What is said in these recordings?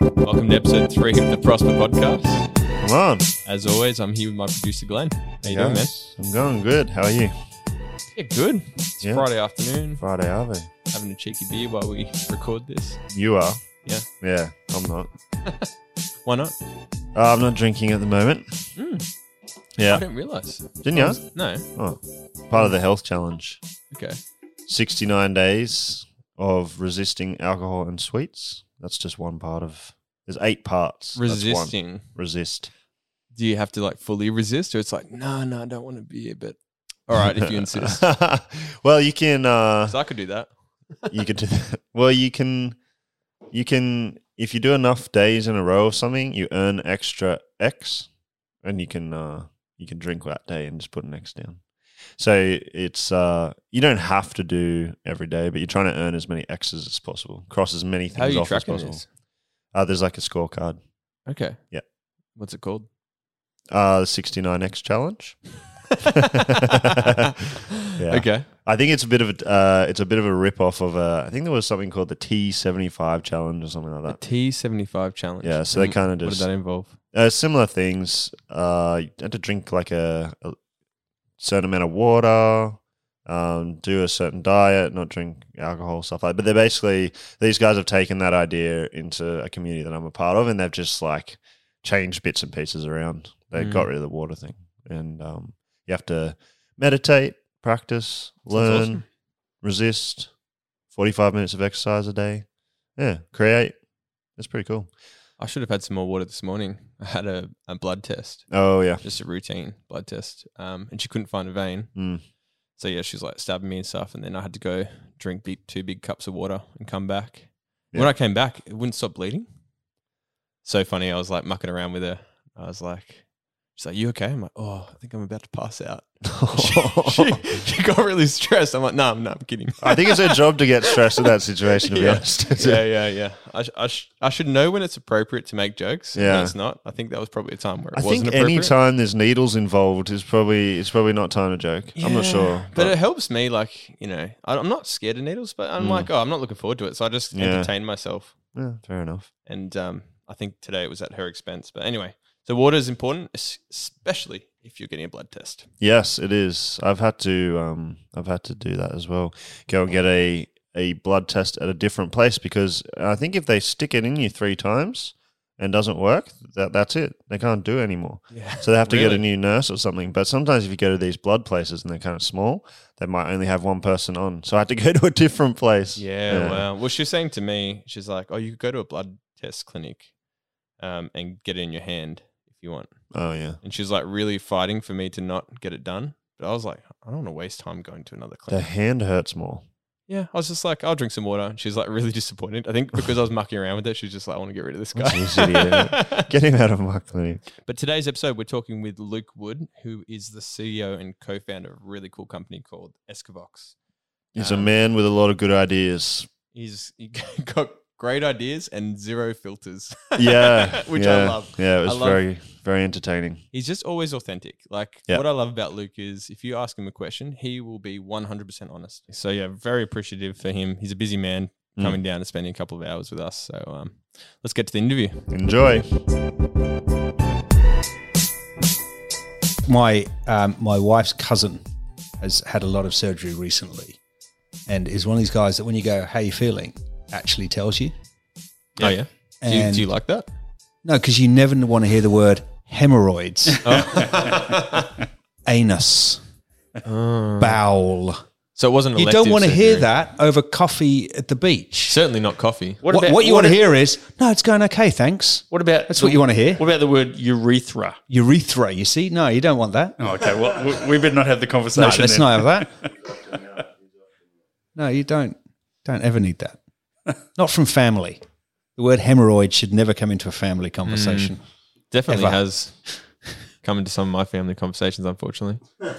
Welcome to episode three of the Prosper Podcast. Come on. As always, I'm here with my producer Glenn. How you doing, man? Yes, I'm going good. How are you? Yeah, good. It's Yeah. Friday afternoon, Friday, are they? having a cheeky beer while we record this. You are? Yeah. Yeah, I'm not. Why not? Uh, I'm not drinking at the moment. Mm, I didn't realize. Didn't you? No. Oh, part of the health challenge. Okay. 69 days of resisting alcohol and sweets. That's just one part of. There's eight parts. That's one. Resisting. Resist. Do you have to like fully resist, or it's like, no, no, I don't want to be a beer, but all right, if you insist. well, you can. Uh, So I could do that. you could do that. Well, you can. You can if you do enough days in a row or something, you earn extra X, and you can uh, you can drink that day and just put an X down. So it's uh, you don't have to do every day, but you're trying to earn as many X's as possible, cross as many How are things you off as tracking possible. this? Uh, there's like a scorecard. Okay. Yeah. What's it called? Uh, the 69X challenge. Yeah. Okay. I think it's a bit of a uh, it's a bit of a rip off of a. I think there was something called the T75 challenge or something like that. T seventy five challenge. Yeah, so they And kinda just What just- did that involve? Uh, similar things. Uh, you had to drink like a, a certain amount of water, um, do a certain diet, not drink alcohol, stuff like. that. But they're basically these guys have taken that idea into a community that I'm a part of, and they've just like changed bits and pieces around. They Mm. got rid of the water thing, and um, you have to meditate, practice, learn, awesome. resist. Forty five minutes of exercise a day. Yeah, create. That's pretty cool. I should have had some more water this morning. I had a, a blood test, Oh yeah. just a routine blood test, um, and she couldn't find a vein. Mm. So yeah, she's like stabbing me and stuff, and then I had to go drink big, two big cups of water and come back. When I came back, it wouldn't stop bleeding. So funny. I was like mucking around with her. I was like, she's like, "You okay?" I'm like, "Oh, I think I'm about to pass out." she, she got really stressed. I'm like, "No, I'm not. I'm kidding." I think it's her job to get stressed in that situation. To be Yeah. honest, yeah, yeah, yeah. I, sh- I, sh- I should know when it's appropriate to make jokes. Yeah, Yeah. when it's not. I think that was probably a time where it I wasn't think any time there's needles involved is probably it's probably not time to joke. I'm not Yeah, sure, but, it helps me. Like you know, I, I'm not scared of needles, but I'm Mm. like, oh, I'm not looking forward to it. So I just Yeah. entertain myself, yeah, fair enough. and um, I think today it was at her expense. But anyway, so water is important, especially if you're getting a blood test. Yes, it is. I've had to um I've had to do that as well. Go and get a a blood test at a different place because I think if they stick it in you three times and doesn't work, that that's it. They can't do it anymore. Yeah. So they have to get a new nurse or something. But sometimes if you go to these blood places and they're kind of small, they might only have one person on. So I had to go to a different place. Yeah, wow. Well, she was saying to me, she's like, "Oh, you could go to a blood test clinic, um, and get it in your hand you want." Oh yeah. And she was like really fighting for me to not get it done. But I was like, I don't want to waste time going to another clinic. The hand hurts more. Yeah, I was just like, I'll drink some water. And she's like really disappointed. I think because I was mucking around with it, she's just like, I want to get rid of this guy. Idiot. Get him out of my clinic. but today's episode, we're talking with Luke Wood, who is the CEO and co-founder of a really cool company called Escavox. He's a Um, man with a lot of good ideas. He's he got great ideas and zero filters. Yeah. which yeah, I love. Yeah, it was love- very, very entertaining. He's just always authentic. Like Yeah. what I love about Luke is if you ask him a question, he will be 100% honest. So yeah, very appreciative for him. He's a busy man Mm. coming down and spending a couple of hours with us. So um, let's get to the interview. Enjoy. my um, my wife's cousin has had a lot of surgery recently, and is one of these guys that when you go, "How you feeling?" Actually tells you. Oh yeah. Do you, And- do you like that? No, because you never want to hear the word hemorrhoids, oh, anus, oh. bowel. So it wasn't. You don't elective want to hear surgery. that over coffee at the beach. Certainly not coffee. What, what you want to hear is, no, it's going okay, thanks. What about That's what you want to hear. What about the word urethra? Urethra, you see? No, you don't want that. Oh, okay, well, we- we better not have the No, conversation. let's then. not have that. no, you don't. Don't ever need that. Not from family. The word hemorrhoid should never come into a family conversation. Definitely Ever. has come into some of my family conversations. Unfortunately,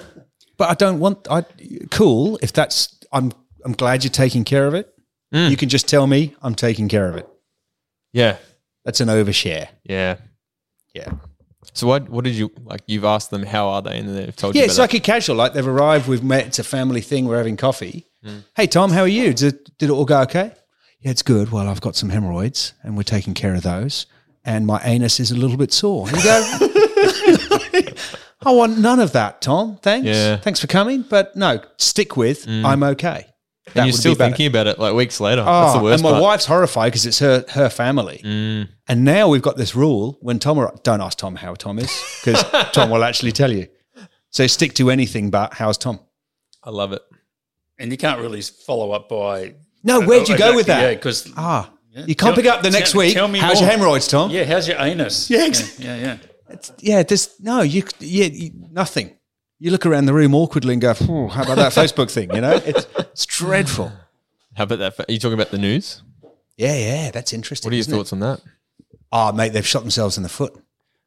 But I don't want. I cool if that's. I'm. I'm glad you're taking care of it. Mm. You can just tell me I'm taking care of it. yeah, That's an overshare. yeah. Yeah. So what? What did you like? You've asked them how are they, and they've told Yeah, you. Yeah, it's like a casual. Like they've arrived, we've met. It's a family thing. We're having coffee. Hmm. Hey Tom, how are you? Did, did it all go okay? Yeah, it's good. Well, I've got some hemorrhoids, and we're taking care of those. And my anus is a little bit sore. And you go, I want none of that, Tom. Thanks. Yeah. Thanks for coming, but no, stick with. I'm okay. that. That and you're still thinking about it like weeks later. That's Oh, the worst and my part. wife's horrified because it's her her family. Mm. And now we've got this rule when Tom or don't ask Tom how Tom is because Tom will actually tell you. So stick to anything but how's Tom. I love it. And you can't really follow up by. No, where'd you go with that? Yeah, because Ah, Yeah. you can't Tell- pick up the next tell- week. tell me how's more. your hemorrhoids, Tom? yeah, how's your anus? Yeah, ex- yeah, yeah. It's, yeah, there's no you. Yeah, you, nothing. You look around the room awkwardly and go, "Phew, "How about that Facebook thing?" You know, it's it's dreadful. How about that? Are you talking about the news? Yeah, yeah, that's interesting. What are your isn't it? thoughts on that? Oh, mate, they've shot themselves in the foot.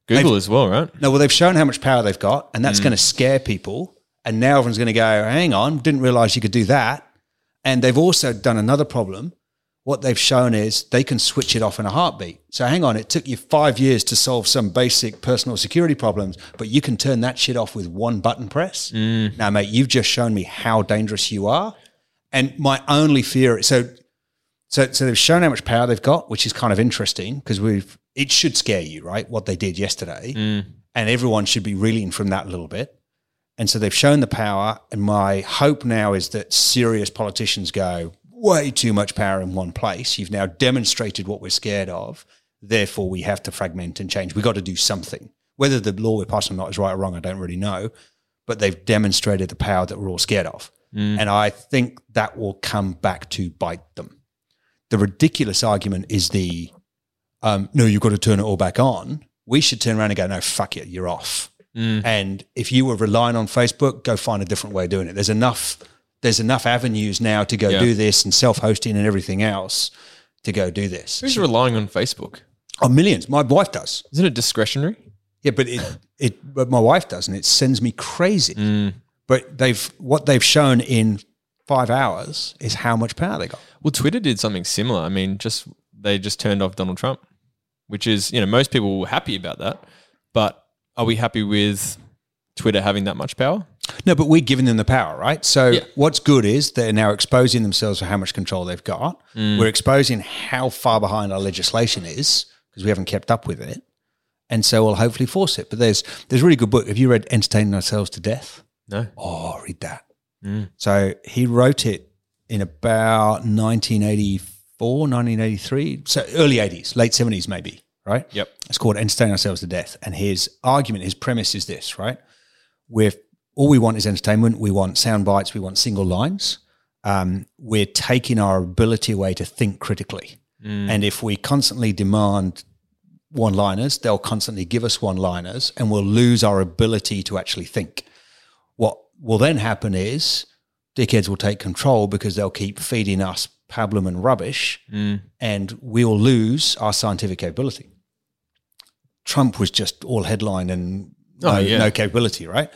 Google as well, right? No, well, they've shown how much power they've got, and Mm. that's going to scare people. And now everyone's going to go, hang on, didn't realize you could do that. And they've also done another problem. What they've shown is they can switch it off in a heartbeat. So hang on, it took you five years to solve some basic personal security problems, but you can turn that shit off with one button press. Mm. Now, mate, you've just shown me how dangerous you are. And my only fear, so so, so they've shown how much power they've got, which is kind of interesting because we've. It should scare you, right? What they did yesterday, and everyone should be reeling from that a little bit. And so they've shown the power, and my hope now is that serious politicians go way too much power in one place. You've now demonstrated what we're scared of, therefore we have to fragment and change. We've got to do something. Whether the law we're passing or not is right or wrong, I don't really know, but they've demonstrated the power that we're all scared of, and I think that will come back to bite them the ridiculous argument is the um, no, you've got to turn it all back on. We should turn around and go, no, fuck it, you're off. Mm. And if you were relying on Facebook, go find a different way of doing it. There's enough. There's enough avenues now to go Yeah. do this and self-hosting and everything else to go do this. Who's relying on Facebook? Oh, millions. My wife does. Isn't it discretionary? Yeah, but it, it but my wife does, and it sends me crazy. Mm. But they've what they've shown in five hours is how much power they got. Well, Twitter did something similar. I mean, just they just turned off Donald Trump, which is you know most people were happy about that, but are we happy with Twitter having that much power? No, but we're giving them the power, right? So Yeah. what's good is they're now exposing themselves for how much control they've got. Mm. We're exposing how far behind our legislation is because we haven't kept up with it. And so we'll hopefully force it. But there's there's a really good book. Have you read Entertaining Ourselves to Death? No. Oh, read that. Mm. So he wrote it in about 1984, 1983. So early 80s, late 70s maybe, right? Yep. It's called Entertain Ourselves to Death. And his argument, his premise is this, right? We're all we want is entertainment. We want sound bites. We want single lines. Um, we're taking our ability away to think critically. And if we constantly demand one liners, they'll constantly give us one liners and we'll lose our ability to actually think. What will then happen is dickheads will take control because they'll keep feeding us pablum and rubbish Mm. and we'll lose our scientific capability. Trump was just all headline and no, Oh, yeah. no capability, right?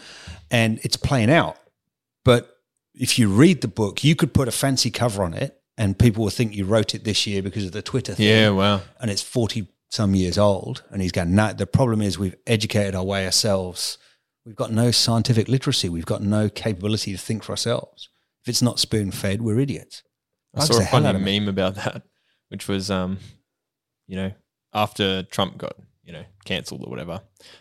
And it's playing out. But if you read the book, you could put a fancy cover on it and people will think you wrote it this year because of the Twitter thing. Yeah. Wow. And it's 40 some years old. And he's going, no, the problem is we've educated our way ourselves. We've got no scientific literacy. We've got no capability to think for ourselves. If it's not spoon fed, we're idiots. I saw a funny meme about that, which was, um, you know, after Trump got, you know, cancelled or whatever,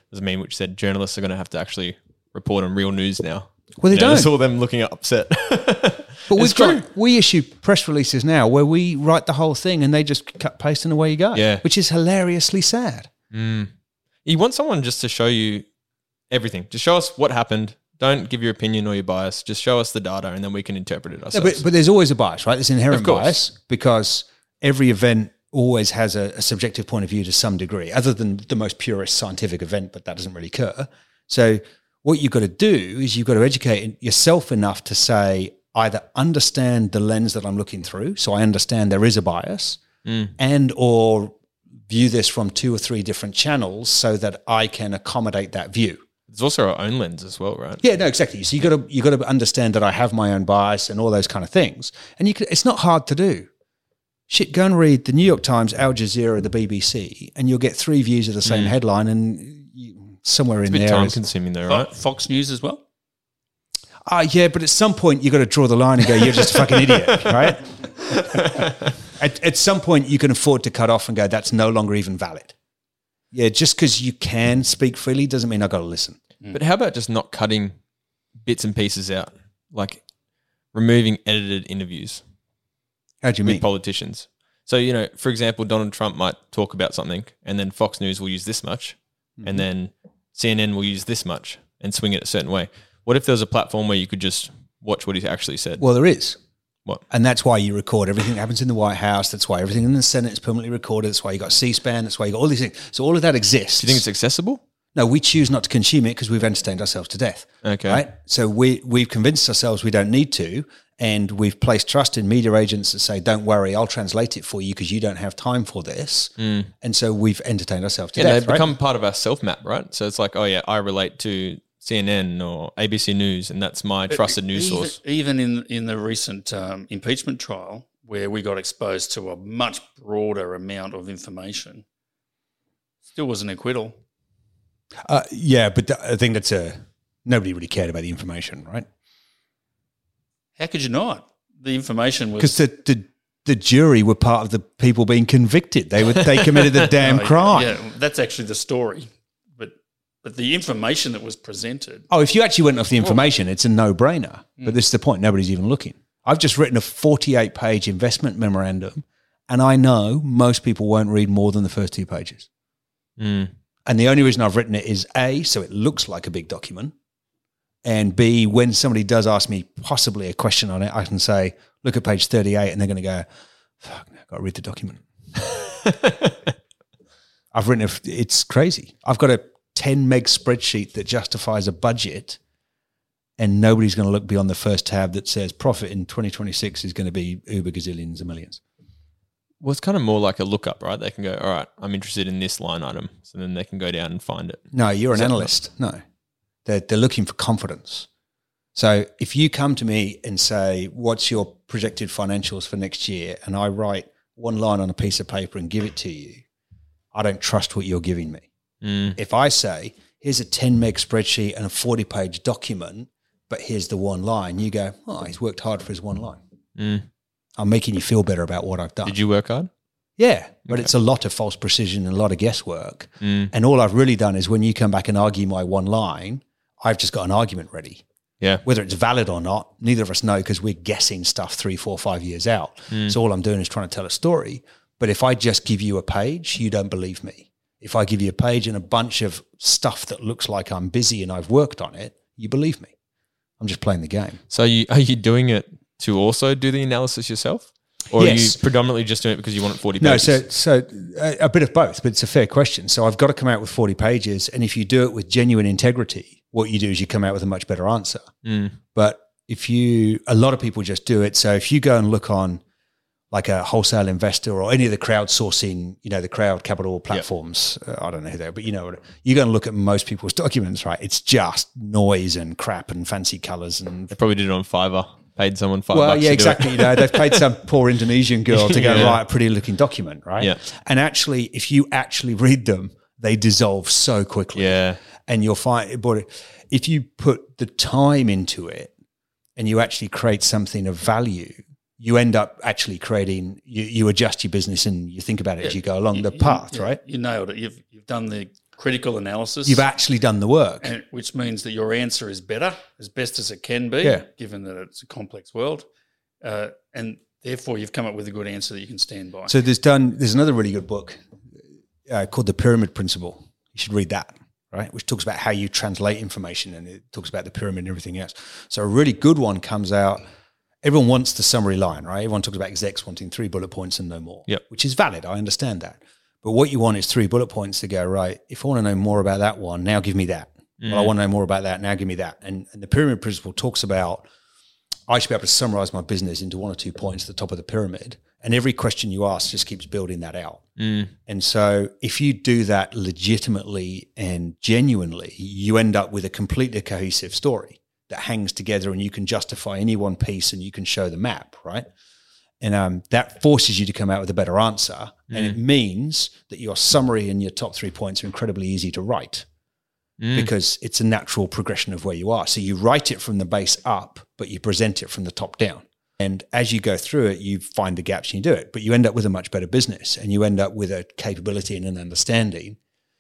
there's a meme which said journalists are going to have to actually report on real news now. Well, they You know, don't. I saw them looking upset. But we've true. got we issue press releases now where we write the whole thing and they just cut paste and away you go. Yeah. Which is hilariously sad. Mm. You want someone just to show you everything. Just show us what happened. Don't give your opinion or your bias. Just show us the data, and then we can interpret it No, ourselves. but, but there's always a bias, right? There's inherent bias because every event always has a, a subjective point of view to some degree, other than the most purest scientific event, but that doesn't really occur. So what you've got to do is you've got to educate yourself enough to say either understand the lens that I'm looking through, so I understand there is a bias, Mm. and or view this from two or three different channels so that I can accommodate that view. There's also our own lens as well, right? Yeah, no, exactly. So you got to you got to understand that I have my own bias and all those kind of things, and you can, it's not hard to do. Shit, go and read the New York Times, Al Jazeera, the BBC, and you'll get three views of the same headline, and you, somewhere It's in a bit there. time is- consuming though, right? Fox News as well. Ah, yeah, but at some point you've got to draw the line and go, "You're just a fucking idiot," right? at, at some point you can afford to cut off and go, "That's no longer even valid." Yeah, just because you can speak freely doesn't mean I got to listen. But how about just not cutting bits and pieces out, like removing edited interviews How do you with mean? politicians? So you know, for example, Donald Trump might talk about something, and then Fox News will use this much, Mm-hmm. and then CNN will use this much, and swing it a certain way. What if there was a platform where you could just watch what he actually said? Well, there is. What? And that's why you record everything that happens in the White House. That's why everything in the Senate is permanently recorded. That's why you got C-SPAN. That's why you got all these things. So all of that exists. Do you think it's accessible? No, we choose not to consume it because we've entertained ourselves to death. Okay. Right. So we we've convinced ourselves we don't need to, and we've placed trust in media agents that say, "Don't worry, I'll translate it for you because you don't have time for this." And so we've entertained ourselves to Mm. Yeah, death. they right? become part of our self map, right? So it's like, oh yeah, I relate to CNN or ABC News, and that's my trusted news even, source. Even in in the recent um, impeachment trial, where we got exposed to a much broader amount of information, still was an acquittal. Uh, yeah, but th- I think that's a nobody really cared about the information, right? How could you not? The information was Because the, the the jury were part of the people being convicted. They were they committed the damn Oh, crime. Yeah, that's actually the story. But but the information that was presented. Oh, if you actually went off the information, it's a no brainer. But this is the point. Nobody's even looking. I've just written a 48 page investment memorandum, and I know most people won't read more than the first two pages. Mm. And the only reason I've written it is A, so it looks like a big document. And B, when somebody does ask me possibly a question on it, I can say, look at page 38, and they're going to go, fuck, I've got to read the document. I've written, a, it's crazy. I've got a 10 meg spreadsheet that justifies a budget, and nobody's going to look beyond the first tab that says profit in 2026 is going to be uber gazillions of millions. Well, it's kind of more like a lookup, right? They can go, all right, I'm interested in this line item. So then they can go down and find it. No, you're an Is that analyst. No, they're, they're looking for confidence. So if you come to me and say, What's your projected financials for next year? And I write one line on a piece of paper and give it to you, I don't trust what you're giving me. Mm. If I say, Here's a 10 meg spreadsheet and a 40 page document, but here's the one line, you go, Oh, he's worked hard for his one line. Mm. I'm making you feel better about what I've done. Did you work hard? Yeah, but Okay. it's a lot of false precision and a lot of guesswork. Mm. And all I've really done is when you come back and argue my one line, I've just got an argument ready. Yeah. Whether it's valid or not, neither of us know because we're guessing stuff three, four, five years out. Mm. So all I'm doing is trying to tell a story. But if I just give you a page, you don't believe me. If I give you a page and a bunch of stuff that looks like I'm busy and I've worked on it, you believe me. I'm just playing the game. So you, are you doing it to also do the analysis yourself? Or Yes. are you predominantly just doing it because you want it 40 No, pages? so so a, a bit of both, but it's a fair question. So I've got to come out with 40 pages, and if you do it with genuine integrity, what you do is you come out with a much better answer. Mm. But if you, a lot of people just do it. So if you go and look on like a wholesale investor or any of the crowdsourcing, you know, the crowd capital platforms, uh, I don't know who they are, but you know, what- you go and look at most people's documents, right? It's just noise and crap and fancy colors and They probably did it on Fiverr, paid someone five well, bucks yeah, to exactly. You know, they've paid some poor Indonesian girl to go Yeah. write a pretty looking document, right? Yeah. And actually, if you actually read them, they dissolve so quickly. Yeah. And you'll find, but if you put the time into it and you actually create something of value, you end up actually creating, you, you adjust your business and you think about it as you go along the path, yeah, right? You nailed it. You've you've done the critical analysis. You've actually done the work. and, which means that your answer is better, as best as it can be, Yeah. given that it's a complex world, uh, and therefore you've come up with a good answer that you can stand by. So there's done. There's another really good book uh, called The Pyramid Principle. You should read that, right? Which talks about how you translate information and it talks about the pyramid and everything else. So a really good one comes out. Everyone wants the summary line, right? Everyone talks about execs wanting three bullet points and no more. Yep. Which is valid. I understand that. But what you want is three bullet points to go right. If I want to know more about that one, now give me that. Well, I want to know more about that. Now give me that. And, and the pyramid principle talks about I should be able to summarize my business into one or two points at the top of the pyramid. And every question you ask just keeps building that out. Mm. And so if you do that legitimately and genuinely, you end up with a completely cohesive story that hangs together and you can justify any one piece and you can show the map, right? And um, that forces you to come out with a better answer. And it means that your summary and your top three points are incredibly easy to write. Mm. because it's a natural progression of where you are. So you write it from the base up, but you present it from the top down. And as you go through it, you find the gaps and you do it, but you end up with a much better business and you end up with a capability and an understanding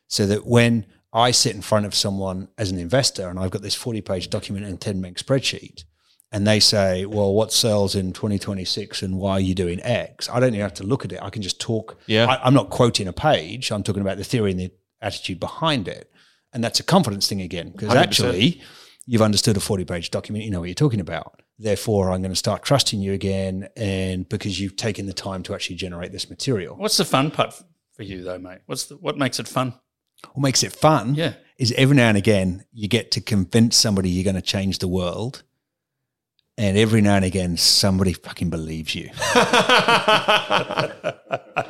so that when I sit in front of someone as an investor and I've got this 40 page document and 10 meg spreadsheet, and they say, Well, what sells in 2026 and why are you doing X? I don't even have to look at it. I can just talk. Yeah. I, I'm not quoting a page, I'm talking about the theory and the attitude behind it. And that's a confidence thing again, because actually, you've understood a 40 page document, you know what you're talking about. Therefore, I'm going to start trusting you again. And because you've taken the time to actually generate this material. What's the fun part for you, though, mate? What's the, what makes it fun? What makes it fun Yeah. is every now and again you get to convince somebody you're going to change the world. And every now and again, somebody fucking believes you.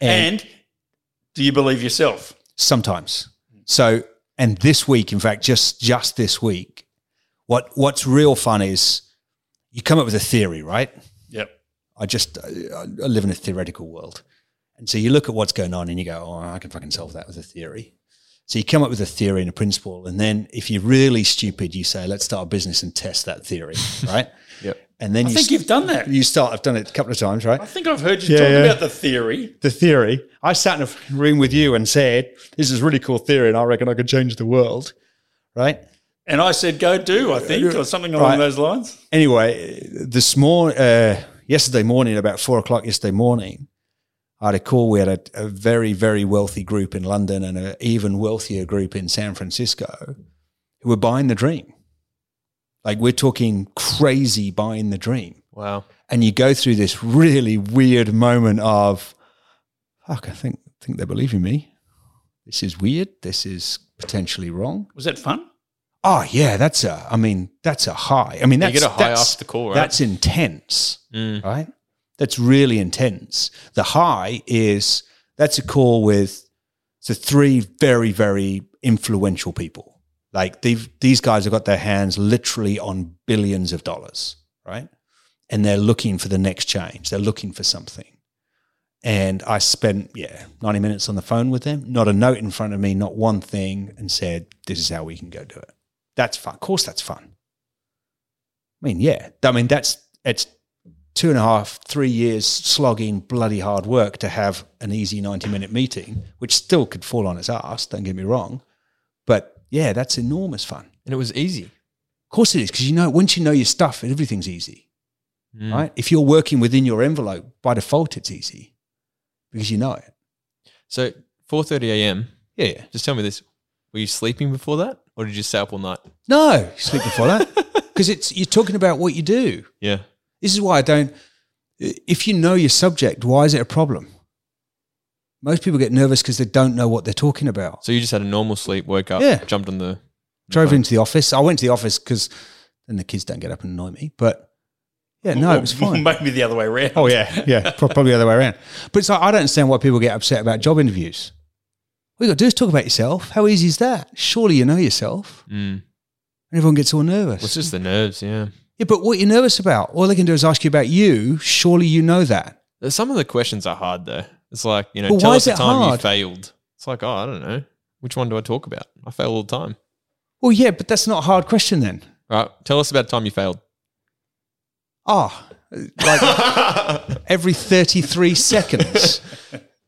And, do you believe yourself? Sometimes. So, and this week, in fact, just just this week, what what's real fun is you come up with a theory, right? Yep. I just I I live in a theoretical world, and so you look at what's going on and you go, "Oh, I can fucking solve that with a theory." So you come up with a theory and a principle, and then if you're really stupid, you say, "Let's start a business and test that theory," right? Yep. And then I you think s- you've done that. you start. I've done it a couple of times, right? I think I've heard you Yeah, talk yeah. about the theory. the theory. I sat in a room with you and said, "This is a really cool theory, and I reckon I could change the world." Right? And I said, go do, I think, or something along Right. those lines. Anyway, this morning, uh, yesterday morning, about four o'clock yesterday morning, I had a call. We had a, a very, very wealthy group in London and an even wealthier group in San Francisco who were buying the dream. Like we're talking crazy buying the dream. Wow. and you go through this really weird moment of fuck i think think they're believing me this is weird this is potentially wrong Was that fun? oh yeah that's a i mean that's a high i mean You get a high that's, off the call, right? that's intense Mm. right that's really intense. The high is that's a call with the three very very influential people. Like they've these guys have got their hands literally on billions of dollars right? And they're looking for the next change. They're looking for something. And i spent yeah 90 minutes on the phone with them not a note in front of me not one thing and said this is how we can go do it. That's fun. Of course that's fun. I mean yeah i mean that's it's two and a half, three years slogging bloody hard work to have an easy 90 minute meeting, which still could fall on its ass, don't get me wrong. But yeah, that's enormous fun. And it was easy. Of course it is, because you know, once you know your stuff, everything's easy, Mm. right? If you're working within your envelope, by default, it's easy because you know it. So 4:30 a.m. Yeah. Just tell me this: Were you sleeping before that, or did you stay up all night? No, sleep before that. Because it's you're talking about what you do. Yeah. This is why I don't. If you know your subject, why is it a problem? Most people get nervous because they don't know what they're talking about. So you just had a normal sleep, woke up, Yeah. jumped on the Drove phone. into the office. I went to the office because then the kids don't get up and annoy me. But yeah, no, it was fine. Maybe the other way around. Oh yeah, yeah, pro- probably the other way around. But it's like, I don't understand why people get upset about job interviews. All you got to do is talk about yourself. How easy is that? Surely you know yourself. Mm. And everyone gets all nervous. Well, it's just the nerves. Yeah. Yeah, but what you're nervous about? All they can do is ask you about you. Surely you know that. Some of the questions are hard though. It's like you know, But tell why us is the it time hard? you failed. It's like, oh, I don't know. Which one do I talk about? I fail all the time. Well, yeah, but that's not a hard question then. Right. Tell us about the time you failed. Ah, like every 33 seconds.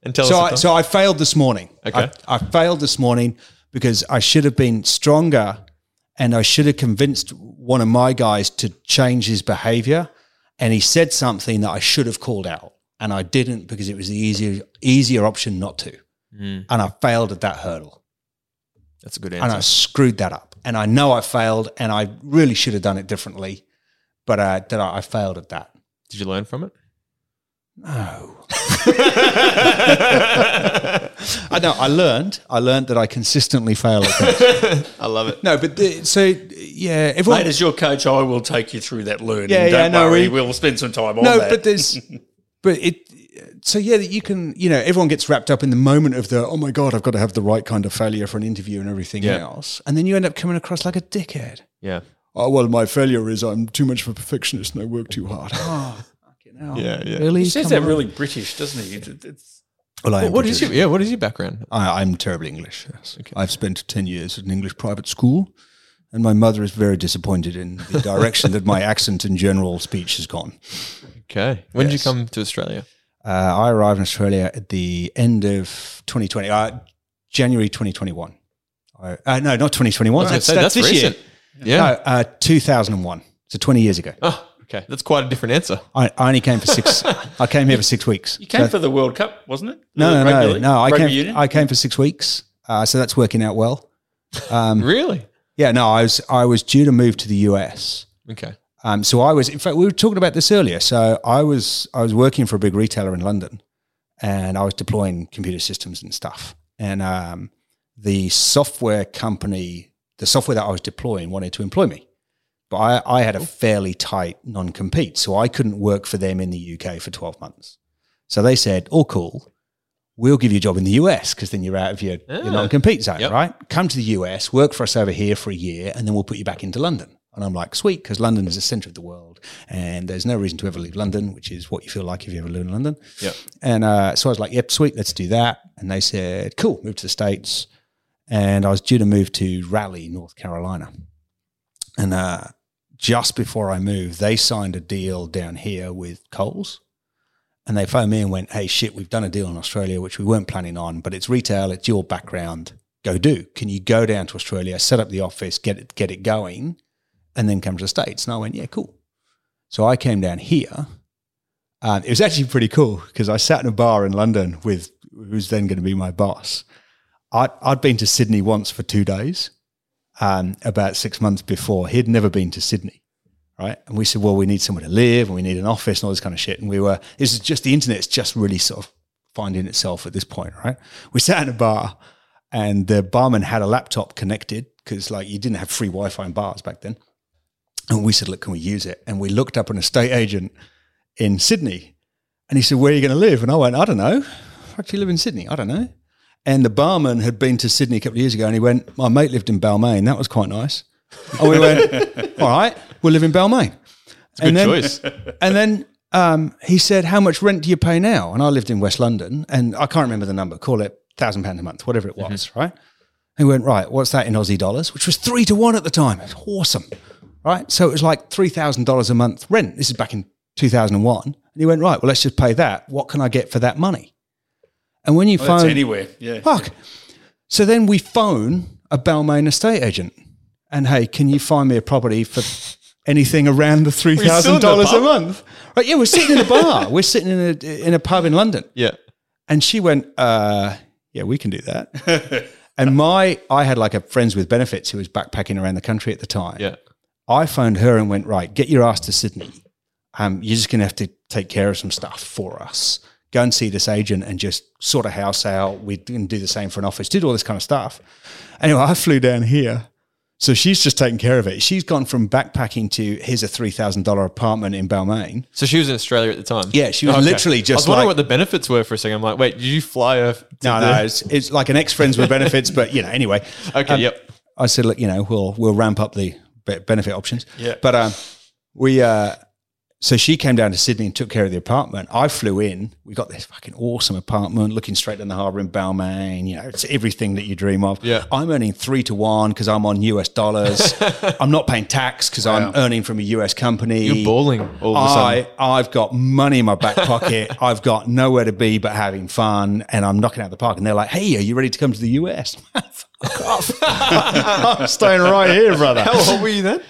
And tell so us. I, the time. so I failed this morning. Okay. I, I failed this morning because I should have been stronger and I should have convinced one of my guys to change his behavior. And he said something that I should have called out. And I didn't because it was the easier, easier option not to. Mm, And I failed at that hurdle. that's a good answer. And I screwed that up. And I know I failed and I really should have done it differently. But uh, that I, I failed at that. Did you learn from it? No. I know. I learned. I learned that I consistently fail at things. I love it. No, but the, so yeah, everyone. Mate, as your coach, I will take you through that learning. Yeah, yeah, Don't no, worry. we- we'll spend some time on no, that. No, but there's, but it. So yeah, that you can, you know, everyone gets wrapped up in the moment of the, oh my god, I've got to have the right kind of failure for an interview and everything Yeah. else, and then you end up coming across like a dickhead. Yeah. Oh well, my failure is I'm too much of a perfectionist and I work too hard. Ah. Oh. Yeah, yeah. Really? he says that on. really British, doesn't he? It- It's Well, I What- am what is British. your yeah? What is your background? I, I'm terribly English. Yes. I've spent 10 years at an English private school, and my mother is very disappointed in the direction that my accent and general speech has gone. Okay. When did you come to Australia? Uh, I arrived in Australia at the end of 2020, uh, January 2021. I, uh, no, not 2021. I was That's, say, that's, this recent. year. Yeah. No, uh, 2001. So 20 years ago. Oh, okay. That's quite a different answer. I, I only came for six. I came here for six weeks. You came So- for the World Cup, wasn't it? no, no, no, no. I came. union? I came for six weeks. Uh, so that's working out well. Um, Really? yeah, no, I was I was due to move to the US. Okay. Um, so I was, in fact, we were talking about this earlier. So I was, I was working for a big retailer in London, and I was deploying computer systems and stuff. And um, the software company, the software that I was deploying, wanted to employ me, but I, I had a fairly tight non-compete, so I couldn't work for them in the UK for twelve months. So they said, "All cool, we'll give you a job in the US because then you're out of your, Ah. your non-compete zone, Yep. right? Come to the US, work for us over here for a year, and then we'll put you back into London." And I'm like, "Sweet," because London is the center of the world, and there's no reason to ever leave London, which is what you feel like if you ever live in London. Yep. And uh, so I was like, "Yep, sweet, let's do that." And they said, "Cool, move to the states." And I was due to move to Raleigh, North Carolina, and uh, just before I moved, they signed a deal down here with Coles. And they phoned me and went, Hey, shit, we've done a deal in Australia, which we weren't planning on, but it's retail, it's your background. Go do. Can you go down to Australia, set up the office, get it, get it going, and then come to the States? And I went, Yeah, cool. So I came down here. Um, it was actually pretty cool because I sat in a bar in London with who's then going to be my boss. I'd, I'd been to Sydney once for two days um, about six months before. He'd never been to Sydney, right? And we said, well, we need somewhere to live and we need an office and all this kind of shit. And we were, this is just the internet's just really sort of finding itself at this point, right? We sat in a bar and the barman had a laptop connected because like you didn't have free Wi-Fi in bars back then. And we said, look, can we use it? And we looked up an estate agent in Sydney and he said, where are you going to live? And I went, I don't know. Do you live in Sydney? I don't know. And the barman had been to Sydney a couple of years ago and he went, My mate lived in Balmain. That was quite nice. And we went, All right, we'll live in Balmain. Good and then, choice. And then um, he said, How much rent do you pay now? And I lived in West London and I can't remember the number, call it thousand pounds a month, whatever it was, right? And he went, Right, what's that in Aussie dollars? Which was three to one at the time. It was awesome. Right. So it was like $3,000 a month rent. This is back in 2001. And he went, Right, well, let's just pay that. What can I get for that money? And when you Well, phone anywhere. Yeah. Fuck. So then we phone a Balmain estate agent and hey, can you find me a property for anything around the three thousand dollars a month? Right? Yeah, we're sitting in a bar. we're sitting in a in a pub in London, Yeah. and she went, uh, "Yeah, we can do that." and my, I had like a friends with benefits who was backpacking around the country at the time. Yeah. I phoned her and went, right, get your ass to Sydney. Um, you're just going to have to take care of some stuff for us. Go and see this agent and just sort a house out. We didn't do the same for an office, did all this kind of stuff. Anyway, I flew down here. So she's just taking care of it. She's gone from backpacking to here's a $3,000 apartment in Balmain. So she was in Australia at the time. Yeah, she was literally just. I was wondering like- what the benefits were for a second. I'm like, wait, did you fly her? to No, no, it's, it's like an ex friends with benefits, but you know, anyway. Okay. Um, yep. I said, look, you know, we'll we'll ramp up the benefit options. Yeah. But um, we uh, so she came down to Sydney and took care of the apartment. I flew in. We got this fucking awesome apartment looking straight down the harbour in Balmain. You know, it's everything that you dream of. Yeah. I'm earning three to one because I'm on US dollars. I'm not paying tax because I'm earning from a US company. You're balling all of a sudden. I, I've got money in my back pocket. I've got nowhere to be but having fun, and I'm knocking out the park. And they're like, "Hey, are you ready to come to the US?" Fuck off! I'm staying right here, brother. How old were you then?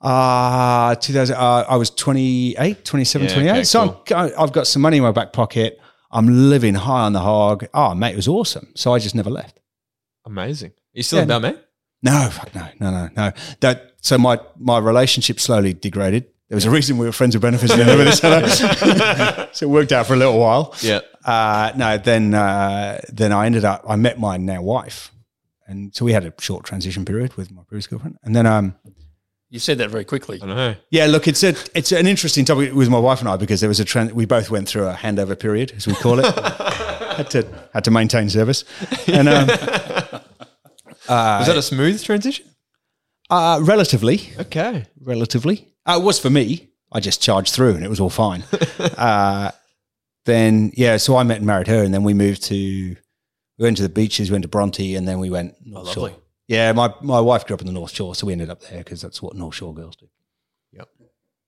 Uh, 2000, uh, I was 28, 27, Yeah, 28. okay, so I'm, I've got some money in my back pocket. I'm living high on the hog. Oh, mate, it was awesome. So I just never left. Amazing. You still Yeah. in Balmain? No, fuck no, no, no, no. That so my my relationship slowly degraded. There was a reason we were friends with benefits and with each other. so it worked out for a little while. Yeah. Uh, no, then uh, then I ended up. I met my now wife, and so we had a short transition period with my previous girlfriend, and then um, You said that very quickly. I know. yeah, look, it's a it's an interesting topic with my wife and I because there was a trend. We both went through a handover period, as we call it. had to had to maintain service, and um, Was that a smooth transition? uh, relatively, Okay. relatively, uh, it was for me. I just charged through, and it was all fine. uh, then yeah, so I met and married her, and then we moved to we went to the beaches, went to Bronte, and then we went Oh, lovely. Shore. Yeah, my my wife grew up in the North Shore, so we ended up there because that's what North Shore girls do. Yep.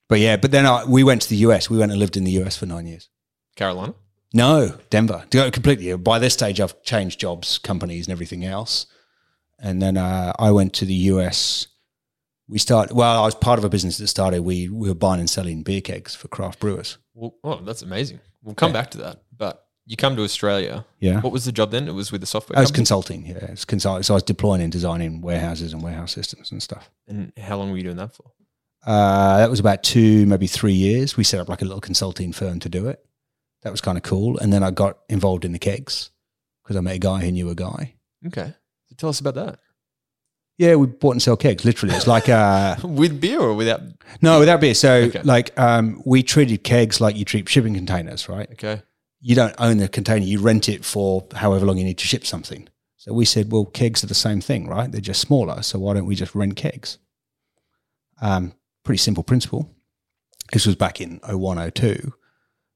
But yeah, but then I, we went to the US. We went and lived in the US for nine years. Carolina. No, Denver. To go completely. By this stage, I've changed jobs, companies, and everything else. And then uh, I went to the US. We started. Well, I was part of a business that started. We we were buying and selling beer kegs for craft brewers. Well, oh, that's amazing. We'll come back to that. But you come to Australia. Yeah. What was the job then? It was with the software. I was company? consulting. Yeah, it's consulting. So I was deploying and designing warehouses and warehouse systems and stuff. and how long were you doing that for? Uh, that was about two, maybe three years. We set up like a little consulting firm to do it. That was kind of cool. And then I got involved in the kegs because I met a guy who knew a guy. Okay. So tell us about that. Yeah, we bought and sell kegs. Literally, it's like uh, With beer or without? no, without beer. So Okay. like um, we treated kegs like you treat shipping containers, right? Okay. You don't own the container; you rent it for however long you need to ship something. So we said, well, kegs are the same thing, right? They're just smaller. So why don't we just rent kegs? Um, pretty simple principle. This was back in 01, 02.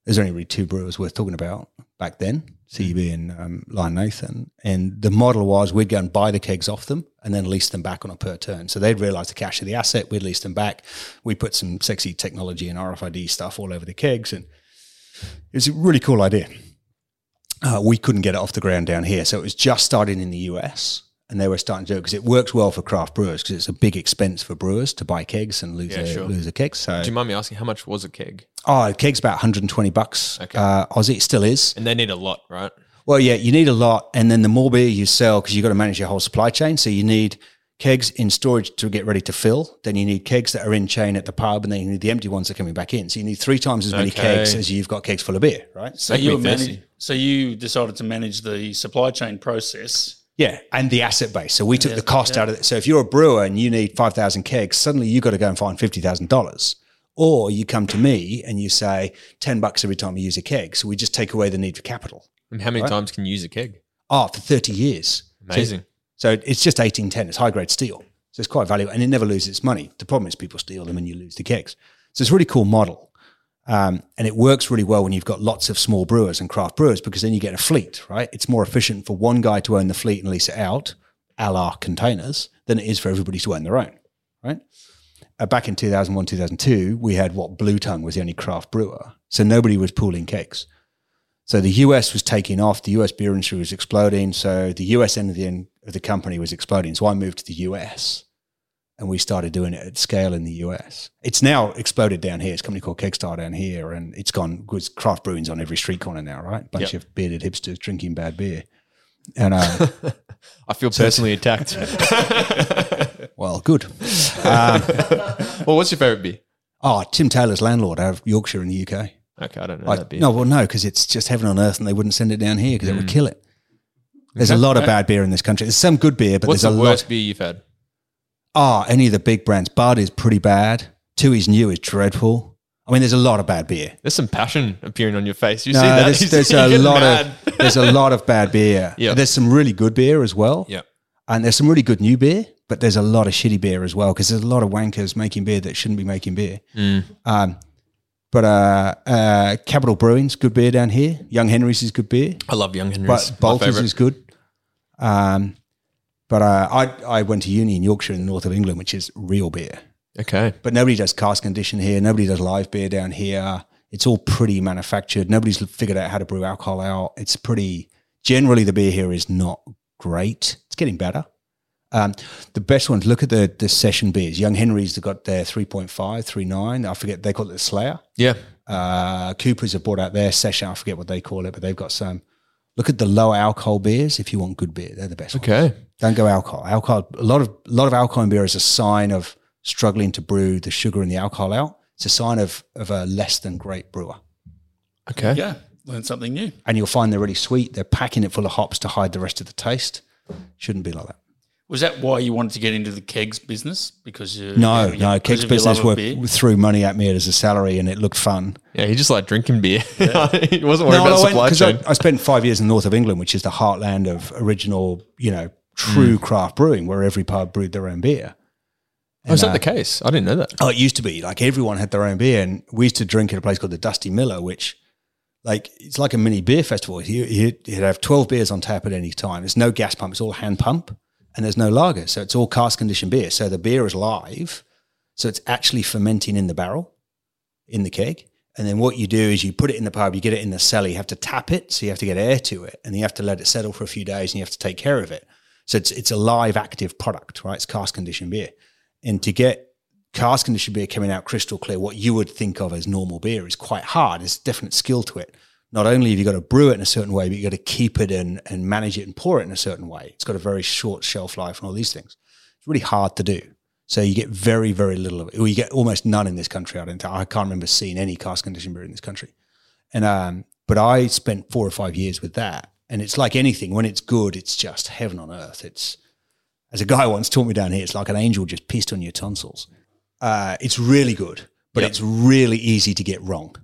There's only really two brewers worth talking about back then, CB and um, Lion Nathan. And the model was we'd go and buy the kegs off them and then lease them back on a per turn. So they'd realize the cash of the asset, we'd lease them back. We put some sexy technology and RFID stuff all over the kegs. And it was a really cool idea. Uh, we couldn't get it off the ground down here. So it was just starting in the US. And they were starting to do it because it works well for craft brewers because it's a big expense for brewers to buy kegs and lose, Yeah, their, sure. lose their kegs. So Do you mind me asking how much was a keg? Oh, a keg's about 120 bucks. Okay. Uh, Aussie, it still is. And they need a lot, right? Well, yeah, you need a lot. And then the more beer you sell, because you've got to manage your whole supply chain. So you need kegs in storage to get ready to fill. Then you need kegs that are in chain at the pub. And then you need the empty ones that are coming back in. So you need three times as many Okay. kegs as you've got kegs full of beer, right? So Make you me manage, so you decided to manage the supply chain process. Yeah, and the asset base. So we took Yeah, the cost yeah. out of it. So if you're a brewer and you need 5,000 kegs, suddenly you've got to go and find $50,000. Or you come to me and you say 10 bucks every time you use a keg. So we just take away the need for capital. And how many Right. times can you use a keg? Oh, for 30 years. Amazing. So it's just 1810. It's high grade steel. So it's quite valuable and it never loses its money. The problem is people steal them and you lose the kegs. So it's a really cool model. Um, and it works really well when you've got lots of small brewers and craft brewers because then you get a fleet, right? It's more efficient for one guy to own the fleet and lease it out, a la containers, than it is for everybody to own their own, right? Uh, back in 2001, 2002, we had what Bluetongue was the only craft brewer. So nobody was pooling kegs. So the US was taking off. The US beer industry was exploding. So the US end of the, end of the company was exploding. So I moved to the US and we started doing it at scale in the US. It's now exploded down here. It's a company called Kegstar down here and it's gone because craft brewing's on every street corner now, right? Bunch Yep. of bearded hipsters drinking bad beer. And uh, I feel personally attacked. well, good. Um, well, what's your favorite beer? oh, Tim Taylor's landlord out of Yorkshire in the UK. Okay, I don't know I, that beer. no, well, no, because it's just heaven on earth, and they wouldn't send it down here because it would kill it. There's a lot of bad beer in this country. There's some good beer, but What's there's the a worst lot. beer you've had? Ah, any of the big brands. Bud is pretty bad. Tooheys New is dreadful. I mean, there's a lot of bad beer. There's some passion appearing on your face. You No, see that? there's, there's see- a lot mad. of there's a lot of bad beer. Yeah. There's some really good beer as well. Yeah. And there's some really good new beer, but there's a lot of shitty beer as well because there's a lot of wankers making beer that shouldn't be making beer. Mm. Um, but uh, uh, Capital Brewing's good beer down here. Young Henry's is good beer. I love Young Henry's. But Balter's is good. Um, but uh, I I went to uni in Yorkshire in the north of England, which is real beer. Okay. But nobody does cask condition here. Nobody does live beer down here. It's all pretty manufactured. Nobody's figured out how to brew alcohol out. It's pretty. Generally, the beer here is not great. It's getting better. Um, the best ones. Look at the the session beers. Young Henry's they got their 3.5, 3.9. I forget they call it the Stayer. Yeah. Uh, Coopers have brought out their session. I forget what they call it, but they've got some. Look at the low alcohol beers if you want good beer. They're the best. ones. Okay. Don't go alcohol. Alcohol. A lot of a lot of alcohol in beer is a sign of struggling to brew the sugar and the alcohol out. It's a sign of of a less than great brewer. Okay. Yeah, learn something new. And you'll find they're really sweet. They're packing it full of hops to hide the rest of the taste. Shouldn't be like that. Was that why you wanted to get into the kegs business? Because you No, you- no. Kegs business love were, threw money at me as a salary, and it looked fun. Yeah, he just liked drinking beer. he wasn't worried about I, supply 'cause chain. I, I spent five years in the north of England, which is the heartland of original, you know, Mm. true craft brewing, where every pub brewed their own beer. oh, is that uh, the case? I didn't know that. Oh, it used to be like everyone had their own beer, and we used to drink at a place called the Dusty Miller, which, like it's like a mini beer festival. You, you, you'd have 12 beers on tap at any time. There's no gas pump. It's all hand pump and there's no lager. So it's all cask conditioned beer. So the beer is live. So it's actually fermenting in the barrel, in the keg. And then what you do is you put it in the pub, you get it in the cellar, you have to tap it. So you have to get air to it and you have to let it settle for a few days and you have to take care of it. So it's, it's a live active product, right? It's cask conditioned beer. And to get cask conditioned beer coming out crystal clear, what you would think of as normal beer is quite hard. There's a definite skill to it. Not only have you got to brew it in a certain way, but you've got to keep it and, and manage it and pour it in a certain way. It's got a very short shelf life and all these things. It's really hard to do. So you get very, very little of it. Or you get almost none in this country. I don't. I can't remember seeing any cask conditioned beer in this country. And um, but I spent four or five years with that, and it's like anything. When it's good, it's just heaven on earth. It's as a guy once taught me down here, it's like an angel just pissed on your tonsils. Uh, it's really good, but Yep. it's really easy to get wrong.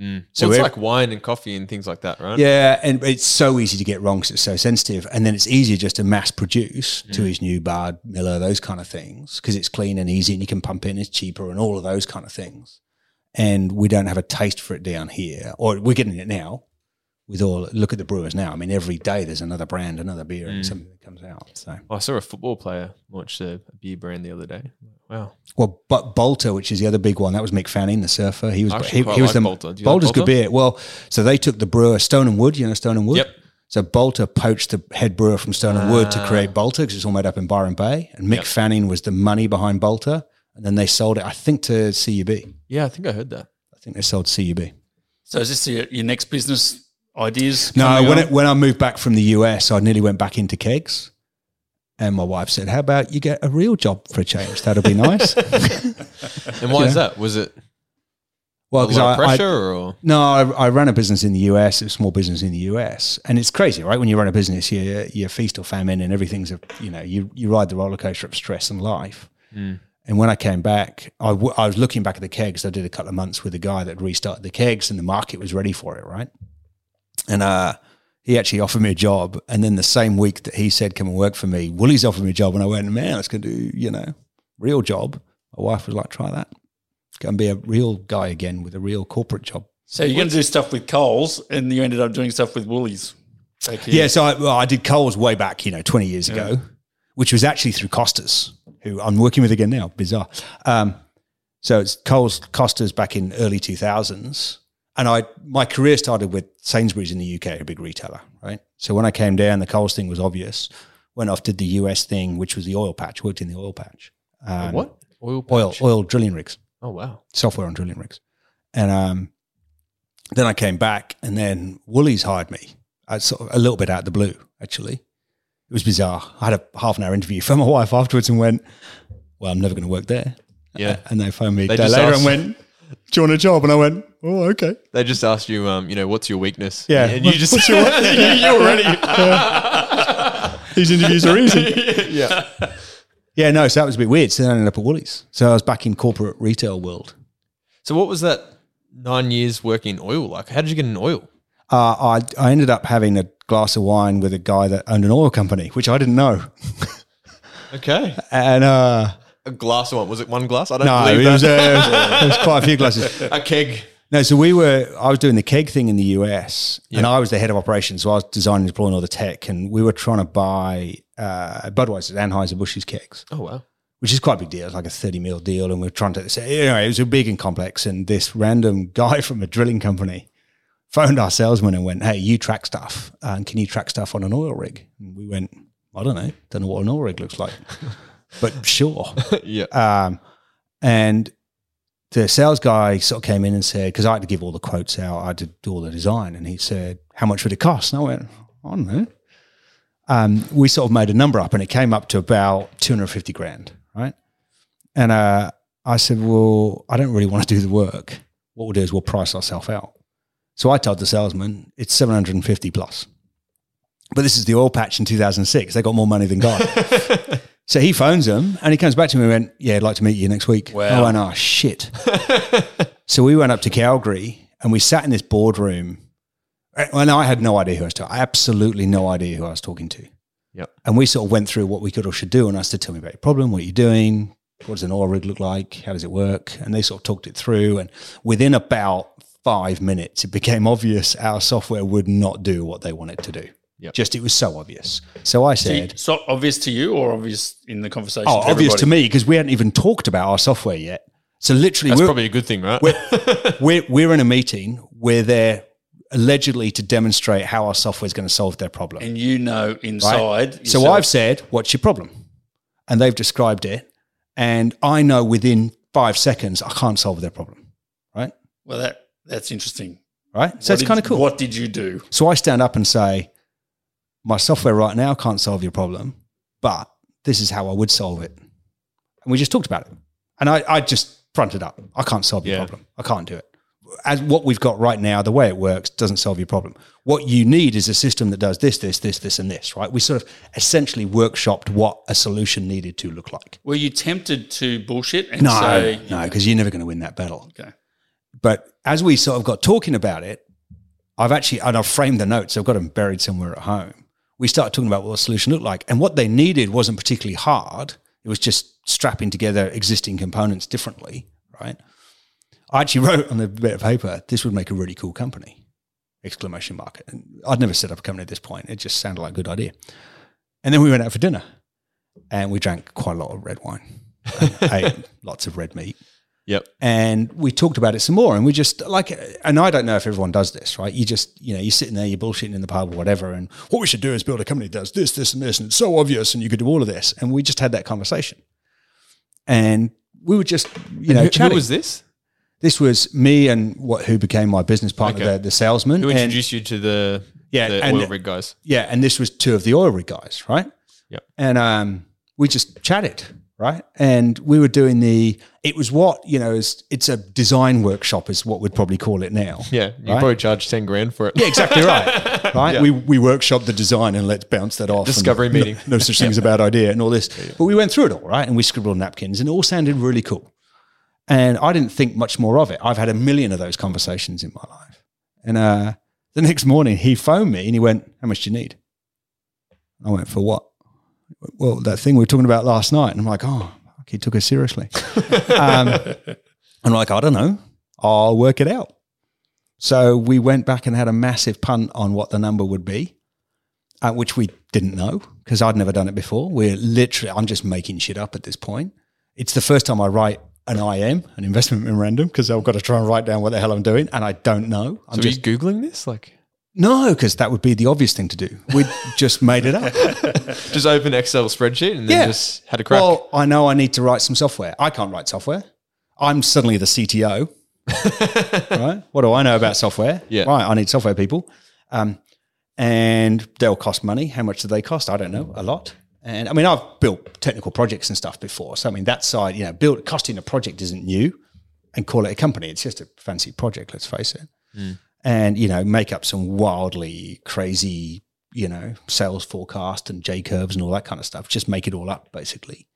Mm. So So it's like wine and coffee and things like that, right? Yeah, and it's so easy to get wrong because it's so sensitive, and then it's easier just to mass produce Tooheys New Bard Miller, those kind of things, because it's clean and easy, and you can pump in, it's cheaper, and all of those kind of things. And we don't have a taste for it down here, or we're getting it now. With all look at the brewers now. I mean, every day there's another brand, another beer, and something that comes out. So, I saw a football player launch a, a beer brand the other day. Wow. well, but Balter, which is the other big one, that was Mick Fanning, the surfer. He was he, he was like the Balter. Do like Balter's good Balter? beer. Well, so they took the brewer Stone and Wood. You know Stone and Wood. Yep. So Balter poached the head brewer from Stone and Wood to Ah. create Balter because it's all made up in Byron Bay, and Mick Yep. Fanning was the money behind Balter, and then they sold it, I think, to CUB. Yeah, I think I heard that. I think they sold CUB. So is this your, your next business ideas? No, when it, when I moved back from the US, I nearly went back into kegs, and my wife said, "How about you get a real job for a change? That'll be nice." And why is that? Was it well, a because I, of I pressure or? No, I, I ran a business in the US, a small business in the US, and it's crazy, right? When you run a business, you you feast or famine, and everything's a you know you you ride the roller coaster of stress and life. Mm. And when I came back, I, w- I was looking back at the kegs. I did a couple of months with a guy that restarted the kegs, and the market was ready for it, right? And uh, he actually offered me a job, and then the same week that he said, "Come and work for me," Woolies offered me a job, and I went, "Man, it's going to do you know real job." My wife was like, "Try that." Go and be a real guy again with a real corporate job. so you're going to do stuff with Coles, and you ended up doing stuff with Woolies. back. Yeah, so I, well, I did Coles way back, you know, 20 years ago, which was actually through Costas, who I'm working with again now. Bizarre. Um, so it's Coles Costas back in early 2000s. And I my career started with Sainsbury's in the UK, a big retailer, right? So when I came down, the Coles thing was obvious. Went off, did the US thing, which was the oil patch, worked in the oil patch. Um, what? Oil Oil, patch? oil drilling rigs Oh, wow. software on drilling rigs. And um, then I came back, and then Woolies hired me. I sort of, a little bit out of the blue, actually. It was bizarre. I had a half an hour interview for my wife afterwards and went, "Well, I'm never going to work there." Yeah. And they phoned me a They day later asked- and went, "Do you want a job?" And I went, "Oh, okay." They just asked you, um, you know, what's your weakness? Yeah. And you just, What's you're you already. These interviews are easy. yeah. yeah, no. So that was a bit weird. So then I ended up at Woolies. So I was back in corporate retail world. So what was that nine years working in oil like? How did you get in oil? Uh, I I ended up having a glass of wine with a guy that owned an oil company, which I didn't know. Okay. And uh, A glass of one. Was it one glass? I don't no, believe it was, that. uh, it was quite a few glasses. a keg. No, so we were. I was doing the keg thing in the US, and I was the head of operations. So I was designing and deploying all the tech, and we were trying to buy uh, Budweiser, Anheuser Busch's kegs, Oh, wow. which is quite a big deal. It's like a thirty mil deal, and we are trying to. So anyway, it was a big and complex. And this random guy from a drilling company phoned our salesman and went, "Hey, you track stuff, and can you track stuff on an oil rig?" And we went, "I don't know, don't know what an oil rig looks like, but sure." yeah. Um, and the sales guy sort of came in and said, because I had to give all the quotes out, I had to do all the design, and he said, "How much would it cost?" And I went, "I don't know." Um, we sort of made a number up, and it came up to about two hundred fifty grand, right? And uh, I said, "Well, I don't really want to do the work. What we'll do is we'll price ourselves out." So I told the salesman, "It's seven hundred and fifty plus." But this is the oil patch in 2006. They got more money than God. So he phones him and he comes back to me and went, Yeah, I'd like to meet you next week. Wow. Oh, I went, Oh, shit. so we went up to Calgary and we sat in this boardroom. And I had no idea who I was talking Absolutely no idea who I was talking to. Yep. And we sort of went through what we could or should do. And I said, Tell me about your problem. What are you doing? What does an oil rig look like? How does it work? And they sort of talked it through. And within about five minutes, it became obvious our software would not do what they wanted to do. Yep. Just it was so obvious. So I See, said, so obvious to you or obvious in the conversation? "Oh, to obvious to me because we hadn't even talked about our software yet." So literally, That's we're, probably a good thing, right? we're we're in a meeting where they're allegedly to demonstrate how our software is going to solve their problem. And you know right? inside. So I've said, "What's your problem?" And they've described it, and I know within five seconds I can't solve their problem. Right? Well, that that's interesting. Right? So What it's did- kind of cool. What did you do? So I stand up and say, "My software right now can't solve your problem, but this is how I would solve it." And we just talked about it, and I, I just fronted up. I can't solve your Yeah. problem. I can't do it. As what we've got right now, the way it works doesn't solve your problem. What you need is a system that does this, this, this, this, and this. Right? We sort of essentially workshopped what a solution needed to look like. Were you tempted to bullshit and No, say no, because you're never going to win that battle. Okay. But as we sort of got talking about it, I've actually, and I've framed the notes, I've got them buried somewhere at home. We started talking about what the solution looked like. And what they needed wasn't particularly hard. It was just strapping together existing components differently, right? I actually wrote on the bit of paper, this would make a really cool company, exclamation mark. And I'd never set up a company at this point. It just sounded like a good idea. And then we went out for dinner and we drank quite a lot of red wine, ate lots of red meat yep. and we talked about it some more and we just like and i don't know if everyone does this right you just you know you're sitting there you're bullshitting in the pub or whatever and what we should do is build a company that does this this and this and it's so obvious and you could do all of this and we just had that conversation and we were just you know who, who was this? this was me and what who became my business partner Okay. the, the salesman Who and- introduced you to the Yeah, the and- oil rig guys? yeah, and this was two of the oil rig guys, right? Yep. And um, we just chatted, right? And we were doing the. It was what you know is it's a design workshop, is what we'd probably call it now. Yeah, you Right? probably charge ten grand for it. Yeah, exactly right. Right. We we workshop the design and let's bounce that off. Discovery no- meeting. No, such thing as a bad idea and all this. But we went through it all, right? And we scribbled on napkins and it all sounded really cool. And I didn't think much more of it. I've had a million of those conversations in my life. And uh, the next morning he phoned me and he went, How much do you need? I went, For what? Well, that thing we were talking about last night. And I'm like, Oh, he took us seriously. um, I'm like, I don't know. I'll work it out. So we went back and had a massive punt on what the number would be, uh, which we didn't know because I'd never done it before. We're literally, I'm just making shit up at this point. It's the first time I write an IM, an investment memorandum, because I've got to try and write down what the hell I'm doing, and I don't know. I'm So just are you googling this? Like, no, because that would be the obvious thing to do. We just made it up. just open Excel spreadsheet and then Yeah. just had a crack. Well, I know I need to write some software. I can't write software. I'm suddenly the CTO. right? What do I know about software? Yeah. Right. I need software people. Um, and they'll cost money. How much do they cost? I don't know. A lot. And I mean, I've built technical projects and stuff before. So I mean, that side, you know, build costing a project isn't new, and call it a company. It's just a fancy project. Let's face it. And you know, make up some wildly crazy, you know, sales forecast and J curves and all that kind of stuff. Just make it all up, basically.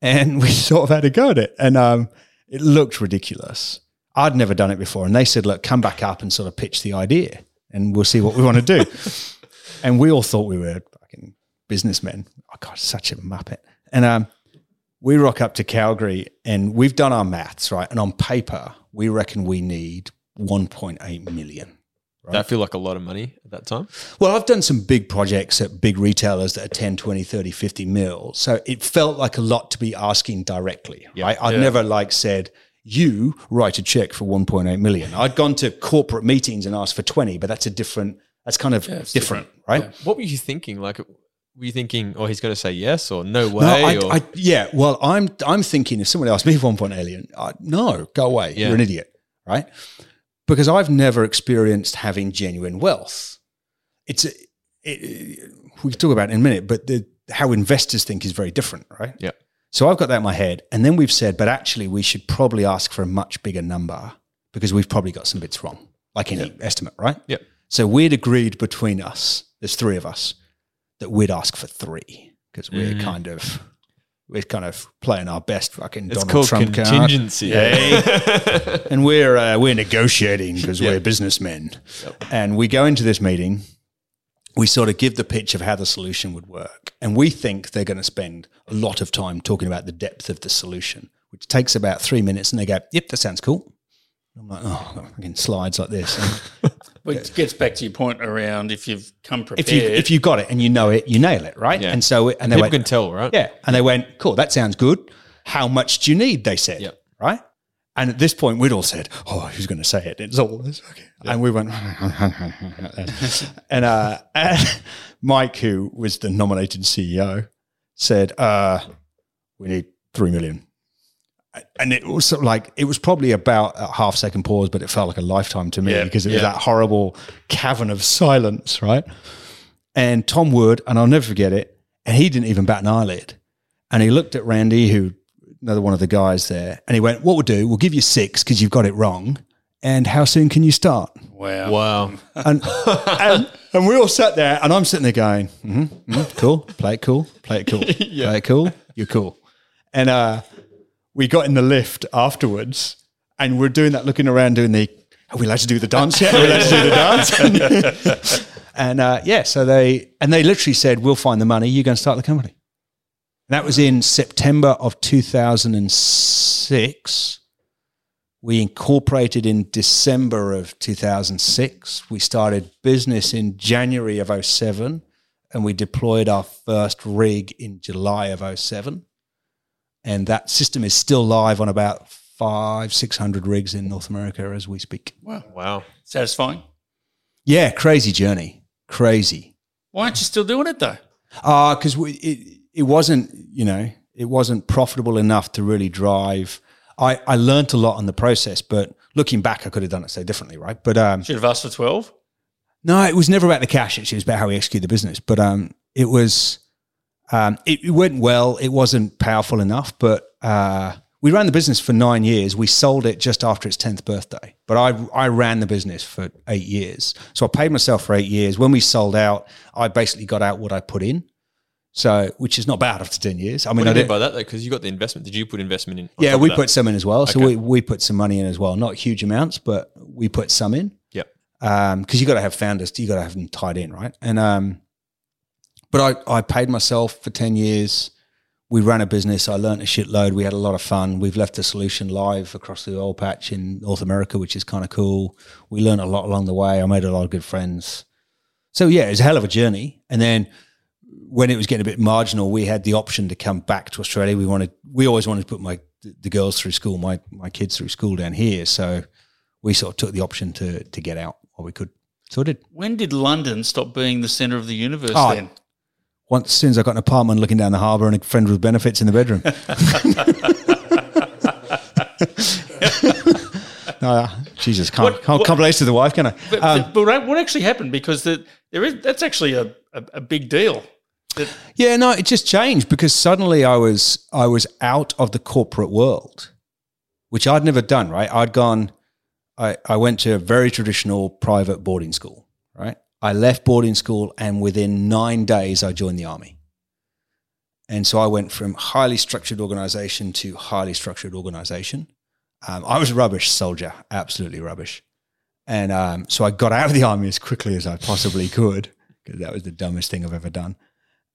And we sort of had a go at it, and um, it looked ridiculous. I'd never done it before, and they said, "Look, come back up and sort of pitch the idea, and we'll see what we want to do." and we all thought we were fucking businessmen. Oh God, such a muppet. And um, we rock up to Calgary, and we've done our maths right. And on paper, we reckon we need 1.8 million. that feel like a lot of money at that time. Well, I've done some big projects at big retailers that are 10, 20, 30, 50 mil. So it felt like a lot to be asking directly, right? I'd Yeah. never like said, you write a check for 1.8 million. I'd gone to corporate meetings and asked for 20, but that's a different, that's kind of it's different, right? What were you thinking? Like, were you thinking, oh, he's going to say yes or no No, way? I, or, I, yeah. Well, I'm I'm thinking if someone asked me for 1.8 million, I, no, go away. Yeah. You're an idiot, right? Because I've never experienced having genuine wealth. It's a, it, we can talk about it in a minute, but the, how investors think is very different, right? Yeah. So I've got that in my head, and then we've said, but actually, we should probably ask for a much bigger number because we've probably got some bits wrong, like any estimate, right? Yeah. So we'd agreed between us, there's three of us, that we'd ask for three because we're Mhm. kind of we're kind of playing our best fucking it's Donald Trump card. contingency. and we're uh, we're negotiating because Yeah. we're businessmen, and we go into this meeting. We sort of give the pitch of how the solution would work, and we think they're going to spend a lot of time talking about the depth of the solution, which takes about three minutes. And they go, "Yep, that sounds cool." I'm like, oh, fucking slides like this. And But it gets back to your point around if you've come prepared. if you if you got it and you know it, you nail it, right? Yeah. And so and they People went, can tell, right? yeah, and they went, cool, that sounds good. How much do you need? They said, Yep. right? And at this point, we'd all said, "Oh, who's going to say it?" It's all this, okay. and we went, and uh, and Mike, who was the nominated CEO, said, uh, "We need three million. And it was like it was probably about a half second pause, but it felt like a lifetime to me Yeah, because it was that horrible cavern of silence, right? And Tom Wood, and I'll never forget it, and he didn't even bat an eyelid. And he looked at Randy, who another one of the guys there, and he went, "What we'll do? We'll give you six because you've got it wrong. And how soon can you start?" wow. Wow. And and, and we all sat there, and I'm sitting there going, mm-hmm, cool, play it cool, play it cool, play it cool, you're cool. And uh, we got in the lift afterwards, and we're doing that, looking around, doing the, are we allowed to do the dance yet? Are we allowed to do the dance? and uh, yeah, so they, and they literally said, we'll find the money, you're going to start the company. And that was in September of 2006. We incorporated in December of 2006. We started business in January of 07 and we deployed our first rig in July of 07. And that system is still live on about five, 600 rigs in North America as we speak. Wow. Wow. Satisfying. Yeah, crazy journey. Crazy. Why aren't you still doing it though? Uh, because we it, it wasn't, you know, it wasn't profitable enough to really drive. I, I learned a lot on the process, but looking back, I could have done it so differently, right? But um, Should have asked for 12. No, it was never about the cash. Actually, it was about how we execute the business. But um, it was, um, it, it went well. It wasn't powerful enough, but uh, we ran the business for nine years. We sold it just after its tenth birthday. But I I ran the business for eight years, so I paid myself for eight years. When we sold out, I basically got out what I put in. So, which is not bad after ten years. I mean, I did, by that though? Because you got the investment. Did you put investment in? yeah, we put some in as well. So Okay. we we put some money in as well. Not huge amounts, but we put some in Yep. because you got to have founders, you got to have them tied in, right? And um, but I I paid myself for ten years. We ran a business. I learned a shitload. We had a lot of fun. We've left the solution live across the oil patch in North America, which is kind of cool. We learned a lot along the way. I made a lot of good friends. So yeah, it was a hell of a journey. And then when it was getting a bit marginal, we had the option to come back to Australia. We wanted, we always wanted to put my the girls through school, my my kids through school down here. So we sort of took the option to to get out while we could. So I did. When did London stop being the center of the universe Oh, then? Once as soon as I got an apartment looking down the harbour and a friend with benefits in the bedroom. no, Jesus, can't What- can't what- to the wife, can I? But, Um, but what what actually happened? Because the, there is that's actually a, a, a big deal. That, Yeah, no, it just changed because suddenly I was I was out of the corporate world, which I'd never done. Right, I'd gone. I, I went to a very traditional private boarding school. I left boarding school, and within nine days, I joined the army. And so I went from highly structured organization to highly structured organization. Um, I was a rubbish soldier, absolutely rubbish. And um, so I got out of the army as quickly as I possibly could because that was the dumbest thing I've ever done.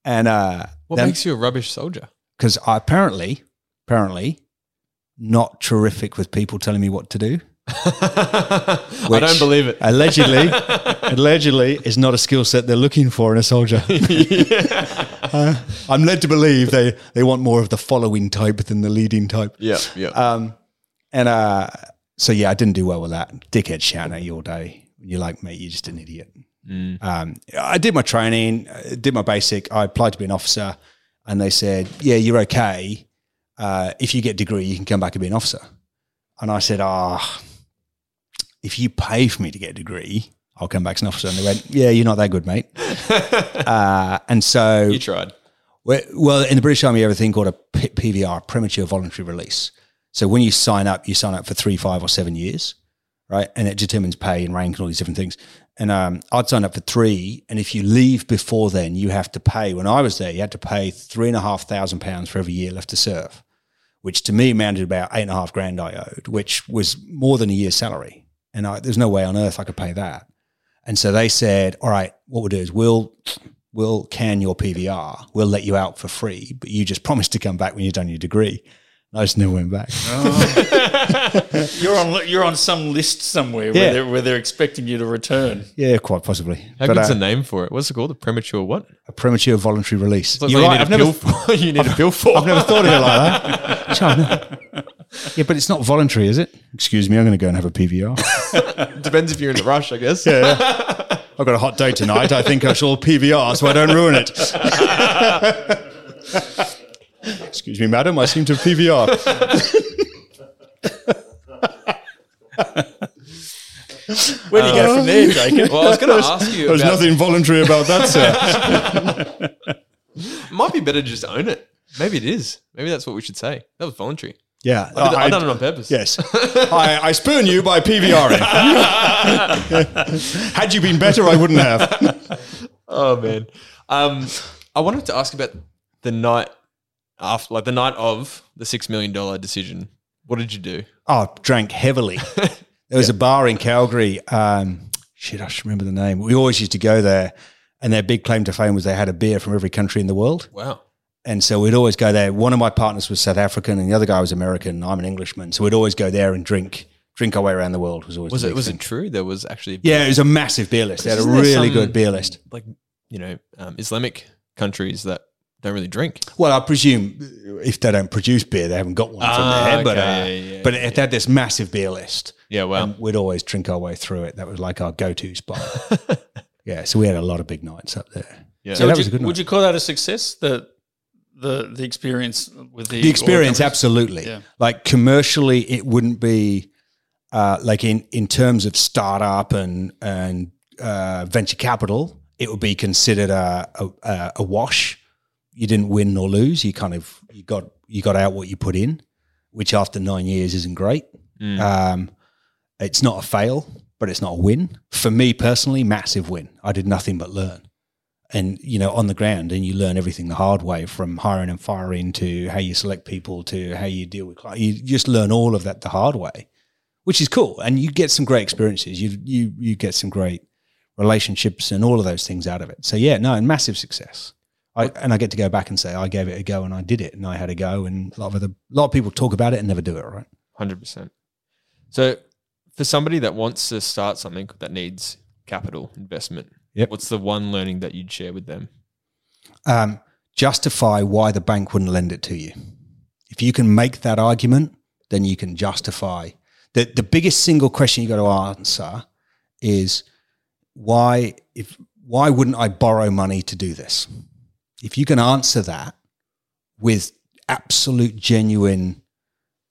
And uh, What then- makes you a rubbish soldier? because I apparently, apparently, not terrific with people telling me what to do. I don't believe it. Allegedly, allegedly, is not a skill set they're looking for in a soldier. Uh, I'm led to believe they they want more of the following type than the leading type. Yeah, yeah. Um, and uh, so yeah, I didn't do well with that. Dickhead shouting at you all day. You're like, mate, you're just an idiot. Mm. Um, I did my training, uh, did my basic. I applied to be an officer, and they said, "Yeah, you're okay. Uh, if you get a degree, you can come back and be an officer." And I said, "Ah, if you pay for me to get a degree, I'll come back as an officer." And they went, "Yeah, you're not that good, mate." uh, and so you tried. well, in the British Army, you have a thing called a P- PVR, premature voluntary release. So when you sign up, you sign up for three, five, or seven years, right? And it determines pay and rank and all these different things. And um, I'd sign up for three, and if you leave before then, you have to pay. When I was there, you had to pay three and a half thousand pounds for every year left to serve, which to me amounted to about eight and a half grand I owed, which was more than a year's salary. And I, there's no way on earth I could pay that. And so they said, "All right, what we'll do is we'll we'll can your PVR. We'll let you out for free, but you just promise to come back when you've done your degree." I just never went back. You're on you're on some list somewhere Yeah. where, they're, where they're expecting you to return. Yeah, quite possibly. How But, good's uh, the name for it? What's it called? A premature what? a premature voluntary release. Like You're you right. need I've a never, bill for. you need a bill for. I've never thought of it like that. Sure, no. Yeah, but it's not voluntary, is it? Excuse me, I'm going to go and have a PVR. Depends if you're in a rush, I guess. Yeah. I've got a hot day tonight. I think I shall PVR so I don't ruin it. Excuse me, madam. I seem to have PVR. Where do you go from there, uh, Jacob? Well, I was going to ask you. There's about, nothing voluntary about that, sir. It might be better to just own it. Maybe it is. Maybe that's what we should say. That was voluntary. Yeah, I did, I, done it on purpose. Yes, I, I spoon you by PVRing. Had you been better, I wouldn't have. Oh man. Um, I wanted to ask about the night after, like the night of the six million dollar decision. What did you do? Oh, drank heavily. There was a bar in Calgary. Um, shit, I should remember the name. We always used to go there, and their big claim to fame was they had a beer from every country in the world. Wow. And so we'd always go there. One of my partners was South African, and the other guy was American. I'm an Englishman, so we'd always go there and drink drink our way around the world. Was always Was it was thing. it true? There was actually Yeah, it was a massive beer list. They had a really some- good beer list. like you know um, Islamic countries that don't really drink. Well, I presume if they don't produce beer, they haven't got one from Ah, there. But, uh, okay, yeah, yeah, but it had this massive beer list. Yeah. Well. And we'd always drink our way through it. That was like our go-to spot. yeah, so we had a lot of big nights up there. yeah. So that would, was you, a good would night. you call that a success? The the the experience with the The experience, absolutely. Yeah. Like commercially, it wouldn't be uh, like in in terms of startup and and uh, venture capital, it would be considered a, a a wash. You didn't win nor lose. You kind of you got you got out what you put in, which after nine years isn't great. Mm. Um, it's not a fail, but it's not a win. For me personally, massive win. I did nothing but learn. And you know, on the ground, and you learn everything the hard way, from hiring and firing to how you select people to how you deal with clients. You just learn all of that the hard way, which is cool. And you get some great experiences. You you you get some great relationships and all of those things out of it. So yeah, no, and massive success. I, and I get to go back and say I gave it a go and I did it and I had a go. And a lot of other, a lot of people talk about it and never do it. Right. Hundred percent. So, for somebody that wants to start something that needs capital investment, Yep. what's the one learning that you'd share with them? um, justify why the bank wouldn't lend it to you. If you can make that argument, then you can justify. The, the biggest single question you got to answer is why if why wouldn't I borrow money to do this? If you can answer that with absolute genuine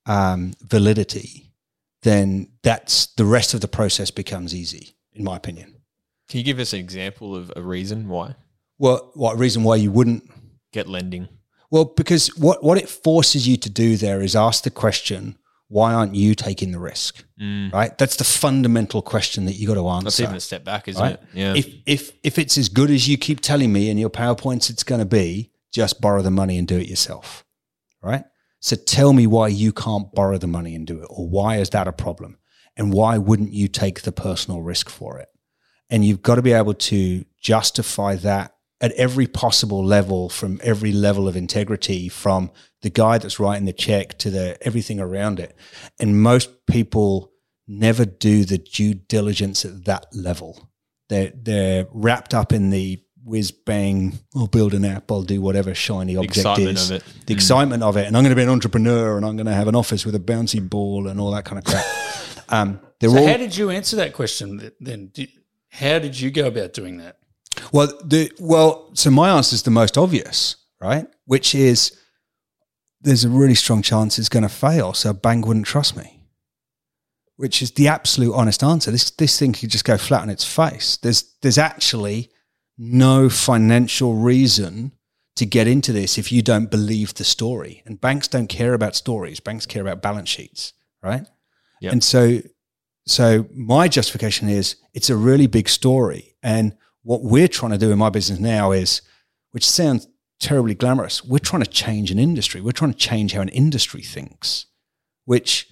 um, validity, then that's the rest of the process becomes easy, in my opinion. Can you give us an example of a reason why Well, what reason why you wouldn't get lending? Well, because what, what it forces you to do there is ask the question, why aren't you taking the risk? Mm. Right? That's the fundamental question that you got to answer. That's even a step back, isn't Right. it? Yeah. If if if it's as good as you keep telling me in your PowerPoints it's going to be, just borrow the money and do it yourself. Right? So tell me why you can't borrow the money and do it or why is that a problem? And why wouldn't you take the personal risk for it? And you've got to be able to justify that at every possible level from every level of integrity from the guy that's writing the check to the everything around it. And most people never do the due diligence at that level. They're they're wrapped up in the whiz bang, I'll build an app, I'll do whatever shiny object excitement is. of it. The Mm. excitement of it. And I'm going to be an entrepreneur and I'm going to have an office with a bouncy ball and all that kind of crap. um, So all how did you answer that question th- then? Did, how did you go about doing that? Well, the well, so my answer is the most obvious, right? Which is there's a really strong chance it's going to fail, so a bank wouldn't trust me. Which is the absolute honest answer. This this thing could just go flat on its face. There's there's actually no financial reason to get into this if you don't believe the story. And banks don't care about stories. Banks care about balance sheets, right? Yep. And so so my justification is it's a really big story. And what we're trying to do in my business now is, which sounds terribly glamorous, we're trying to change an industry. We're trying to change how an industry thinks, which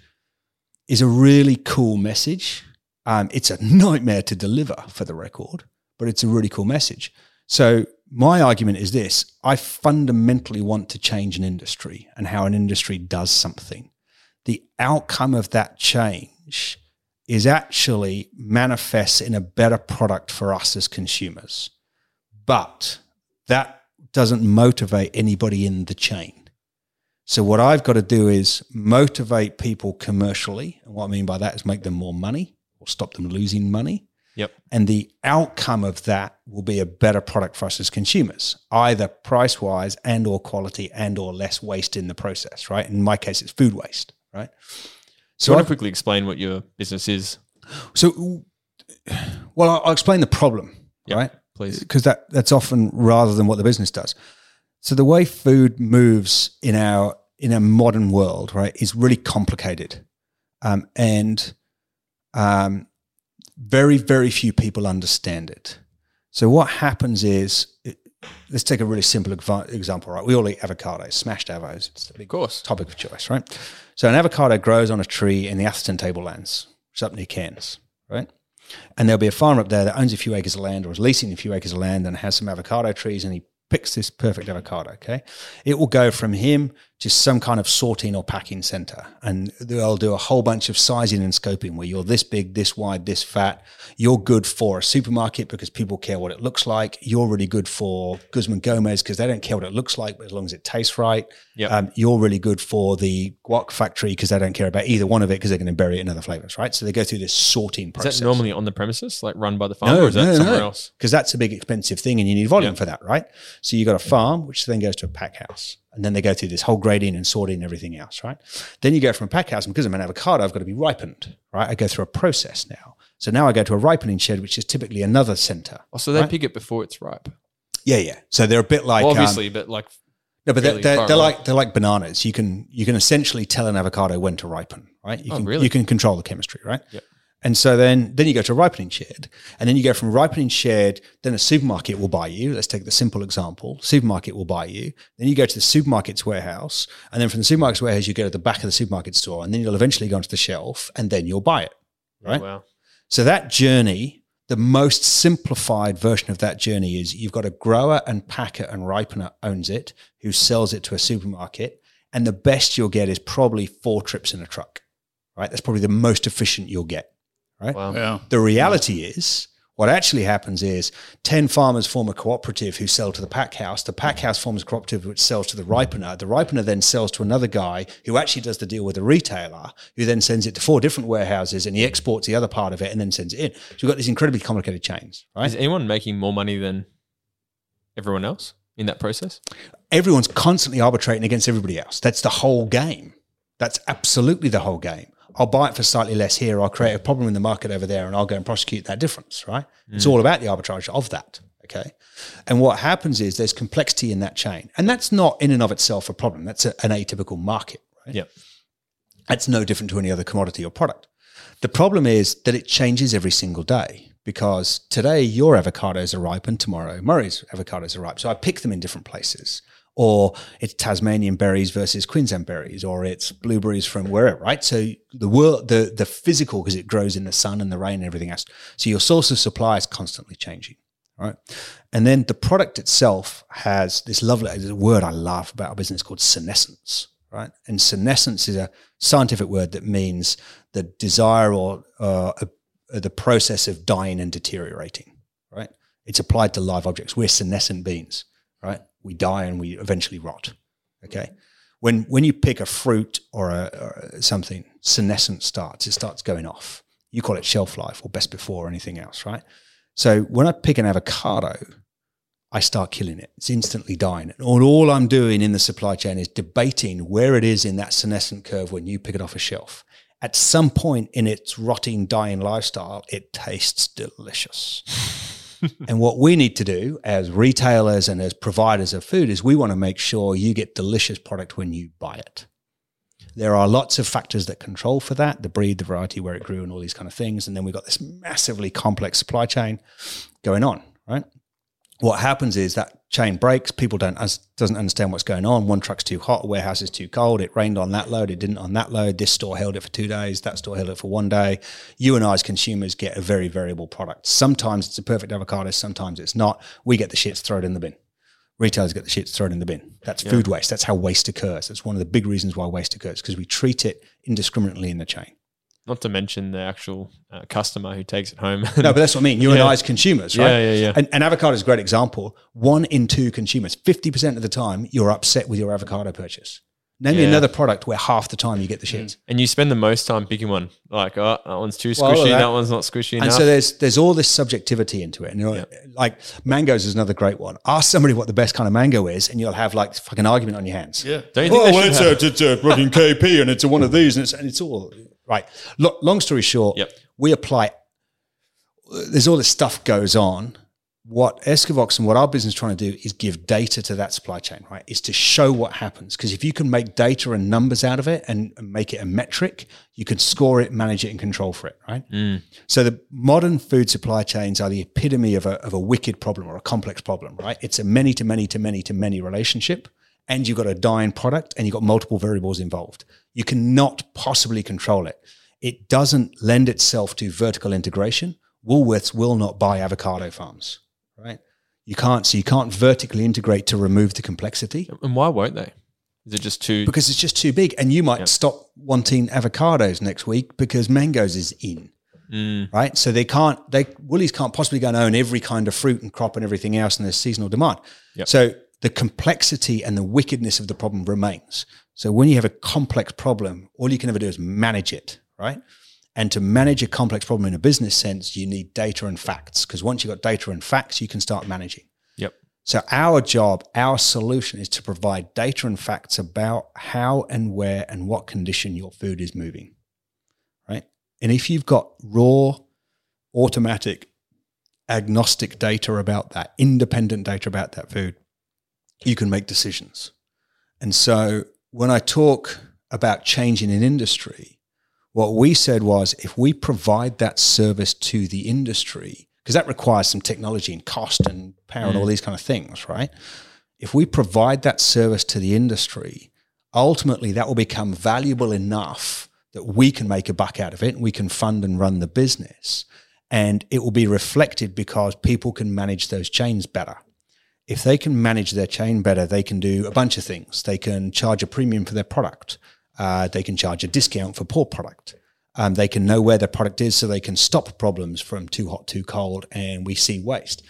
is a really cool message. Um, it's a nightmare to deliver for the record, but it's a really cool message. So my argument is this I fundamentally want to change an industry and how an industry does something. The outcome of that change is actually manifests in a better product for us as consumers. But that doesn't motivate anybody in the chain. So what I've got to do is motivate people commercially. And what I mean by that is make them more money or stop them losing money. Yep. And the outcome of that will be a better product for us as consumers, either price wise and or quality and or less waste in the process, right? In my case, it's food waste, right? So, I want to quickly explain what your business is, So, well, I'll, I'll explain the problem, Yep. right? please. Because that that's often rather than what the business does. So the way food moves in our in a modern world, right, is really complicated, um, and um, very very few people understand it. So what happens is, it, let's take a really simple example, right? We all eat avocados, smashed avos. It's the big Of course. topic of choice, right? So an avocado grows on a tree in the Atherton tablelands, which is up near Cairns, right? And there'll be a farmer up there that owns a few acres of land or is leasing a few acres of land and has some avocado trees and he picks this perfect avocado, okay? It will go from him to some kind of sorting or packing center. And they'll do a whole bunch of sizing and scoping where you're this big, this wide, this fat. You're good for a supermarket because people care what it looks like. You're really good for Guzman Gomez because they don't care what it looks like, but as long as it tastes right. Yep. Um, you're really good for the guac factory because they don't care about either one of it because they're going to bury it in other flavors, right? So they go through this sorting Is process. that normally on the premises, like run by the farmer, or is that somewhere else? Because that's a big expensive thing and you need volume Yeah. for that, right? So you got a farm, which then goes to a pack house. And then they go through this whole grading and sorting and everything else, right? Then you go from a pack house, and because I'm an avocado, I've got to be ripened, right? I go through a process now. So now I go to a ripening shed, which is typically another center. Oh, so they Right. pick it before it's ripe. Yeah, yeah. So they're a bit like well, um, obviously, but like No, but they're, they're, they're like they're like bananas. You can you can essentially tell an avocado when to ripen, right? You Oh, can really? you can control the chemistry, right? Yep. And so then then you go to a ripening shed, and then you go from ripening shed. Then a supermarket will buy you. Let's take the simple example: supermarket will buy you. Then you go to the supermarket's warehouse, and then from the supermarket's warehouse, you go to the back of the supermarket store, and then you'll eventually go onto the shelf, and then you'll buy it. Oh, right. wow. So that journey, the most simplified version of that journey is you've got a grower and packer and ripener owns it, who sells it to a supermarket, and the best you'll get is probably four trips in a truck. Right? That's probably the most efficient you'll get. Right? Wow. Yeah. The reality is what actually happens is 10 farmers form a cooperative who sell to the pack house. The pack house forms a cooperative which sells to the ripener. The ripener then sells to another guy who actually does the deal with the retailer, who then sends it to four different warehouses and he exports the other part of it and then sends it in. So you've got these incredibly complicated chains, right? Is anyone making more money than everyone else in that process? Everyone's constantly arbitrating against everybody else. That's the whole game. That's absolutely the whole game. I'll buy it for slightly less here. I'll create a problem in the market over there and I'll go and prosecute that difference, right? It's all about the arbitrage of that. Okay. And what happens is there's complexity in that chain. And that's not in and of itself a problem. That's a, an atypical market, right? Yep. That's no different to any other commodity or product. The problem is that it changes every single day because today your avocados are ripe and tomorrow Murray's avocados are ripe. So I pick them in different places. Or it's Tasmanian berries versus Queensland berries, or it's blueberries from wherever, right? So the world, the the physical, because it grows in the sun and the rain and everything else. So your source of supply is constantly changing, right? And then the product itself has this lovely a word I love about our business called senescence, right? And senescence is a scientific word that means the desire or uh, uh, the process of dying and deteriorating, right? It's applied to live objects. We're senescent beings, right? We die and we eventually rot. Okay. When when you pick a fruit or, a, or something, senescence starts. It starts going off. You call it shelf life or best before or anything else, right? So when I pick an avocado, I start killing it. It's instantly dying. And all, all I'm doing in the supply chain is debating where it is in that senescent curve when you pick it off a shelf. At some point in its rotting, dying lifestyle, it tastes delicious. and what we need to do as retailers and as providers of food is we want to make sure you get delicious product when you buy it. There are lots of factors that control for that the breed, the variety, where it grew, and all these kind of things. And then we've got this massively complex supply chain going on, right? What happens is that chain breaks. People don't doesn't understand what's going on. One truck's too hot, a warehouse is too cold. It rained on that load, it didn't on that load. This store held it for two days, that store held it for one day. You and I as consumers get a very variable product. Sometimes it's a perfect avocado, sometimes it's not. We get the shits, throw it in the bin. Retailers get the shits, throw it in the bin. That's food waste. That's how waste occurs. That's one of the big reasons why waste occurs because we treat it indiscriminately in the chain. Not to mention the actual uh, customer who takes it home. No, but that's what I mean. You and Yeah. I as consumers, right? Yeah, yeah, yeah. And, and avocado is a great example. One in two consumers, 50% of the time, you're upset with your avocado purchase. Name me another product where half the time you get the shits. and you spend the most time picking one. Like, oh, that one's too Well, squishy. that- that. one's not squishy And so there's there's all this subjectivity into it. And you know, like mangoes is another great one. Ask somebody what the best kind of mango is, and you'll have like fucking argument on your hands. Yeah. Don't you think Oh, they well, should it's a, it's a fucking KP and it's a one of these and it's, and it's all right. Lo- long story short, Yep. we apply. There's all this stuff goes on. What Escavox and what our business is trying to do is give data to that supply chain, right? Is to show what happens. Because if you can make data and numbers out of it and, and make it a metric, you can score it, manage it, and control for it, right? Mm. So the modern food supply chains are the epitome of a, of a wicked problem or a complex problem, right? It's a many to many to many to many relationship, and you've got a dying product and you've got multiple variables involved. You cannot possibly control it. It doesn't lend itself to vertical integration. Woolworths will not buy avocado farms, right? You can't, so you can't vertically integrate to remove the complexity and why won't they? Is it just too? because it's just too big. And you might stop wanting avocados next week because mangoes is in, Mm, right? So they can't, they Woolies can't possibly go and own every kind of fruit and crop and everything else, and there's seasonal demand. Yep. So the complexity and the wickedness of the problem remains. So when you have a complex problem, all you can ever do is manage it, right? And to manage a complex problem in a business sense, you need data and facts because once you've got data and facts, you can start managing. yep. So our job, our solution is to provide data and facts about how and where and what condition your food is moving. Right? And if you've got raw, automatic, agnostic data about that, independent data about that food, you can make decisions. And so when I talk about changing an industry, what we said was if we provide that service to the industry, because that requires some technology and cost and power and all mm. these kind of things, right? If we provide that service to the industry, ultimately that will become valuable enough that we can make a buck out of it and we can fund and run the business. And it will be reflected because people can manage those chains better if they can manage their chain better, they can do a bunch of things. They can charge a premium for their product. Uh, they can charge a discount for poor product. Um, they can know where their product is so they can stop problems from too hot, too cold, and we see waste.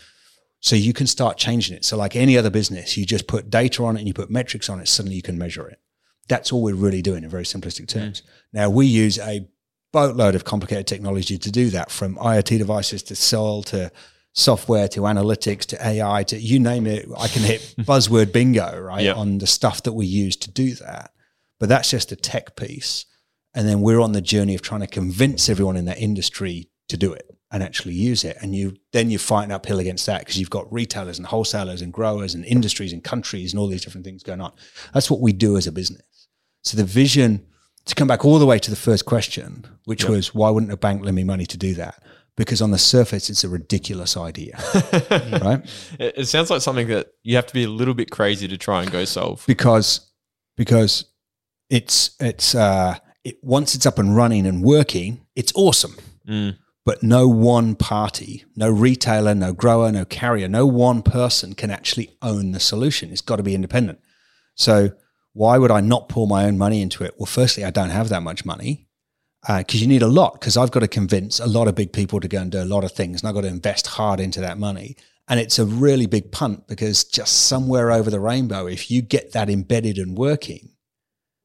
So you can start changing it. So, like any other business, you just put data on it and you put metrics on it, suddenly you can measure it. That's all we're really doing in very simplistic terms. Now, we use a boatload of complicated technology to do that from IoT devices to cell to software to analytics to AI to you name it. I can hit buzzword bingo, right? Yep. On the stuff that we use to do that. But that's just a tech piece. And then we're on the journey of trying to convince everyone in that industry to do it and actually use it. And you then you're fighting uphill against that because you've got retailers and wholesalers and growers and industries and countries and all these different things going on. That's what we do as a business. So the vision to come back all the way to the first question, which Yep. was why wouldn't a bank lend me money to do that? Because on the surface, it's a ridiculous idea, right? It, it sounds like something that you have to be a little bit crazy to try and go solve. Because because it's it's uh, it once it's up and running and working, it's awesome. Mm, But no one party, no retailer, no grower, no carrier, no one person can actually own the solution. It's got to be independent. So why would I not pour my own money into it? Well, firstly, I don't have that much money Uh, because you need a lot. Because I've got to convince a lot of big people to go and do a lot of things, and I've got to invest hard into that money. And it's a really big punt because just somewhere over the rainbow, if you get that embedded and working,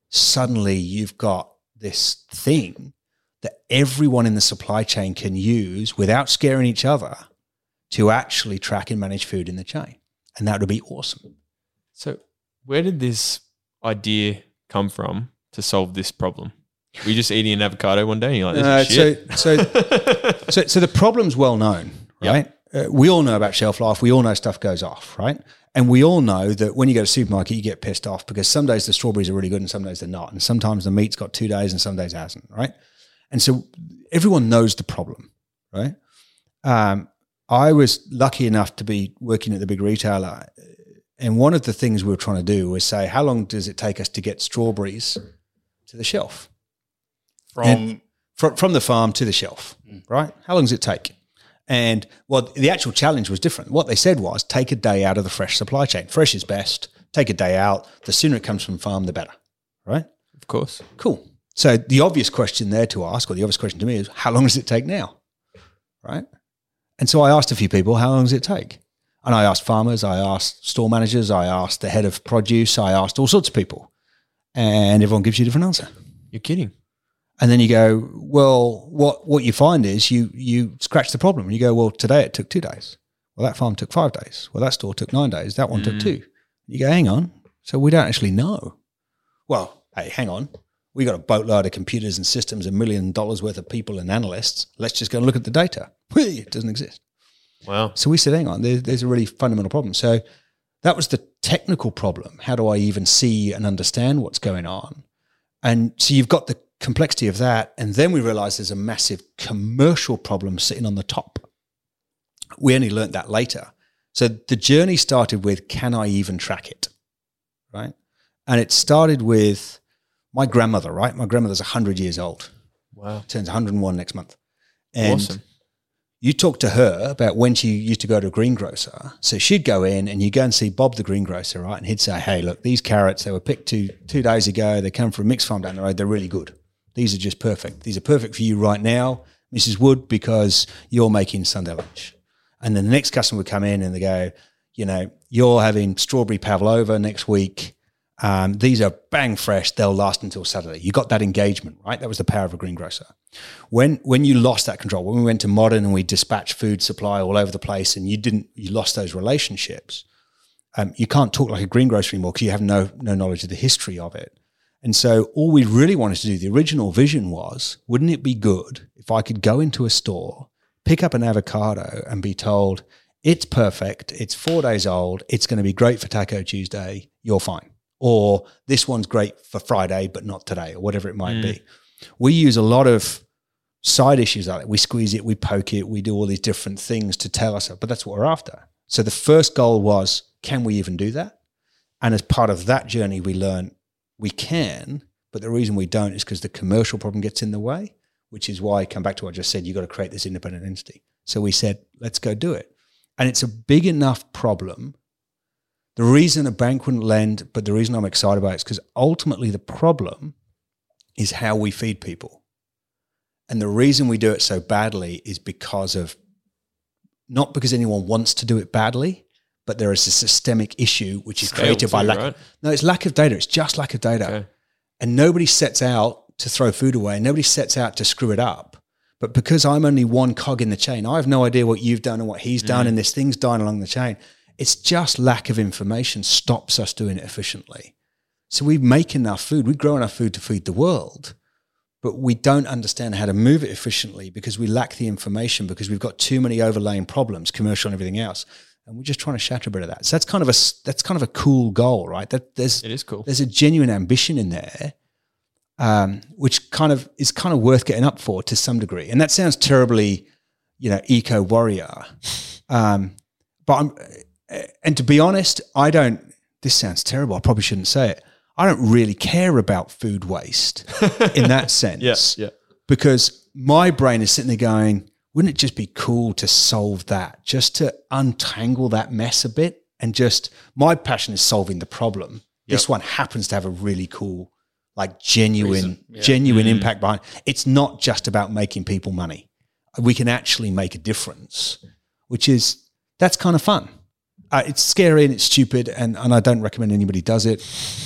suddenly you've got this thing that everyone in the supply chain can use without scaring each other to actually track and manage food in the chain. And that would be awesome. So, where did this idea come from to solve this problem? Were you just eating an avocado one day and you're like, Uh, this is shit? so, so, so, so the problem's well known, Yep. right? Uh, we all know about shelf life. We all know stuff goes off, right? And we all know that when you go to the supermarket, you get pissed off because some days the strawberries are really good and some days they're not. And sometimes the meat's got two days and some days it hasn't, right? And so everyone knows the problem, right? Um, I was lucky enough to be working at the big retailer uh, And one of the things we were trying to do was say, how long does it take us to get strawberries to the shelf? From from, from the farm to the shelf, mm. right? How long does it take? And well, the actual challenge was different. What they said was take a day out of the fresh supply chain. Fresh is best. Take a day out. The sooner it comes from farm, the better, right? Of course. Cool. So the obvious question there to ask, or the obvious question to me is, how long does it take now? Right? And so I asked a few people, how long does it take? And I asked farmers, I asked store managers, I asked the head of produce, I asked all sorts of people. And everyone gives you a different answer. You're kidding. And then you go, well, what what you find is you you scratch the problem. And you go, well, today it took two days. Well, that farm took five days. Well, that store took nine days. That one took mm. two. You go, hang on. So we don't actually know. Well, hey, hang on. We got a boatload of computers and systems, a million dollars worth of people and analysts. Let's just go and look at the data. It doesn't exist. Wow. So we said, hang on, there, there's a really fundamental problem. So that was the technical problem. How do I even see and understand what's going on? And so you've got the complexity of that. And then we realized there's a massive commercial problem sitting on the top. We only learnt that later. So the journey started with can I even track it? Right. And it started with my grandmother, right? My grandmother's 100 years old, Wow. turns 101 next month. And awesome. you talk to her about when she used to go to a greengrocer. So she'd go in and you go and see Bob the greengrocer, right? And he'd say, Hey, look, these carrots, they were picked two two days ago. They come from a mixed farm down the road. They're really good. These are just perfect. These are perfect for you right now, Mrs. Wood, because you're making Sunday lunch. And then the next customer would come in and they go, you know, you're having strawberry pavlova next week. Um, these are bang fresh. They'll last until Saturday. You got that engagement, right? That was the power of a greengrocer. When when you lost that control, when we went to modern and we dispatched food supply all over the place, and you didn't, you lost those relationships. Um, you can't talk like a greengrocer anymore because you have no no knowledge of the history of it. And so all we really wanted to do, the original vision was, wouldn't it be good if I could go into a store, pick up an avocado, and be told it's perfect, it's four days old, it's going to be great for Taco Tuesday, you're fine or this one's great for Friday, but not today, or whatever it might mm. be. We use a lot of side issues like that. We squeeze it, we poke it, we do all these different things to tell us, but that's what we're after. So the first goal was, can we even do that? And as part of that journey, we learn we can, but the reason we don't is because the commercial problem gets in the way, which is why I come back to what I just said, you've got to create this independent entity. So we said, let's go do it. And it's a big enough problem the reason a bank wouldn't lend, but the reason I'm excited about it is because ultimately the problem is how we feed people. And the reason we do it so badly is because of not because anyone wants to do it badly, but there is a systemic issue which is Scale created by lack. right? No, it's lack of data. It's just lack of data. Okay. And nobody sets out to throw food away. Nobody sets out to screw it up. But because I'm only one cog in the chain, I have no idea what you've done and what he's done, mm. and this thing's dying along the chain. It's just lack of information stops us doing it efficiently. So we make enough food, we grow enough food to feed the world, but we don't understand how to move it efficiently because we lack the information because we've got too many overlaying problems, commercial and everything else, and we're just trying to shatter a bit of that. So that's kind of a that's kind of a cool goal, right? That there's It is cool. there's a genuine ambition in there, um, which kind of is kind of worth getting up for to some degree. And that sounds terribly, you know, eco warrior. Um, but I'm, and to be honest, I don't. This sounds terrible. I probably shouldn't say it. I don't really care about food waste in that sense Yes. Yeah. because my brain is sitting there going, wouldn't it just be cool to solve that, just to untangle that mess a bit? And just my passion is solving the problem. This one happens to have a really cool, like genuine, yeah. genuine impact behind. It's not just about making people money. We can actually make a difference, which is that's kind of fun. Uh, it's scary and it's stupid, and, and I don't recommend anybody does it.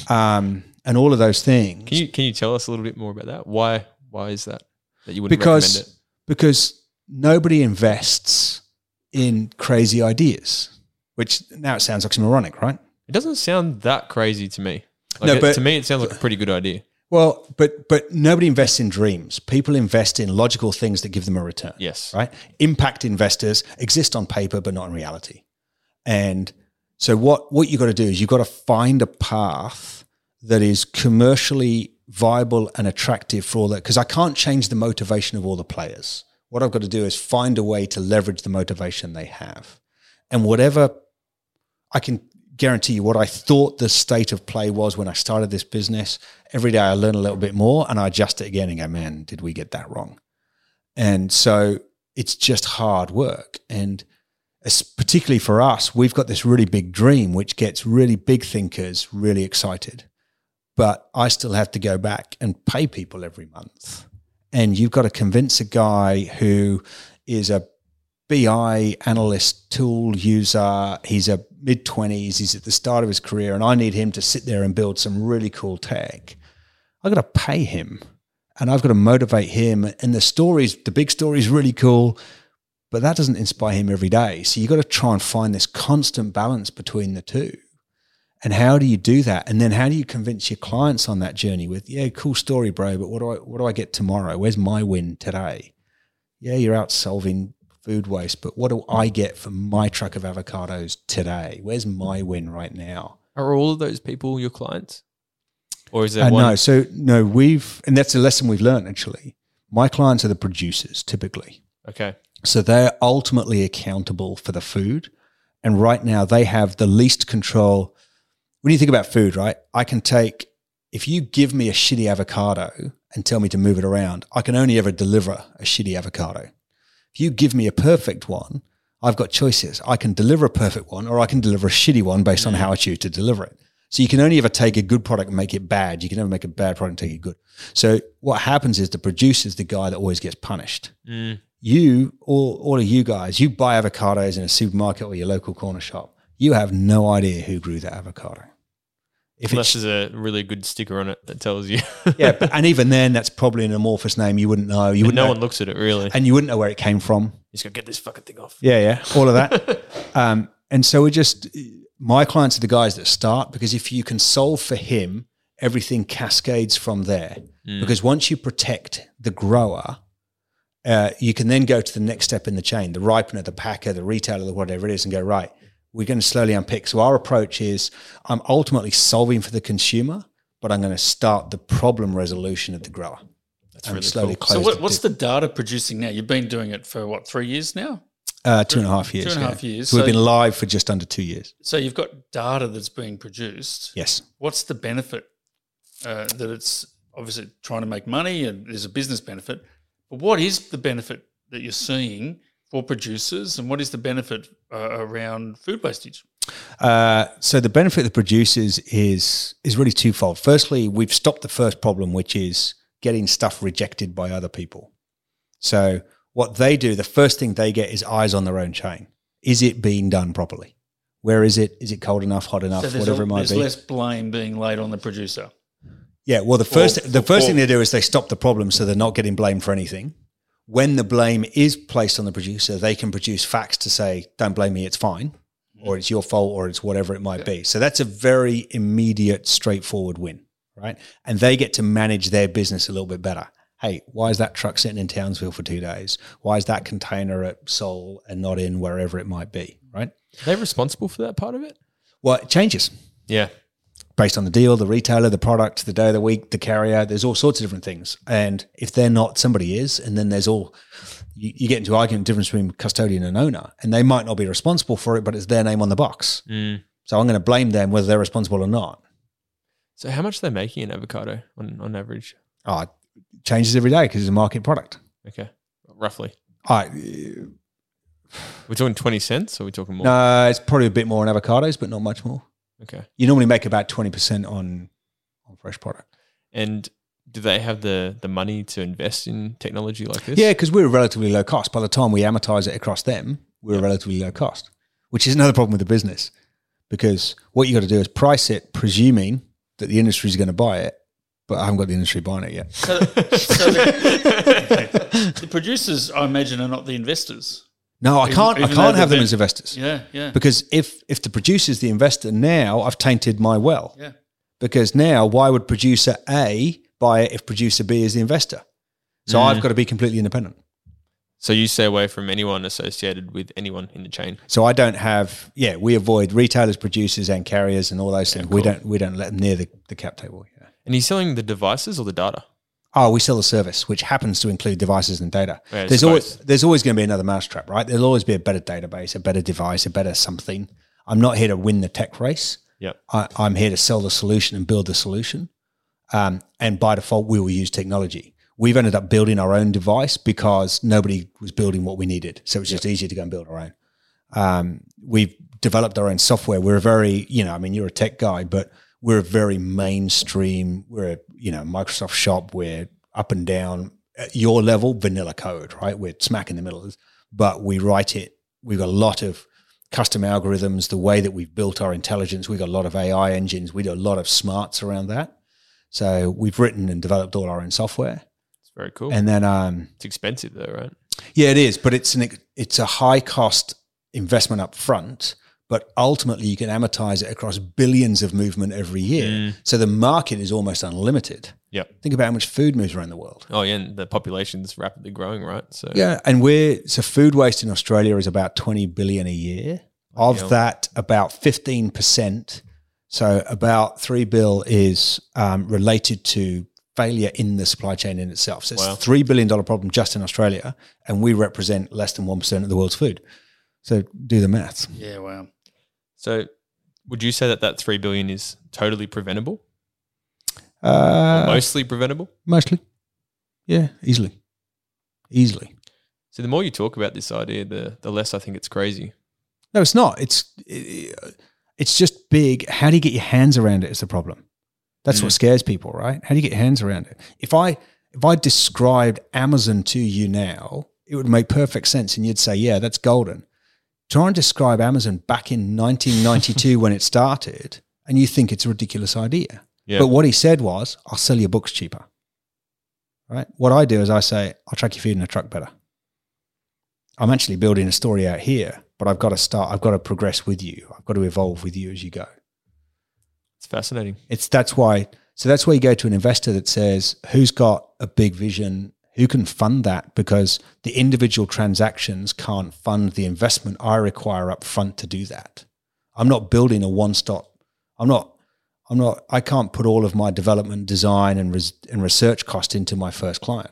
Um, and all of those things Can you can you tell us a little bit more about that? Why why is that that you wouldn't because recommend it? because nobody invests in crazy ideas, which now it sounds oxymoronic, right? It doesn't sound that crazy to me. Like No, it- but- to me, it sounds like a pretty good idea. Well, but but nobody invests in dreams. People invest in logical things that give them a return. Yes. Right? Impact investors exist on paper but not in reality. And so what what you got to do is you've got to find a path that is commercially viable and attractive for all that because I can't change the motivation of all the players. What I've got to do is find a way to leverage the motivation they have. And whatever I can guarantee you what I thought the state of play was when I started this business. Every day I learn a little bit more and I adjust it again and go, man, did we get that wrong? And so it's just hard work. And particularly for us, we've got this really big dream, which gets really big thinkers really excited. But I still have to go back and pay people every month. And you've got to convince a guy who is a BI analyst tool user. He's a mid 20s. He's at the start of his career, and I need him to sit there and build some really cool tech. I've got to pay him and I've got to motivate him. And the stories, the big story is really cool, but that doesn't inspire him every day. So you've got to try and find this constant balance between the two. And how do you do that? And then how do you convince your clients on that journey with, yeah, cool story, bro, but what do I what do I get tomorrow? Where's my win today? Yeah, you're out solving food waste, but what do I get for my truck of avocados today? Where's my win right now? Are all of those people your clients? Or is there Uh, one? no, so no, we've and that's a lesson we've learned actually. My clients are the producers typically. Okay. So they're ultimately accountable for the food. And right now they have the least control. When you think about food, right? I can take, if you give me a shitty avocado and tell me to move it around, I can only ever deliver a shitty avocado. If you give me a perfect one, I've got choices. I can deliver a perfect one or I can deliver a shitty one based on how I choose to deliver it. So you can only ever take a good product and make it bad. You can never make a bad product and take it good. So what happens is the producer is the guy that always gets punished Mm. you all, all of you guys, you buy avocados in a supermarket or your local corner shop. You have no idea who grew that avocado. If Unless it's, there's a really good sticker on it that tells you. yeah, but, and even then, that's probably an amorphous name. You wouldn't know. You wouldn't no know, one looks at it really. and you wouldn't know where it came from. He's gonna get this fucking thing off. Yeah, yeah, all of that. um, and so we just, my clients are the guys that start because if you can solve for him, everything cascades from there. Mm. Because once you protect the grower, uh, you can then go to the next step in the chain, the ripener, the packer, the retailer, the whatever it is, and go, right, we're going to slowly unpick. So our approach is I'm ultimately solving for the consumer, but I'm going to start the problem resolution of the grower. That's and really slowly cool. So what, what's the data producing now? You've been doing it for what three years now? uh, two and a half years? Two and a yeah. half years. So we've So- been live for just under two years. So you've got data that's being produced. Yes. What's the benefit uh, that it's obviously trying to make money and there's a business benefit, but what is the benefit that you're seeing for producers and what is the benefit uh, around food wastage? Uh, so the benefit of the producers is is really twofold. Firstly, we've stopped the first problem, which is getting stuff rejected by other people. So what they do, the first thing they get is eyes on their own chain. Is it being done properly? Where is it? Is it cold enough, hot enough, so whatever a- it might there's be? less blame being laid on the producer. Yeah, well, the first For- the first for- thing they do is they stop the problem, so they're not getting blamed for anything. When the blame is placed on the producer, they can produce facts to say, "Don't blame me, it's fine," mm-hmm. or "It's your fault," or "It's whatever it might be." So that's a very immediate, straightforward win, right? And they get to manage their business a little bit better. Hey, why is that truck sitting in Townsville for two days? Why is that container at Seoul and not in wherever it might be, right? Are they responsible for that part of it? Well, it changes Yeah. Based on the deal, the retailer, the product, the day of the week, the carrier. There's all sorts of different things. And if they're not, somebody is. And then there's all, you, you get into argument difference between custodian and owner. And they might not be responsible for it, but it's their name on the box. Mm. So I'm going to blame them whether they're responsible or not. So how much are they making an avocado on, on average? Oh, it changes every day because it's a market product. Okay. Roughly. I, We're talking 20 cents or are we talking more? no, it's probably a bit more on avocados, but not much more. Okay. You normally make about 20% on, on fresh product. And do they have the, the money to invest in technology like this? Yeah, because we're relatively low cost. By the time we amortize it across them, we're a relatively low cost, which is another problem with the business. Because what you got to do is price it, presuming that the industry is going to buy it, but I haven't got the industry buying it yet. So, so the, the producers, I imagine, are not the investors. No, I can't. I even can't have them they've as investors Yeah, yeah, because if if the producer's the investor now, I've tainted my well. yeah. Because now, why would producer A buy it if producer B is the investor? So Mm. I've got to be completely independent. So you stay away from anyone associated with anyone in the chain. So I don't have, yeah, we avoid retailers, producers, and carriers, and all those things. We don't, we don't let them near the, the cap table. Yeah. And you're selling the devices or the data? Oh, we sell a service which happens to include devices and data. Yeah, there's always there's always going to be another mousetrap, right? There'll always be a better database, a better device, a better something. I'm not here to win the tech race. Yep. I, I'm here to sell the solution and build the solution. Um, and by default, we will use technology. We've ended up building our own device because nobody was building what we needed. So it was just easier to go and build our own. Um, we've developed our own software. We're a very, you know, I mean, you're a tech guy, but we're a very mainstream. We're a, you know, Microsoft shop. We're up and down at your level, vanilla code, right? We're smack in the middle, but we write it. We've got a lot of custom algorithms. The way that we've built our intelligence, we've got a lot of AI engines. We do a lot of smarts around that. So we've written and developed all our own software. It's very cool. And then, um, it's expensive though, right? yeah, it is, but it's an it's a high cost investment up front. But ultimately, you can amortize it across billions of movement every year. Mm. So the market is almost unlimited. Yep. Think about how much food moves around the world. Oh yeah, and the population's rapidly growing, right? So Yeah, and we're so food waste in Australia is about twenty billion a year. Of hell. that, about fifteen percent, so about three bill is um, related to failure in the supply chain in itself. So it's Wow. a three billion dollar problem just in Australia, and we represent less than one percent of the world's food. So do the maths. Yeah, wow. So would you say that that 3 billion is totally preventable? Uh, mostly preventable? mostly, yeah, easily, easily. So the more you talk about this idea, the the less I think it's crazy. No, it's not. It's it, it's just big. How do you get your hands around it? Is the problem. That's Mm. what scares people, right? How do you get your hands around it? If I if I described Amazon to you now, it would make perfect sense, and you'd say, "Yeah, that's golden." Try and describe Amazon back in 1992 when it started, and you think it's a ridiculous idea. Yeah. But what he said was, "I'll sell your books cheaper." Right? What I do is I say, "I'll track your food in a truck better." I'm actually building a story out here, but I've got to start. I've got to progress with you. I've got to evolve with you as you go. it's fascinating. It's that's why. So that's why you go to an investor that says, "Who's got a big vision? Who can fund that?" Because the individual transactions can't fund the investment I require up front to do that. I'm not building a one-stop. I'm not. I'm not. I can't put all of my development, design, and res, and research cost into my first client.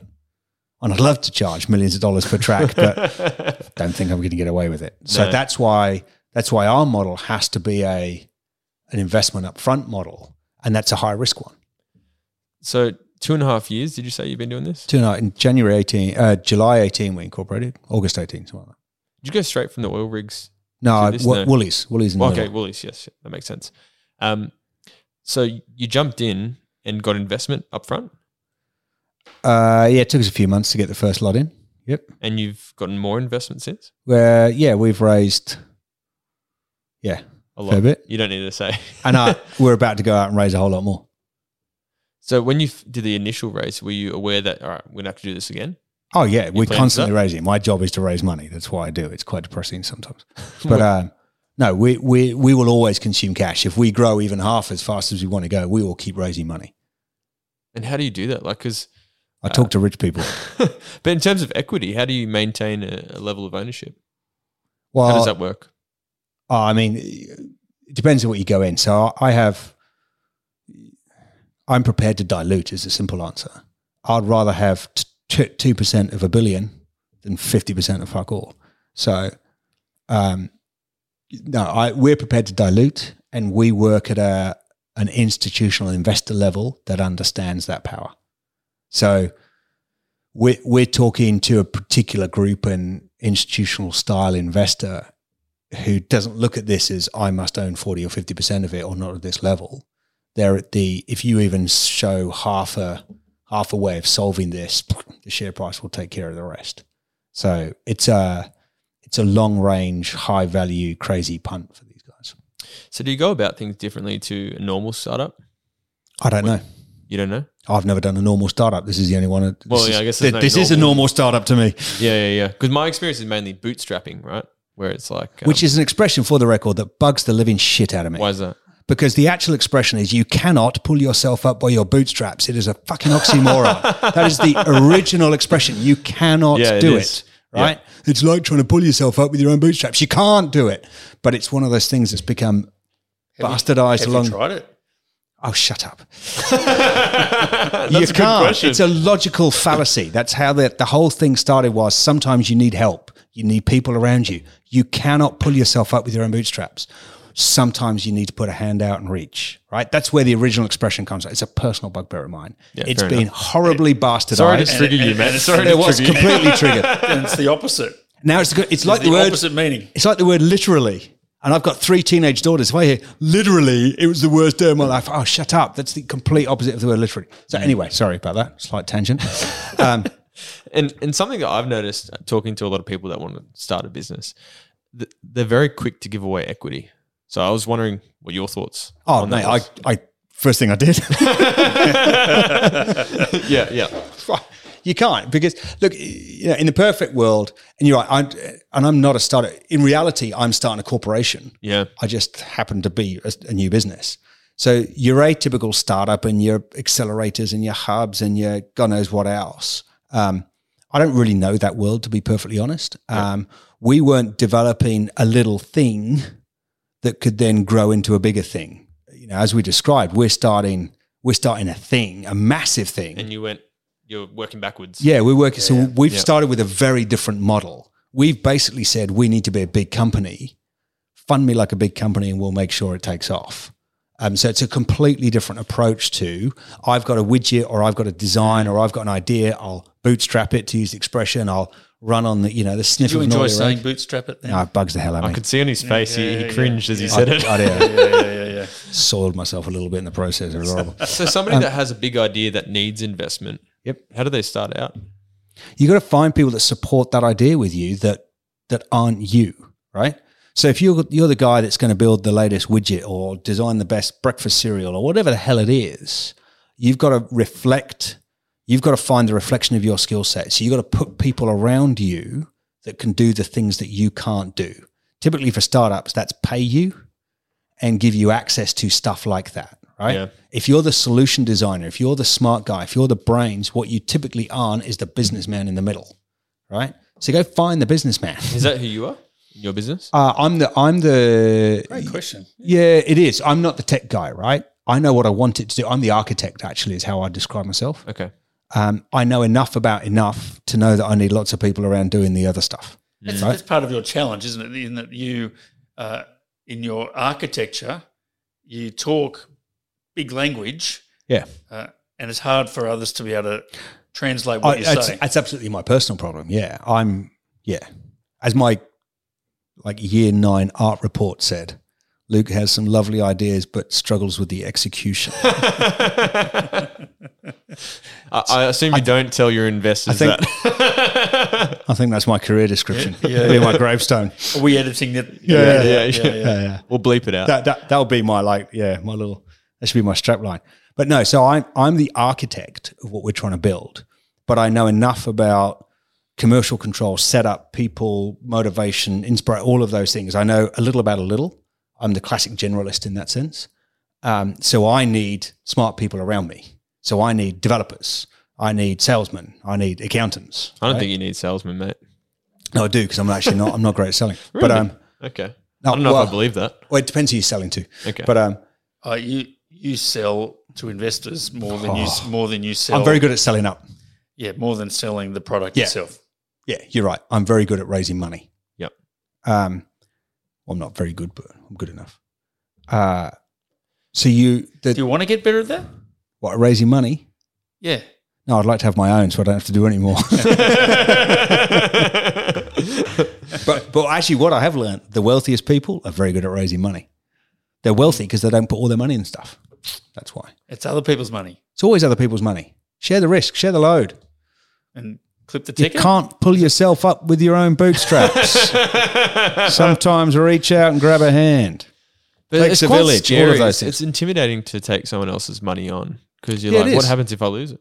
And I'd love to charge millions of dollars per track, but don't think I'm going to get away with it. So No. that's why that's why our model has to be a an investment upfront model, and that's a high risk one. so two and a half years, did you say you've been doing this? Two and in January eighteen, uh, July eighteen, we incorporated. August eighteen, something like that. Did you go straight from the oil rigs? No, this- no. Woolies, Woolies in okay. Woolies, yes, that makes sense. Um, so you jumped in and got investment up front, Uh, yeah, it took us a few months to get the first lot in. Yep. and you've gotten more investment since. Where yeah, we've raised. Yeah, A lot. Fair bit. You don't need to say. and uh, we're about to go out and raise a whole lot more. So when you f- did the initial raise, were you aware that all right, we're gonna have to do this again? Oh yeah, we're plan constantly raising. My job is to raise money. That's why I do. It. It's quite depressing sometimes. But uh, no, we, we we will always consume cash. If we grow even half as fast as we want to go, we will keep raising money. And how do you do that? Like, because, I talk to rich people. but in terms of equity, how do you maintain a, a level of ownership? Well, How does that work? Oh, I mean, it depends on what you go in. So I have, I'm prepared to dilute. Is the simple answer. I'd rather have two percent of a billion than fifty percent of fuck all. So, um, no, I we're prepared to dilute, and we work at a an institutional investor level that understands that power. So, we're we're talking to a particular group and institutional style investor who doesn't look at this as I must own 40 or 50% of it or not at this level. They're at the, if you even show half a, half a way of solving this, the share price will take care of the rest. So it's a, it's a long range, high value, crazy punt for these guys. So do you go about things differently to a normal startup? I don't know. You don't know? I've never done a normal startup. This is the only one. This Well, is, yeah, I guess there's no this is a normal. normal startup to me, Yeah, yeah, yeah. Because my experience is mainly bootstrapping, right? Where it's like, um, which is an expression for the record that bugs the living shit out of me. why is that? Because the actual expression is you cannot pull yourself up by your bootstraps. It is a fucking oxymoron. that is the original expression. You cannot Yeah, do is. it. Right? It's like trying to pull yourself up with your own bootstraps. You can't do it. But it's one of those things that's become bastardized Have along. you tried it? oh, shut up. You a can't. It's a logical fallacy. That's how the, the whole thing started was sometimes you need help. You need people around you. You cannot pull yourself up with your own bootstraps. Sometimes you need to put a hand out and reach, right? That's where the original expression comes from. It's a personal bugbear of mine. Yeah, it's fair been enough. horribly bastardized. Sorry to trigger you, man. and- Sorry it to was trigger you. completely triggered. and it's the opposite. Now it's, the, it's like the, the, word. opposite meaning. It's like the word literally. And I've got three teenage daughters. If I hear literally, it was the worst day of my life. Oh, shut up. That's the complete opposite of the word literally. So anyway, sorry about that. Slight tangent. Um, And and something that I've noticed uh, talking to a lot of people that want to start a business, they're very quick to give away equity. So I was wondering what your thoughts. oh, mate, I. I, first thing I did. yeah, yeah, you can't because look, you know, in the perfect world, and you're right, I'm, and I'm not a starter. In reality, I'm starting a corporation. yeah. I just happen to be a, a new business. So your atypical startup and your accelerators and your hubs and your God knows what else. Um, I don't really know that world to be perfectly honest. Um, we weren't developing a little thing that could then grow into a bigger thing. You know, as we described, we're starting we're starting a thing, a massive thing. And you went, you're working backwards. Yeah, we're working. so we've Yeah. started with a very different model. We've basically said we need to be a big company. Fund me like a big company, and we'll make sure it takes off. Um, so it's a completely different approach to I've got a widget or I've got a design or I've got an idea. I'll bootstrap it to use the expression. I'll run on the you know the sniff Do you enjoy saying rate. bootstrap it then? No, it bugs the hell out of me. I could see on his face he, yeah, he cringed as he I, said it. I, yeah, yeah, yeah, yeah, yeah. soiled myself a little bit in the process. It was horrible. So somebody um, that has a big idea that needs investment. Yep. How do they start out? you got to find people that support that idea with you that that aren't you, right? So if you're you're the guy that's going to build the latest widget or design the best breakfast cereal or whatever the hell it is, you've got to reflect. You've got to find the reflection of your skill set. So you've got to put people around you that can do the things that you can't do. Typically for startups, that's pay you and give you access to stuff like that, right? Yeah. If you're the solution designer, if you're the smart guy, if you're the brains, what you typically aren't is the businessman in the middle, right? So go find the businessman. Is that who you are in your business? Uh, I'm the I'm the Great question. yeah, it is. I'm not the tech guy, right? I know what I want it to do. I'm the architect, actually, is how I describe myself. Okay. Um, I know enough about enough to know that I need lots of people around doing the other stuff. That's, Right. that's part of your challenge, isn't it? In that you, uh, in your architecture, you talk big language, Yeah. uh, and it's hard for others to be able to translate what I, you that's, say. that's absolutely my personal problem. Yeah, I'm. Yeah, as my like year nine art report said, Luke has some lovely ideas but struggles with the execution. I, I assume you don't tell your investors think- that. I think that's my career description. Yeah, Yeah, be my gravestone. Are we editing it? Yeah, yeah, yeah, yeah. we'll bleep it out. That that that'll be my like yeah my little that should be my strap line. But no, so I'm I'm the architect of what we're trying to build, but I know enough about commercial control, setup, people, motivation, inspire, all of those things. I know a little about a little. I'm the classic generalist in that sense. Um, so I need smart people around me. So I need developers. I need salesmen. I need accountants. I don't right? think you need salesmen, mate. No, I do because I'm actually not. I'm not great at selling. But Really? um, Okay. no, I don't know well, if I believe that. well, it depends who you're selling to. Okay. But um, Uh, you you sell to investors more than you Oh. more than you sell. I'm very good at selling up. Yeah, more than selling the product Yeah. itself. Yeah, you're right. I'm very good at raising money. Yep. Um, well, I'm not very good, but I'm good enough. Uh, so you, the, Do you want to get better at that? what, raising money? Yeah. No, I'd like to have my own so I don't have to do any more. but, but actually, what I have learned, the wealthiest people are very good at raising money. They're wealthy because they don't put all their money in stuff. That's why. It's other people's money. It's always other people's money. Share the risk, share the load. And clip the You can't pull yourself up with your own bootstraps. Sometimes reach out and grab a hand. But Takes it's a village, all of those It's, things. it's intimidating to take someone else's money on because you're Yeah, like, what happens if I lose it?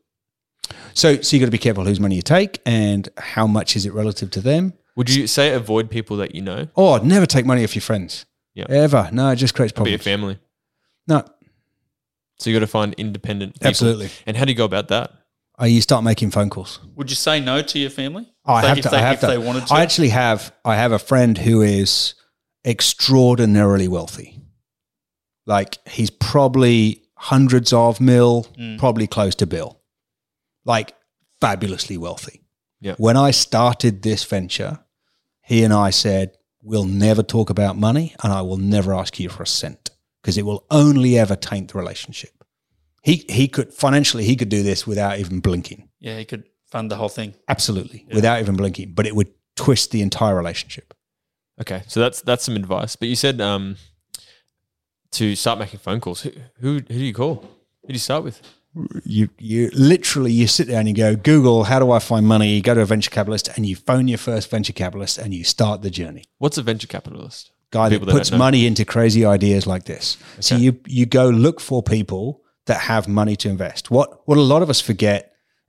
So, so you got to be careful whose money you take and how much is it relative to them. Would you say avoid people that you know? Oh, I'd never take money off your friends. Yeah. Ever. No, it just creates Be a problems. family. No, So you got to find independent people. absolutely. And how do you go about that? Oh, you start making phone calls. Would you say no to your family? Oh, I have if to. They, I have if to. they wanted to. I actually have. I have a friend who is extraordinarily wealthy. Like he's probably hundreds of mil, Mm. probably close to bill. Like fabulously wealthy. Yeah. When I started this venture, he and I said, we'll never talk about money and I will never ask you for a cent because it will only ever taint the relationship. He, he could financially, he could do this without even blinking. Yeah, he could fund the whole thing. Absolutely. Without even blinking, but it would twist the entire relationship. Okay, so that's that's some advice. But you said um, to start making phone calls. Who, who who do you call? Who do you start with? you you literally you sit down and you go google how do i find money you go to a venture capitalist and you phone your first venture capitalist and you start the journey What's a venture capitalist? guy that People that puts money into crazy ideas like this so you you go look for people that have money to invest what what a lot of us forget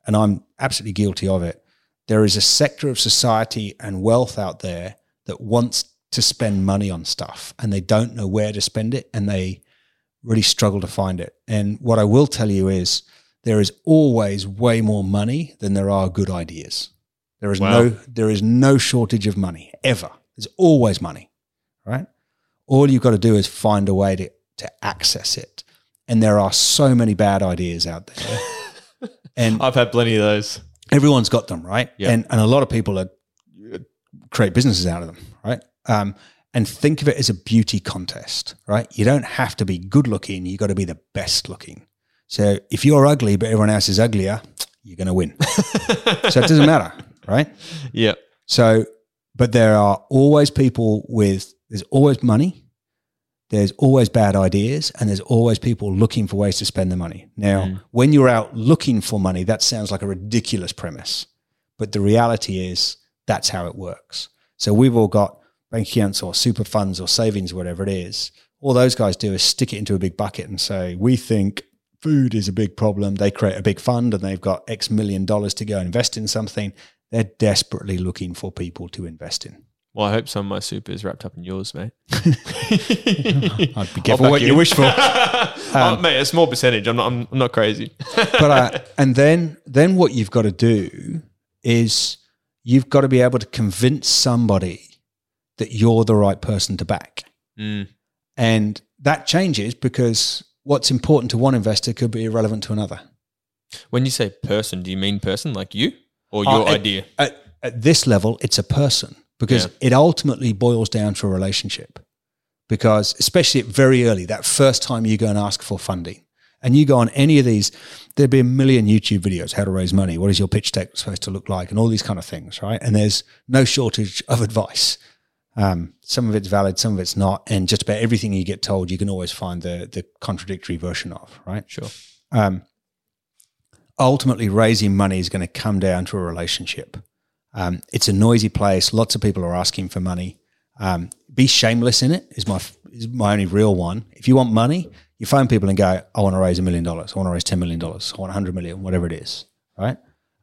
and i'm absolutely guilty of it there is a sector of society and wealth out there that wants to spend money on stuff and they don't know where to spend it and they really struggle to find it. And what I will tell you is there is always way more money than there are good ideas. There is Wow. no there is no shortage of money ever. There's always money, right? All you've got to do is find a way to to access it. And there are so many bad ideas out there. and I've had plenty of those. everyone's got them, right? Yeah. And and a lot of people are create businesses out of them, right? Um, and think of it as a beauty contest, right? You don't have to be good looking; you got to be the best looking. So if you're ugly, but everyone else is uglier, you're going to win. so it doesn't matter, right? Yeah. So, but there are always people with, there's always money, there's always bad ideas, and there's always people looking for ways to spend the money. Now, mm. when you're out looking for money, that sounds like a ridiculous premise. But the reality is that's how it works. So we've all got bank accounts or super funds or savings, whatever it is. All those guys do is stick it into a big bucket and say, we think food is a big problem. They create a big fund and they've got X million dollars to go invest in something. They're desperately looking for people to invest in. Well, I hope some of my super is wrapped up in yours, mate. I'd be I'll careful back what you wish for. oh, mate, a small percentage. I'm not. I'm, I'm not crazy. but uh, and then then what you've got to do is you've got to be able to convince somebody that you're the right person to back, Mm. and that changes because what's important to one investor could be irrelevant to another. When you say person, do you mean person like you or Uh, your at- idea? At, at this level, it's a person because Yeah. it ultimately boils down to a relationship. Because especially at very early, that first time you go and ask for funding, and you go on any of these, there'd be a million YouTube videos how to raise money, what is your pitch deck supposed to look like, and all these kind of things, right? And there's no shortage of advice. Um, some of it's valid, some of it's not, and just about everything you get told, you can always find the the contradictory version of, right? Sure. um, ultimately raising money is going to come down to a relationship. Um, it's a noisy place. Lots of people are asking for money. Um, be shameless in it is my is my only real one. If you want money, you phone people and go, "I want to raise a million dollars. I want to raise ten million dollars. I want a hundred million, whatever it is." Right?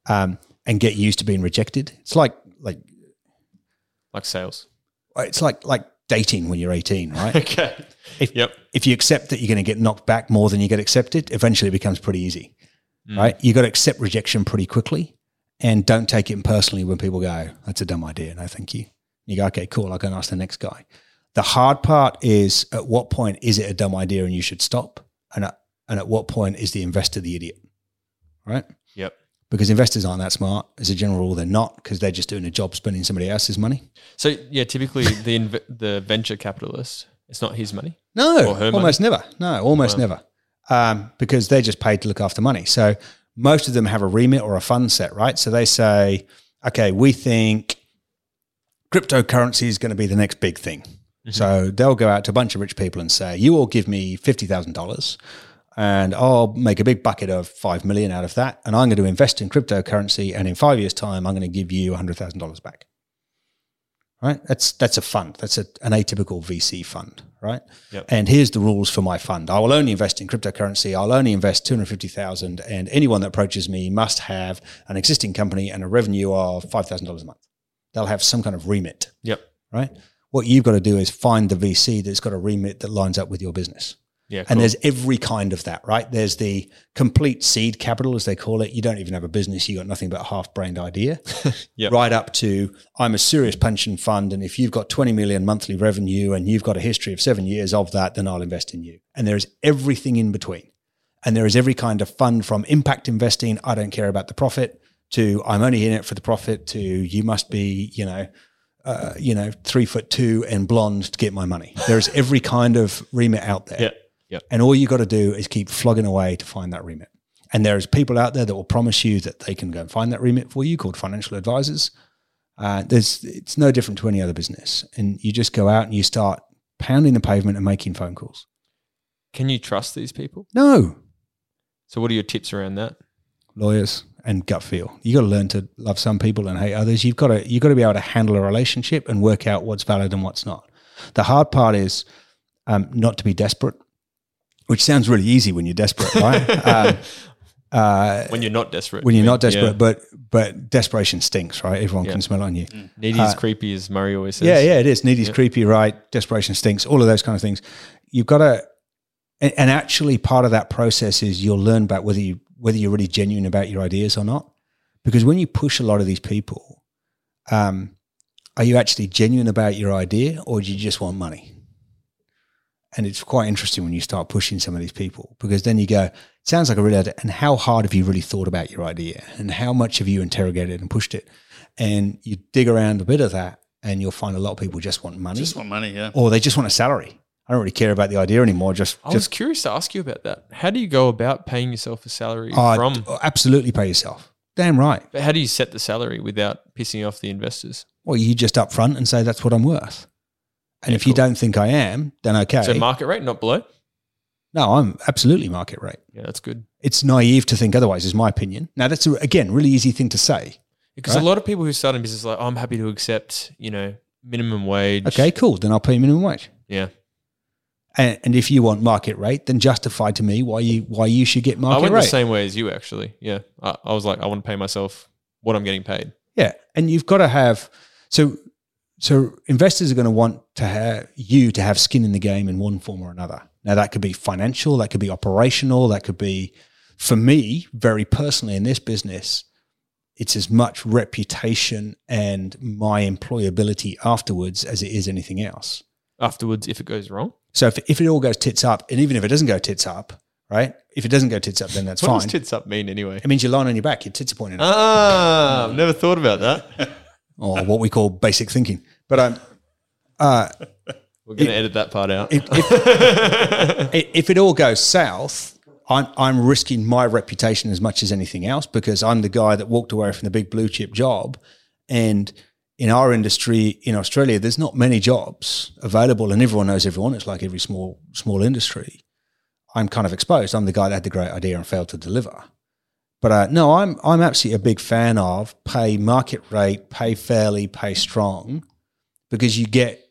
Um, and get used to being rejected. It's like like Like sales. it's like like dating when you're 18, right? Okay. If- yep. if you accept that you're going to get knocked back more than you get accepted, eventually it becomes pretty easy, right? You got to accept rejection pretty quickly, and don't take it personally when people go, "That's a dumb idea." No, thank you. You go, "Okay, cool. I'll go and ask the next guy." The hard part is at what point is it a dumb idea and you should stop, and at, and at what point is the investor the idiot, right? Yep. Because investors aren't that smart. As a general rule, they're not because they're just doing a job spending somebody else's money. So yeah, typically the inv- the venture capitalist, it's not his money. No, almost never. No, almost Wow. never. Um, because they're just paid to look after money. So most of them have a remit or a fund set, right? So they say, okay, we think cryptocurrency is going to be the next big thing. Mm-hmm. So they'll go out to a bunch of rich people and say, you all give me $50,000 and I'll make a big bucket of 5 million out of that. And I'm going to invest in cryptocurrency. And in five years' time, I'm going to give you $100,000 back. Right? That's, that's a fund. That's a, an atypical VC fund, right? Yep. And here's the rules for my fund. I will only invest in cryptocurrency. I'll only invest 250,000 and anyone that approaches me must have an existing company and a revenue of $5,000 a month. They'll have some kind of remit, Yep. right? What you've got to do is find the VC that's got a remit that lines up with your business. Yeah. And there's every kind of that, right? There's the complete seed capital, as they call it. You don't even have a business. You got nothing but a half brained idea. Yep. Right up to I'm a serious pension fund. And if you've got 20 million monthly revenue and you've got a history of seven years of that, then I'll invest in you. And there's everything in between. And there is every kind of fund from impact investing, I don't care about the profit, to I'm only in it for the profit, to you must be, you know, uh, you know, three foot two and blonde to get my money. There's every kind of remit out there. Yeah. Yep. And all you got to do is keep flogging away to find that remit. And there's people out there that will promise you that they can go and find that remit for you called financial advisors. Uh, there's, it's no different to any other business. And you just go out and you start pounding the pavement and making phone calls. Can you trust these people? No, So, what are your tips around that? lawyers and gut feel. You got to learn to love some people and hate others. You've got to you've got to be able to handle a relationship and work out what's valid and what's not. The hard part is um, not to be desperate, which sounds really easy when you're desperate, right? um, uh, When you're not desperate. when you you're mean? not desperate, Yeah. but but desperation stinks, right? Everyone Yeah. can smell it on you. Needy is creepy, as Murray always says. Yeah, yeah, it is. Needy's creepy, right? Desperation stinks. All of those kind of things. You've got to, and, and actually, part of that process is you'll learn about whether you whether you're really genuine about your ideas or not. Because when you push a lot of these people, um, are you actually genuine about your idea, or do you just want money? And it's quite interesting when you start pushing some of these people because then you go, sounds like a really idea. And how hard have you really thought about your idea? And how much have you interrogated and pushed it? And you dig around a bit of that and you'll find a lot of people just want money Just want money, yeah. or they just want a salary. I don't really care about the idea anymore. Just, I was just curious to ask you about that. How do you go about paying yourself a salary oh, from? absolutely pay yourself. Damn right. But how do you set the salary without pissing off the investors? Well, you just up front and say that's what I'm worth. And Yeah, if you don't think I am, then okay. So market rate, not below. no, I'm absolutely market rate. Yeah, that's good. It's naive to think otherwise, is my opinion. Now, that's a, again really easy thing to say. Because Right. a lot of people who start in business are like, oh, I'm happy to accept, you know, minimum wage. Okay, cool. Then I'll pay minimum wage. Yeah. And, and if you want market rate, then justify to me why you why you should get market rate. I went rate. the same way as you actually. Yeah. I, I was like, I want to pay myself what I'm getting paid. Yeah, and you've got to have so so investors are going to want to have you to have skin in the game in one form or another. Now that could be financial, that could be operational, that could be for me very personally in this business. It's as much reputation and my employability afterwards as it is anything else. Afterwards, if it goes wrong. So if, if it all goes tits up, and even if it doesn't go tits up, right? If it doesn't go tits up, then that's What fine. What does tits up mean anyway? it means you're lying on your back, your tits are pointing up. Ah, I've never thought about that. or what we call basic thinking. But um, uh, We're going to edit that part out. if, if, if it all goes south, I'm, I'm risking my reputation as much as anything else because I'm the guy that walked away from the big blue chip job. And in our industry in Australia, there's not many jobs available, and everyone knows everyone. It's like every small small industry. I'm kind of exposed. I'm the guy that had the great idea and failed to deliver. But uh, no, I'm I'm absolutely a big fan of pay market rate, pay fairly, pay strong, because you get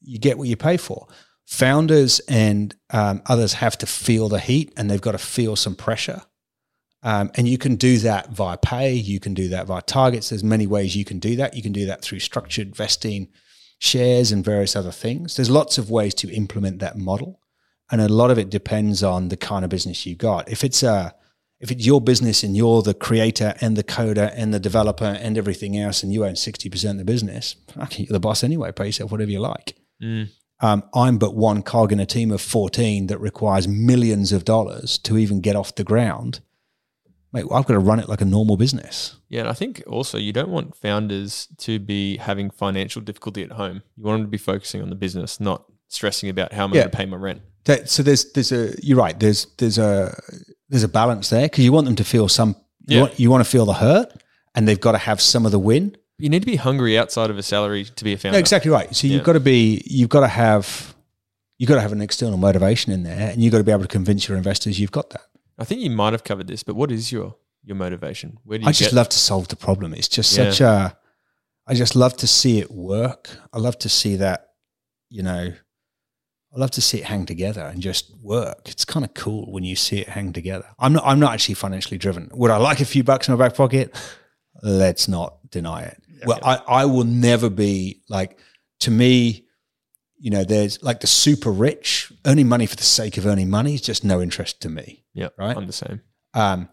you get what you pay for. Founders and um, others have to feel the heat, and they've got to feel some pressure. Um, and you can do that via pay. You can do that via targets. There's many ways you can do that. You can do that through structured vesting, shares, and various other things. There's lots of ways to implement that model, and a lot of it depends on the kind of business you got. If it's a if it's your business and you're the creator and the coder and the developer and everything else, and you own sixty percent of the business, you're the boss anyway. Pay yourself whatever you like. Mm. Um, I'm but one cog in a team of 14 that requires millions of dollars to even get off the ground. Mate, I've got to run it like a normal business. Yeah, and I think also you don't want founders to be having financial difficulty at home. You want them to be focusing on the business, not stressing about how am I Yeah. going to pay my rent. That, so there's there's a you're right. There's there's a there's a balance there because you want them to feel some you, Yeah. want, you want to feel the hurt and they've got to have some of the win. You need to be hungry outside of a salary to be a founder. No, exactly right. So you've got to be you've got to have you've got to have an external motivation in there, and you've got to be able to convince your investors you've got that. I think you might have covered this, but what is your your motivation? Where do you I just get? love to solve the problem. It's just Yeah. such a. I just love to see it work. I love to see that, you know, I love to see it hang together and just work. It's kind of cool when you see it hang together. I'm not. I'm not actually financially driven. Would I like a few bucks in my back pocket? Let's not deny it. well, I, I will never be like. To me, you know, there's like the super rich earning money for the sake of earning money is just no interest to me. yeah, right? I'm the same. Um,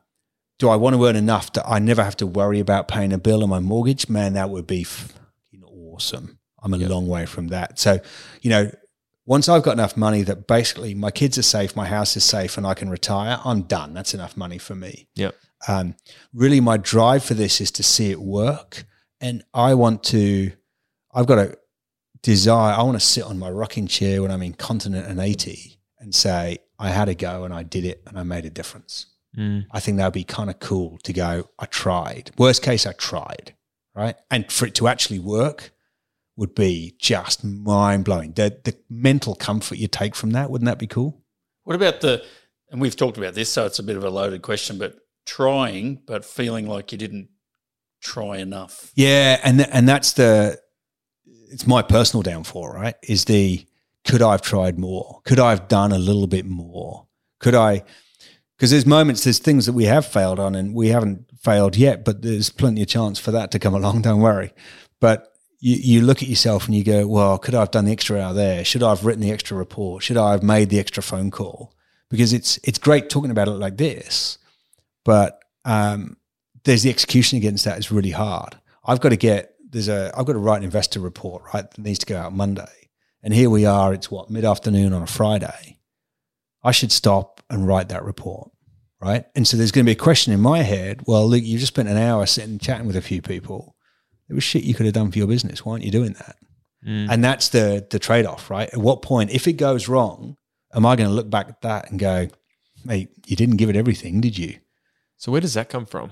do I want to earn enough that I never have to worry about paying a bill on my mortgage? Man, that would be fucking awesome. I'm a long way from that. So, you know, once I've got enough money that basically my kids are safe, my house is safe, and I can retire, I'm done. That's enough money for me. Yep. Um, really, my drive for this is to see it work, and I want to. I've got a desire. I want to sit on my rocking chair when I'm incontinent and 80 and say, I had a go and I did it and I made a difference. Mm. I think that would be kind of cool to go, I tried. Worst case, I tried, right? And for it to actually work would be just mind blowing. The, the mental comfort you take from that, wouldn't that be cool? What about the, and we've talked about this, so it's a bit of a loaded question, but trying, but feeling like you didn't try enough. Yeah, and and that's the it's my personal downfall, right? Is the could I have tried more? Could I have done a little bit more? Could I? Because there's moments, there's things that we have failed on, and we haven't failed yet, but there's plenty of chance for that to come along. Don't worry. But you, you look at yourself and you go, well, could I have done the extra hour there? Should I have written the extra report? Should I have made the extra phone call? Because it's it's great talking about it like this, but um, there's the execution against that is really hard. I've got to get there's a I've got to write an investor report right that needs to go out Monday, and here we are. It's what mid afternoon on a Friday. I should stop and write that report, right? And so there's going to be a question in my head. Well, Luke, you just spent an hour sitting chatting with a few people. It was shit you could have done for your business. Why aren't you doing that? Mm. And that's the the trade off, right? At what point, if it goes wrong, am I going to look back at that and go, "Mate, you didn't give it everything, did you?" So where does that come from?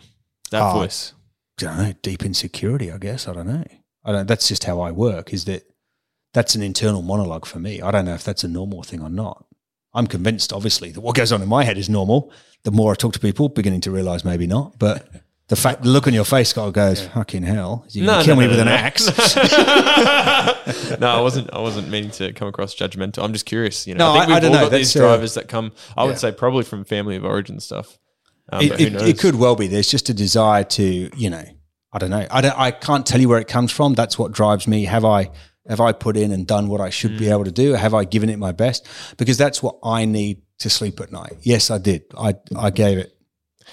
That Oh, voice. I don't know, deep insecurity, I guess. I don't know. I don't that's just how I work, is that that's an internal monologue for me. I don't know if that's a normal thing or not. I'm convinced, obviously, that what goes on in my head is normal. The more I talk to people, beginning to realize maybe not. But the fact the look on your face got goes, fucking hell. Is you gonna kill me with an axe? no, I wasn't. I wasn't meaning to come across judgmental. I'm just curious. You No, know, I think I- I we've don't all know. got these That's, uh, drivers that come. I yeah. would say probably from family of origin stuff. Um, it, it, it could well be. There's just a desire to, you know, I don't know. I don't. I can't tell you where it comes from. That's what drives me. Have I have I put in and done what I should Mm. be able to do? Have I given it my best? Because that's what I need to sleep at night. Yes, I did. I I gave it.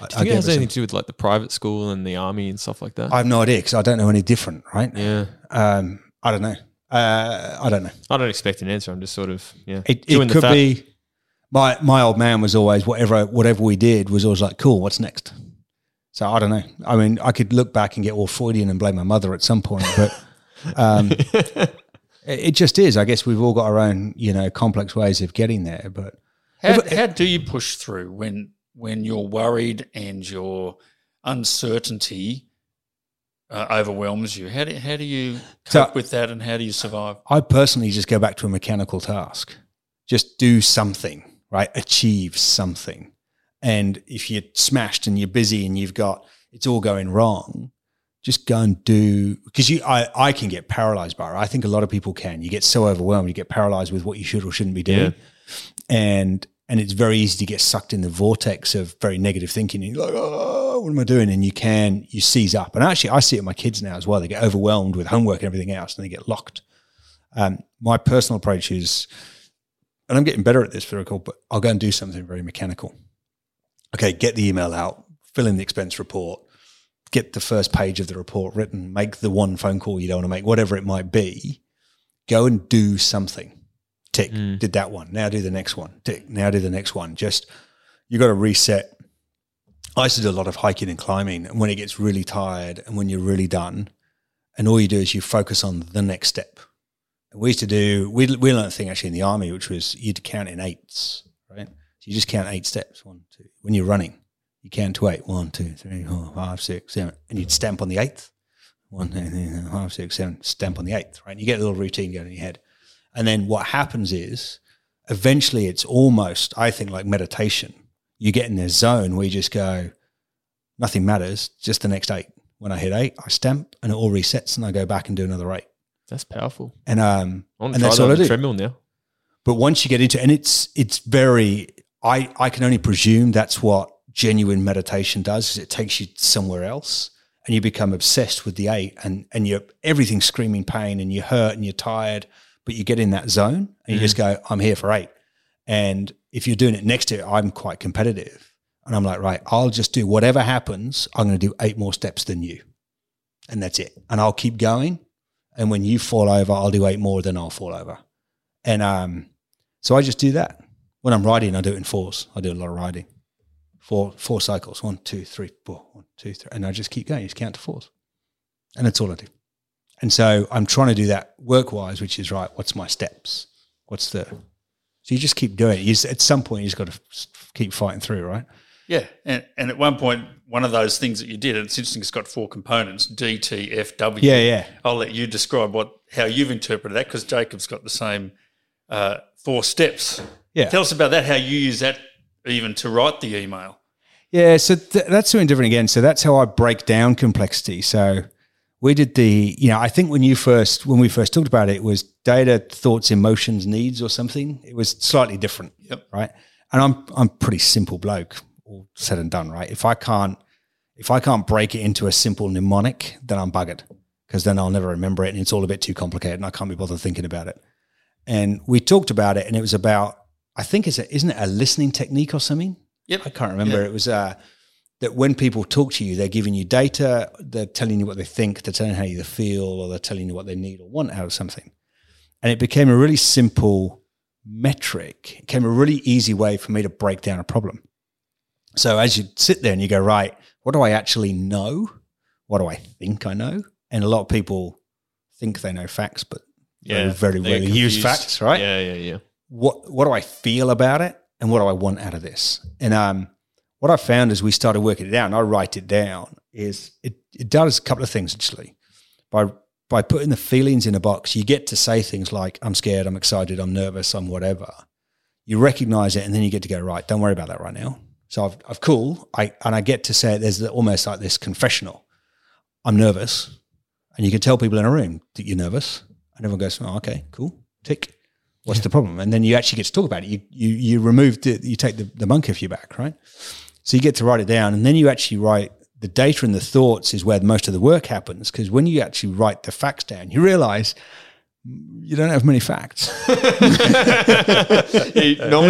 I, Do you think it has anything to do with like the private school and the army and stuff like that? I have no idea because I don't know any different, right? yeah, Um, I don't know. Uh, I don't know. I don't expect an answer. I'm just sort of yeah. It, it could be. My my old man was always whatever whatever we did was always like cool. What's next? So I don't know. I mean, I could look back and get all Freudian and blame my mother at some point, but um, it, it just is. I guess we've all got our own you know complex ways of getting there. But How, If- how do you push through when when you're worried and your uncertainty uh, overwhelms you? How do how do you So- cope with that, and how do you survive? I personally just go back to a mechanical task. Just do something, right? Achieve something. And if you're smashed and you're busy and you've got it's all going wrong, just go and do because you I, I can get paralyzed by it. I think a lot of people can. You get so overwhelmed, you get paralyzed with what you should or shouldn't be doing. And and it's very easy to get sucked in the vortex of very negative thinking and you're like, oh, what am I doing? And you can you seize up. And actually I see it with my kids now as well. They get overwhelmed with homework and everything else and they get locked. Um, my personal approach is, and I'm getting better at this, cool, but I'll go and do something very mechanical. Okay, get the email out, fill in the expense report, get the first page of the report written, make the one phone call you don't want to make, whatever it might be. Go and do something. Tick, Mm. did that one. Now do the next one. Tick, now do the next one. Just, you got to reset. I used to do a lot of hiking and climbing, and when it gets really tired and when you're really done, and all you do is you focus on the next step. And we used to do we we learned a thing actually in the army, which was you'd count in eights, right? So you just count eight steps. One, two. When you're running, you count to eight. One, two, three, four, five, six, seven, and you'd stamp on the eighth. One, two, three, four, five, six, seven. Stamp on the eighth, right? And you get a little routine going in your head, and then what happens is eventually it's almost I think like meditation. You get in this zone where you just go, nothing matters, just the next eight. When I hit eight, I stamp and it all resets, and I go back and do another eight. That's powerful. And um, And that's that all on I the do. treadmill now. but once you get into and it's it's very I I can only presume that's what genuine meditation does is it takes you somewhere else and you become obsessed with the eight and and you're everything's screaming pain and you're hurt and you're tired but you get in that zone and you just go I'm here for eight and if you're doing it next to it I'm quite competitive and I'm like right I'll just do whatever happens I'm going to do eight more steps than you and that's it and I'll keep going and when you fall over I'll do eight more then I'll fall over and um so I just do that. When I'm riding, I do it in fours. I do a lot of riding. Four four cycles. One, two, three, four. One, two, three. And I just keep going. Just count to fours. And that's all I do. And so I'm trying to do that work wise, which is right. What's my steps? What's the so you just keep doing it. You just, at some point, you just got to keep fighting through, right? Yeah, and, and at one point, one of those things that you did, it's interesting. It's got four components: D, T, F, W. Yeah, yeah. I'll let you describe what how you've interpreted that because Jacob's got the same uh, four steps. Yeah. Tell us about that. How you use that even to write the email. Yeah, so th- that's something different again. So that's how I break down complexity. So we did the, you know, I think when you first, when we first talked about it, it was data, thoughts, emotions, needs, or something. It was slightly different. Yep. Right. And I'm, I'm pretty simple bloke, all said and done. Right. If I can't, if I can't break it into a simple mnemonic, then I'm buggered because then I'll never remember it, and it's all a bit too complicated, and I can't be bothered thinking about it. And we talked about it, and it was about, I think it's a, isn't it a listening technique or something? Yep. I can't remember. Yeah. It was uh, that when people talk to you, they're giving you data, they're telling you what they think, they're telling you how you feel, or they're telling you what they need or want out of something. And it became a really simple metric. It became a really easy way for me to break down a problem. So as you sit there and you go, right, what do I actually know? What do I think I know? And a lot of people think they know facts, but very, very get rarely use facts, right? Yeah, yeah, yeah. what what do I feel about it and what do I want out of this? And um, what I found as we started working it down, I write it down, is it, it does a couple of things actually. By by putting the feelings in a box, you get to say things like, I'm scared, I'm excited, I'm nervous, I'm whatever. You recognize it and then you get to go, right, don't worry about that right now. So I've, I've cool. I and I get to say there's almost like this confessional. I'm nervous. And you can tell people in a room that you're nervous. And everyone goes, oh, okay, cool, tick what's the problem? And then you actually get to talk about it. You you you remove the, you take the, the monkey off your back, right? So you get to write it down, and then you actually write the data and the thoughts is where most of the work happens. Because when you actually write the facts down, you realize you don't have many facts. Normally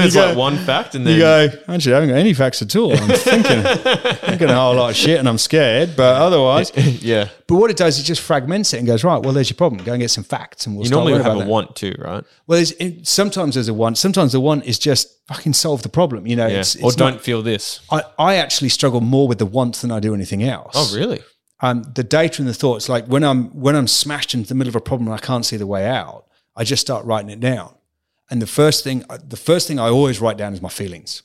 it's go- like one fact and then You go, actually, I haven't got any facts at all. I'm thinking, thinking a whole lot of shit, and I'm scared. But otherwise, yeah. but what it does is just fragments it and goes right. Well, there's your problem. Go and get some facts, and we'll You normally have a want to, right? Well, there's, it, sometimes there's a want. Sometimes the want is just fucking solve the problem. You know, Yeah. it's, it's or not- don't feel this. I, I actually struggle more with the wants than I do anything else. Oh, really? Um, the data and the thoughts, like when I'm when I'm smashed into the middle of a problem and I can't see the way out, I just start writing it down. And the first thing, the first thing I always write down is my feelings,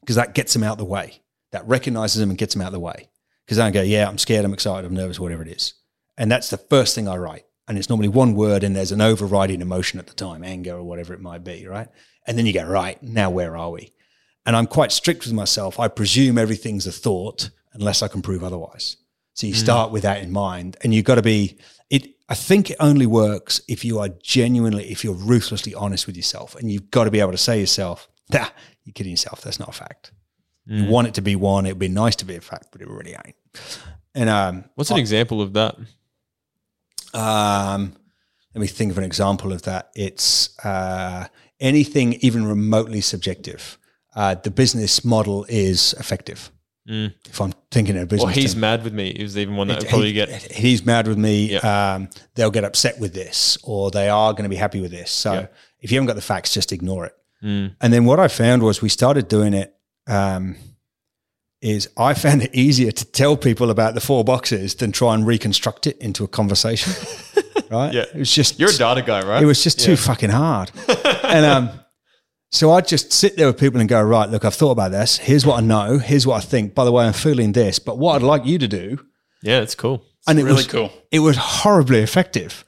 because that gets them out the way. That recognizes them and gets them out the way. Because I go, yeah, I'm scared, I'm excited, I'm nervous, whatever it is. And that's the first thing I write. And it's normally one word, and there's an overriding emotion at the time, anger or whatever it might be, right? And then you go, right, now where are we? And I'm quite strict with myself. I presume everything's a thought unless I can prove otherwise. So you start with that in mind, and you've got to be. It. I think it only works if you are genuinely, if you're ruthlessly honest with yourself, and you've got to be able to say to yourself, "Nah, you're kidding yourself. That's not a fact. You want it to be one. It'd be nice to be a fact, but it really ain't." And um, What's an example of that? um, let me think of an example of that. It's uh, anything even remotely subjective. Uh, the business model is effective. If I'm thinking of a business, Or he's term. mad with me. It was even one that would He- probably get. he's mad with me. Yeah. Um, they'll get upset with this, or they are going to be happy with this. So Yeah. if you haven't got the facts, just ignore it. Mm. And then what I found was we started doing it. Um, is I found it easier to tell people about the four boxes than try and reconstruct it into a conversation. right? Yeah. it was just You're a data guy, right? it was just too fucking hard. and um, so I'd just sit there with people and go, right, look, I've thought about this. Here's what I know. Here's what I think. By the way, I'm feeling this. But what I'd like you to do, yeah, it's cool. and it really was cool. It was horribly effective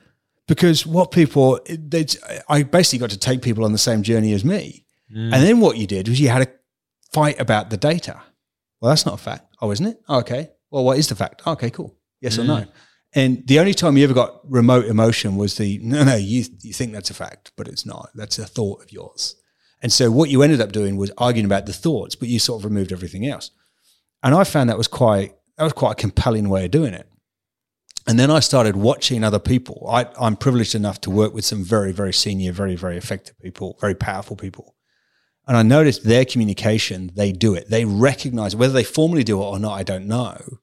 because what people, they, I basically got to take people on the same journey as me. Mm. And then what you did was you had a fight about the data. Well, that's not a fact. Oh, isn't it? Oh, okay. Well, what is the fact? Oh, okay, cool. Yes or no? Mm. And the only time you ever got remote emotion was the no, no, you you think that's a fact, but it's not. That's a thought of yours. And so what you ended up doing was arguing about the thoughts, but you sort of removed everything else. And I found that was quite that was quite a compelling way of doing it. And then I started watching other people. I, I'm privileged enough to work with some very, very senior, very, very effective people, very powerful people. And I noticed their communication, they do it. They recognize whether they formally do it or not, I don't know.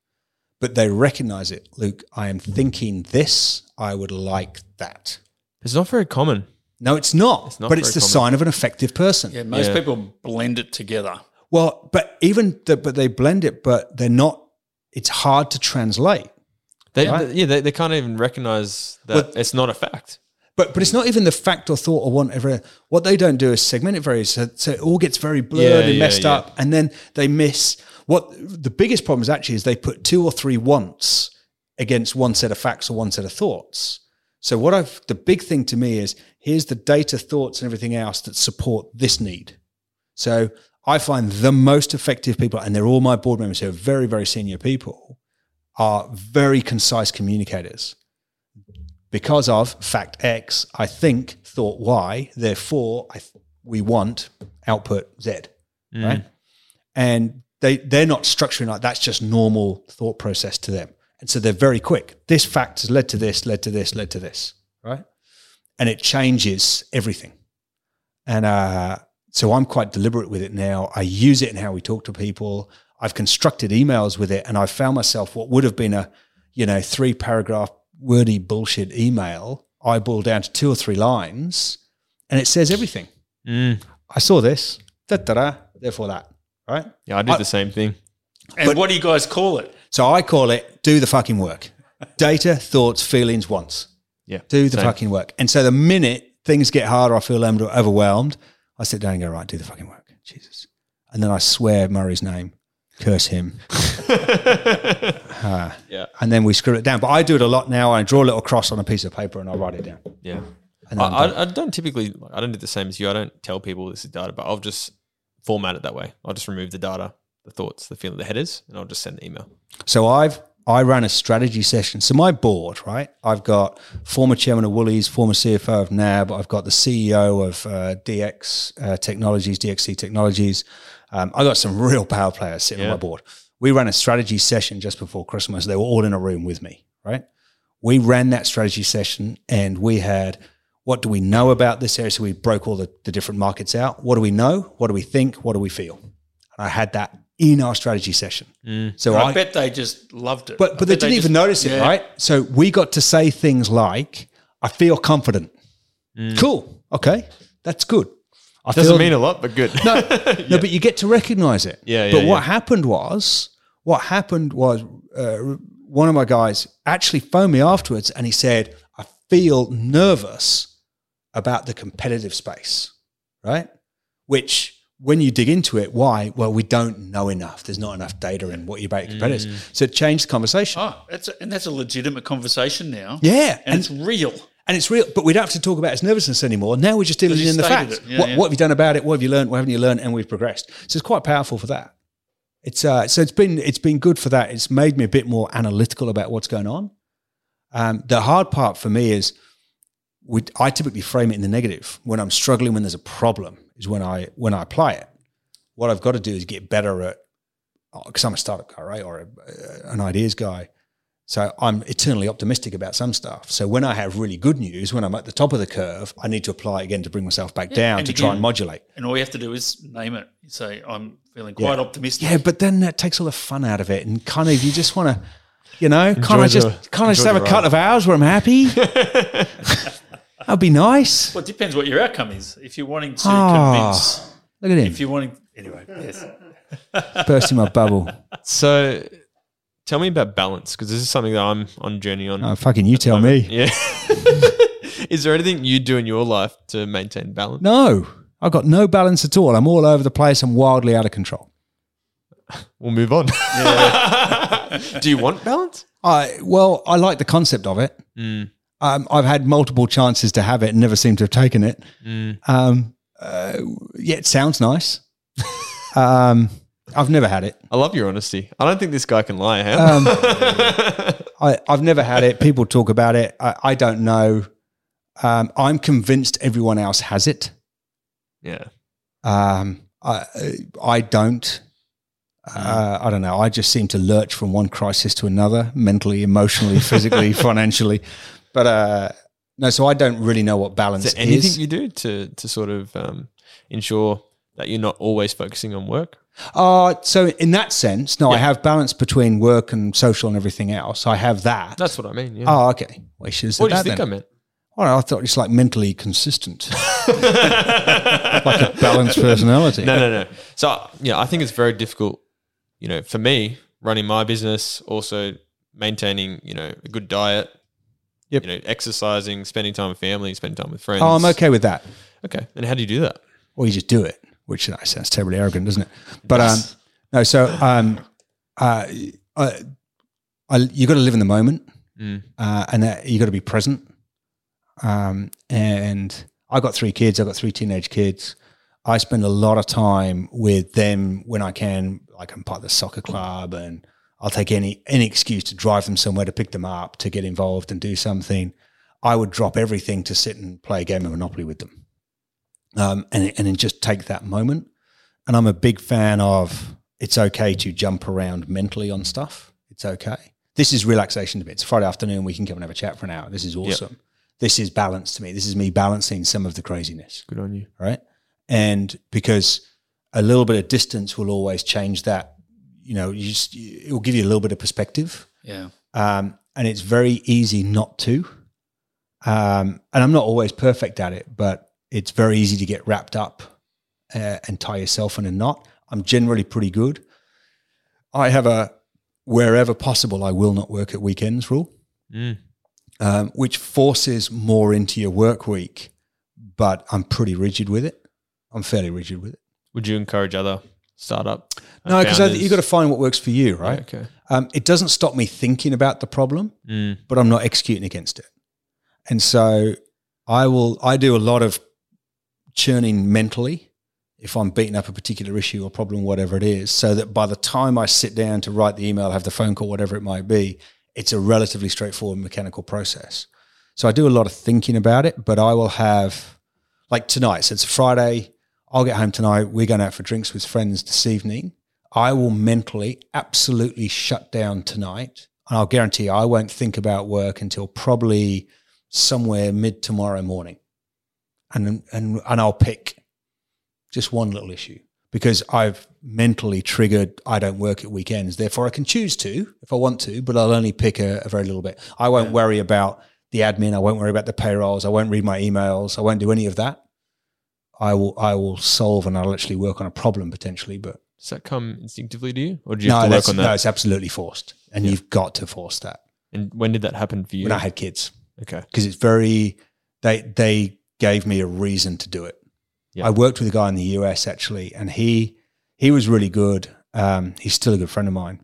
But they recognize it. Luke, I am thinking this. I would like that. It's not very common. No, it's not. It's not but it's the common. sign of an effective person. Yeah, most Yeah. people blend it together. Well, but even the, but they blend it, but they're not. It's hard to translate. They, Right. they- yeah, they, they can't even recognize that Well- it's not a fact. But but it's not even the fact or thought or whatever. What they don't do is segment it very so, so it all gets very blurred Yeah, and yeah, messed yeah. up, and then they miss what the biggest problem is actually is they put two or three wants against one set of facts or one set of thoughts. So what I've the big thing to me is here's the data, thoughts, and everything else that support this need. So I find the most effective people, and they're all my board members who are very, very senior people, are very concise communicators because of fact X, I think thought Y, therefore I th- we want output Z, right? Mm. And they they're not structuring like that's just normal thought process to them, and so they're very quick. This fact has led to this, led to this, led to this, right? And it changes everything. And uh, so I'm quite deliberate with it now. I use it in how we talk to people. I've constructed emails with it, and I've found myself what would have been a, you know, three paragraph wordy bullshit email. I boil down to two or three lines, and it says everything. Mm. I saw this, da da da. Therefore that, right? Yeah, I did I- the same thing. And But- what do you guys call it? So I call it do the fucking work. Data, thoughts, feelings, wants. Yeah, Do the same. fucking work. And so the minute things get harder, I feel overwhelmed. I sit down and go, right, do the fucking work. Jesus. And then I swear Murray's name, curse him. Ah. Yeah, and then we screw it down. But I do it a lot now. I draw a little cross on a piece of paper and I write it down. yeah. And I. I, I don't typically. I don't do the same as you. I don't tell people this is data, but I'll just format it that way. I'll just remove the data, the thoughts, the feeling, the headers, and I'll just send the email. So I've I ran a strategy session. So my board, right? I've got former chairman of Woolies, former CFO of NAB. I've got the CEO of uh, DX uh, Technologies, DXC Technologies. Um, I got some real power players sitting on my board. We ran a strategy session just before Christmas. They were all in a room with me, right? We ran that strategy session and we had what do we know about this area? So we broke all the, the different markets out. What do we know? What do we think? What do we feel? And I had that in our strategy session. So I, I, bet they just loved it. but I but they didn't even just- notice it, Yeah. right? So we got to say things like, "I feel confident." Cool. Okay, that's good. I Doesn't feel, mean a lot, but good. no, no, but you get to recognize it. Yeah, yeah But what yeah. happened was, what happened was, uh, one of my guys actually phoned me afterwards, and he said, "I feel nervous about the competitive space." Right, which. When you dig into it, why? Well, we don't know enough. There's not enough data in what your competitors. Mm. So it changed the conversation. Oh, that's a, and that's a legitimate conversation now. Yeah, and, and, it's real. and it's real, but we don't have to talk about its nervousness anymore. Now we're just dealing in the facts. Yeah, what, yeah. what have you done about it? What have you learned? What haven't you learned? And we've progressed. So it's quite powerful for that. It's uh, so it's been it's been good for that. It's made me a bit more analytical about what's going on. Um, the hard part for me is we, I typically frame it in the negative. When I'm struggling, when there's a problem, is when I when I apply it. What I've got to do is get better at oh, because I'm a startup guy, right, or a, an ideas guy. So I'm eternally optimistic about some stuff. So when I have really good news, when I'm at the top of the curve, I need to apply it again to bring myself back down and to try and modulate. And all you have to do is name it. You say, I'm feeling quite optimistic. Yeah, but then that takes all the fun out of it, and kind of you just want to, you know, kind Enjoy of just the- kind of just have the a couple of hours where I'm happy. That'd be nice. Well, it depends what your outcome is. If you're wanting to Ah. convince, Look at him if you're wanting, anyway, yes. bursting my bubble. so, tell me about balance because this is something that I'm on journey on. Oh, fucking you tell me. Yeah. is there anything you do in your life to maintain balance? No, I've got no balance at all. I'm all over the place. I'm wildly out of control. We'll move on. do you want balance? I well, I like the concept of it. Mm. Um, I've had multiple chances to have it and never seem to have taken it. Mm. Um, uh, yeah, it sounds nice. um, I've never had it. I love your honesty. I don't think this guy can lie. Huh? Um, I, I've never had it. People talk about it. I, I don't know. Um, I'm convinced everyone else has it. yeah. Um, I, I don't. Uh, I don't know. I just seem to lurch from one crisis to another, mentally, emotionally, physically, financially. But uh, no, so I don't really know what balance Is there anything is. you do to to sort of um, ensure that you're not always focusing on work? Uh, so in that sense, no, I have balance between work and social and everything else. I have that. That's what I mean. Yeah. oh, okay. Well, you should have said what do you think then. I meant? Well, I thought it's like mentally consistent, like a balanced personality. No, no, no. So yeah, I think it's very difficult. You know, for me running my business, also maintaining, you know, a good diet. Yep. You know, exercising, spending time with family, spending time with friends. Oh, I'm okay with that. Okay. And how do you do that? Well, you just do it, which uh, sounds terribly arrogant, doesn't it? But um, no, so um, uh, uh, I, you got to live in the moment, Mm. uh, and that you got to be present. Um, and I got three kids. I got three teenage kids. I spend a lot of time with them when I can. Like I'm part of the soccer club, and I'll take any any excuse to drive them somewhere to pick them up to get involved and do something. I would drop everything to sit and play a game of Monopoly with them, um, and and then just take that moment. And I'm a big fan of it's okay to jump around mentally on stuff. It's okay. This is relaxation to me. It's Friday afternoon. We can come and have a chat for an hour. This is awesome. This is balance to me. This is me balancing some of the craziness Good on you. right? And because a little bit of distance will always change that, you know, you just, it will give you a little bit of perspective. Yeah. Um, and it's very easy not to. Um, and I'm not always perfect at it, but it's very easy to get wrapped up uh, and tie yourself in a knot. I'm generally pretty good. I have a wherever possible, I will not work at weekends rule Mm. um, which forces more into your work week. But I'm pretty rigid with it. I'm fairly rigid with it. Would you encourage other startup? No, because founders? you got to find what works for you, right? Yeah, okay. Um, it doesn't stop me thinking about the problem, Mm. but I'm not executing against it. And so I will. I do a lot of churning mentally if I'm beating up a particular issue or problem, whatever it is, so that by the time I sit down to write the email, have the phone call, whatever it might be, it's a relatively straightforward mechanical process. So I do a lot of thinking about it, but I will have, like tonight, so it's Friday. I'll get home tonight. We're going out for drinks with friends this evening. I will mentally absolutely shut down tonight. And I'll guarantee you, I won't think about work until probably somewhere mid tomorrow morning. And, and, and I'll pick just one little issue because I've mentally triggered I don't work at weekends. Therefore, I can choose to if I want to, but I'll only pick a, a very little bit. I won't worry about the admin. I won't worry about the payrolls. I won't read my emails. I won't do any of that. I will I will solve and I'll actually work on a problem potentially, but Does that come instinctively to you, or do you no, have to work on that? no, it's absolutely forced, and you've got to force that. and when did that happen for you? When I had kids, okay. because it's very they they gave me a reason to do it. Yeah. I worked with a guy in the US actually, and he he was really good. Um, he's still a good friend of mine.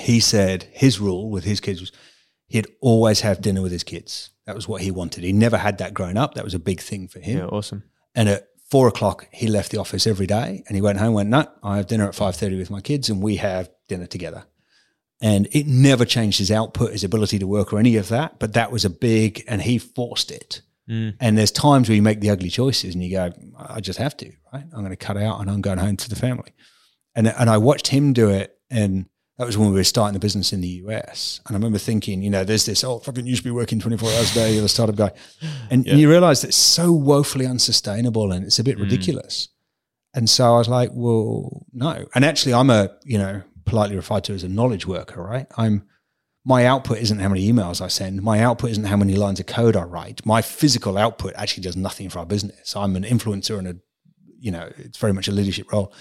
He said his rule with his kids was he'd always have dinner with his kids. That was what he wanted. He never had that growing up. That was a big thing for him. Yeah, awesome. And at four o'clock, he left the office every day and he went home went, no, I have dinner at 5.30 with my kids and we have dinner together. And it never changed his output, his ability to work or any of that. But that was a big, and he forced it. Mm. And there's times where you make the ugly choices and you go, I just have to, right? I'm going to cut out and I'm going home to the family. And, and I watched him do it. And that was when we were starting the business in the US. And I remember thinking, you know, there's this, oh, fucking, you should be working 24 hours a day. You're the startup guy. And Yeah. you realize that it's so woefully unsustainable and it's a bit Mm. ridiculous. And so I was like, well, no. And actually, I'm a, you know, politely referred to as a knowledge worker, right? I'm, my output isn't how many emails I send. My output isn't how many lines of code I write. My physical output actually does nothing for our business. I'm an influencer and a, you know, it's very much a leadership role.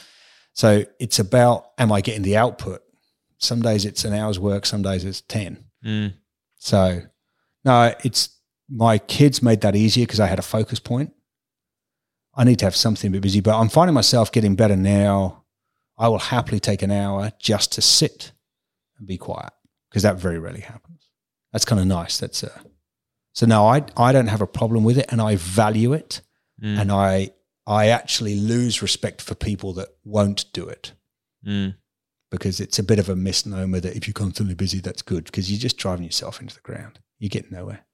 So it's about, am I getting the output? Some days it's an hour's work, some days it's 10. Mm. So, no, it's my kids made that easier because I had a focus point. I need to have something a bit busy, but I'm finding myself getting better now. I will happily take an hour just to sit and be quiet because that very rarely happens. That's kind of nice. That's a, so no, I I don't have a problem with it, and I value it, Mm. and I I actually lose respect for people that won't do it Mm. Because it's a bit of a misnomer that if you're constantly busy, that's good because you're just driving yourself into the ground. You get nowhere.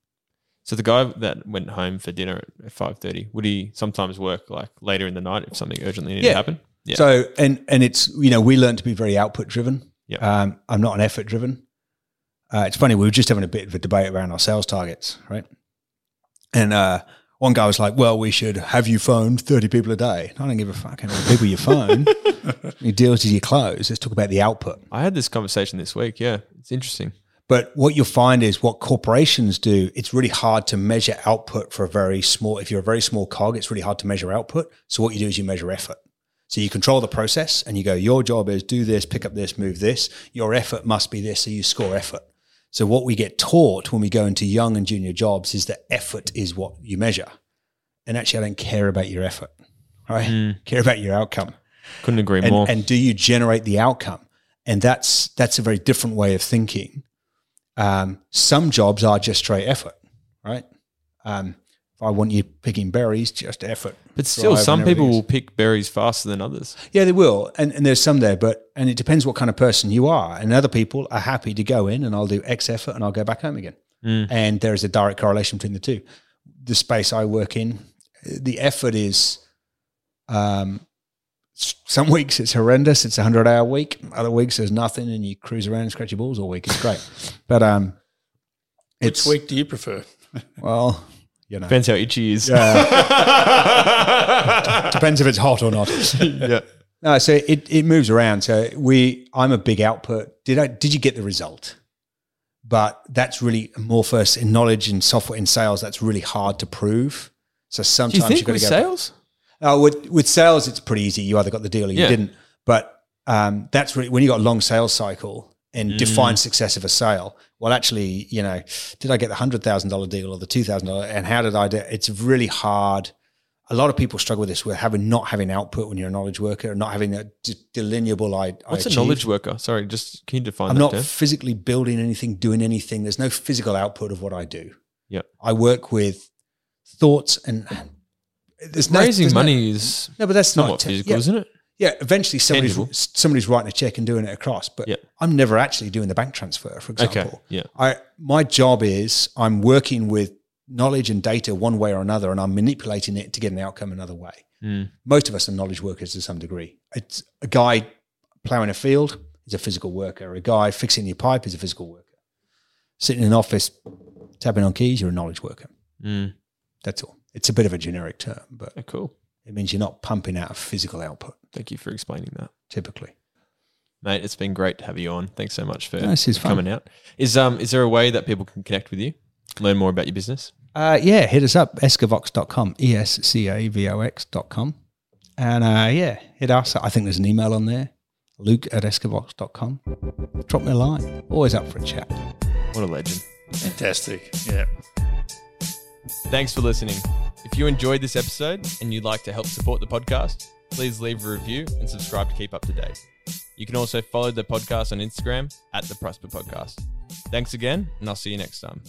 So the guy that went home for dinner at five thirty, would he sometimes work like later in the night if something urgently needed Yeah. to happen? Yeah. So and and it's you know we learned to be very output driven. Yep. Um, I'm not an effort driven. Uh, it's funny we were just having a bit of a debate around our sales targets, right? And uh, one guy was like, "Well, we should have you phone 30 people a day." I don't give a fuck how many people you phone. you deal to your close. Let's talk about the output. I had this conversation this week. Yeah, it's interesting. But what you'll find is what corporations do, it's really hard to measure output for a very small, if you're a very small cog, it's really hard to measure output. So what you do is you measure effort. So you control the process and you go, your job is do this, pick up this, move this. Your effort must be this. So you score effort. So what we get taught when we go into young and junior jobs is that effort is what you measure. And actually, I don't care about your effort, right? Mm. Care about your outcome. Couldn't agree And, more. and do you generate the outcome? And that's that's a very different way of thinking. Um, some jobs are just straight effort, right? Um, if I want you picking berries, just effort. but still, some people will pick berries faster than others. Yeah, they will, and and there's some there, but and it depends what kind of person you are. And other people are happy to go in, and I'll do X effort, and I'll go back home again. Mm. And there is a direct correlation between the two. The space I work in, the effort is, um, some weeks it's horrendous. It's a hundred hour week. Other weeks there's nothing, and you cruise around and scratch your balls all week. It's great, but um, it's, Which week do you prefer? well, you know, Depends how itchy he is. depends if it's hot or not. yeah. No, so it, it moves around. So we, I'm a big output. Did I? Did you get the result? But that's really amorphous in knowledge and software and sales. That's really hard to prove. So sometimes you you've got with to go. sales? Uh, with with sales, it's pretty easy. You either got the deal or you Yeah. didn't. But um, that's really when you got a long sales cycle and Mm. define success of a sale. Well, actually, you know, did I get the hundred thousand dollar deal or the two thousand dollar? And how did I do? It's really hard. A lot of people struggle with this with having not having output when you're a knowledge worker, and not having a d- delineable. I What's I a knowledge worker? Sorry, just can you define I'm not term? physically building anything, doing anything. There's no physical output of what I do. Yep. I work with thoughts and there's no, Raising there's no- money is No, but that's not physical, yeah, isn't it? Yeah, eventually somebody's Tangible. somebody's writing a check and doing it across, but Yeah. I'm never actually doing the bank transfer, for example. Okay. Yeah. I my job is I'm working with knowledge and data one way or another, and I'm manipulating it to get an outcome another way. Mm. Most of us are knowledge workers to some degree. It's a guy plowing a field is a physical worker. A guy fixing your pipe is a physical worker. Sitting in an office tapping on keys, you're a knowledge worker. Mm. That's all. It's a bit of a generic term, but Yeah, cool. it means you're not pumping out a physical output Thank you for explaining that. typically. Mate, it's been great to have you on. Thanks so much for No, this coming out. Is um is there a way that people can connect with you? Learn more about your business? Uh, yeah, hit us up, escavox.com, E S C A V O X.com. And uh, yeah, hit us. I think there's an email on there, luke at escavox.com. Drop me a line. Always up for a chat. What a legend. Fantastic. Yeah. Thanks for listening. If you enjoyed this episode and you'd like to help support the podcast, please leave a review and subscribe to keep up to date. You can also follow the podcast on Instagram at the Prosper Podcast. Thanks again, and I'll see you next time.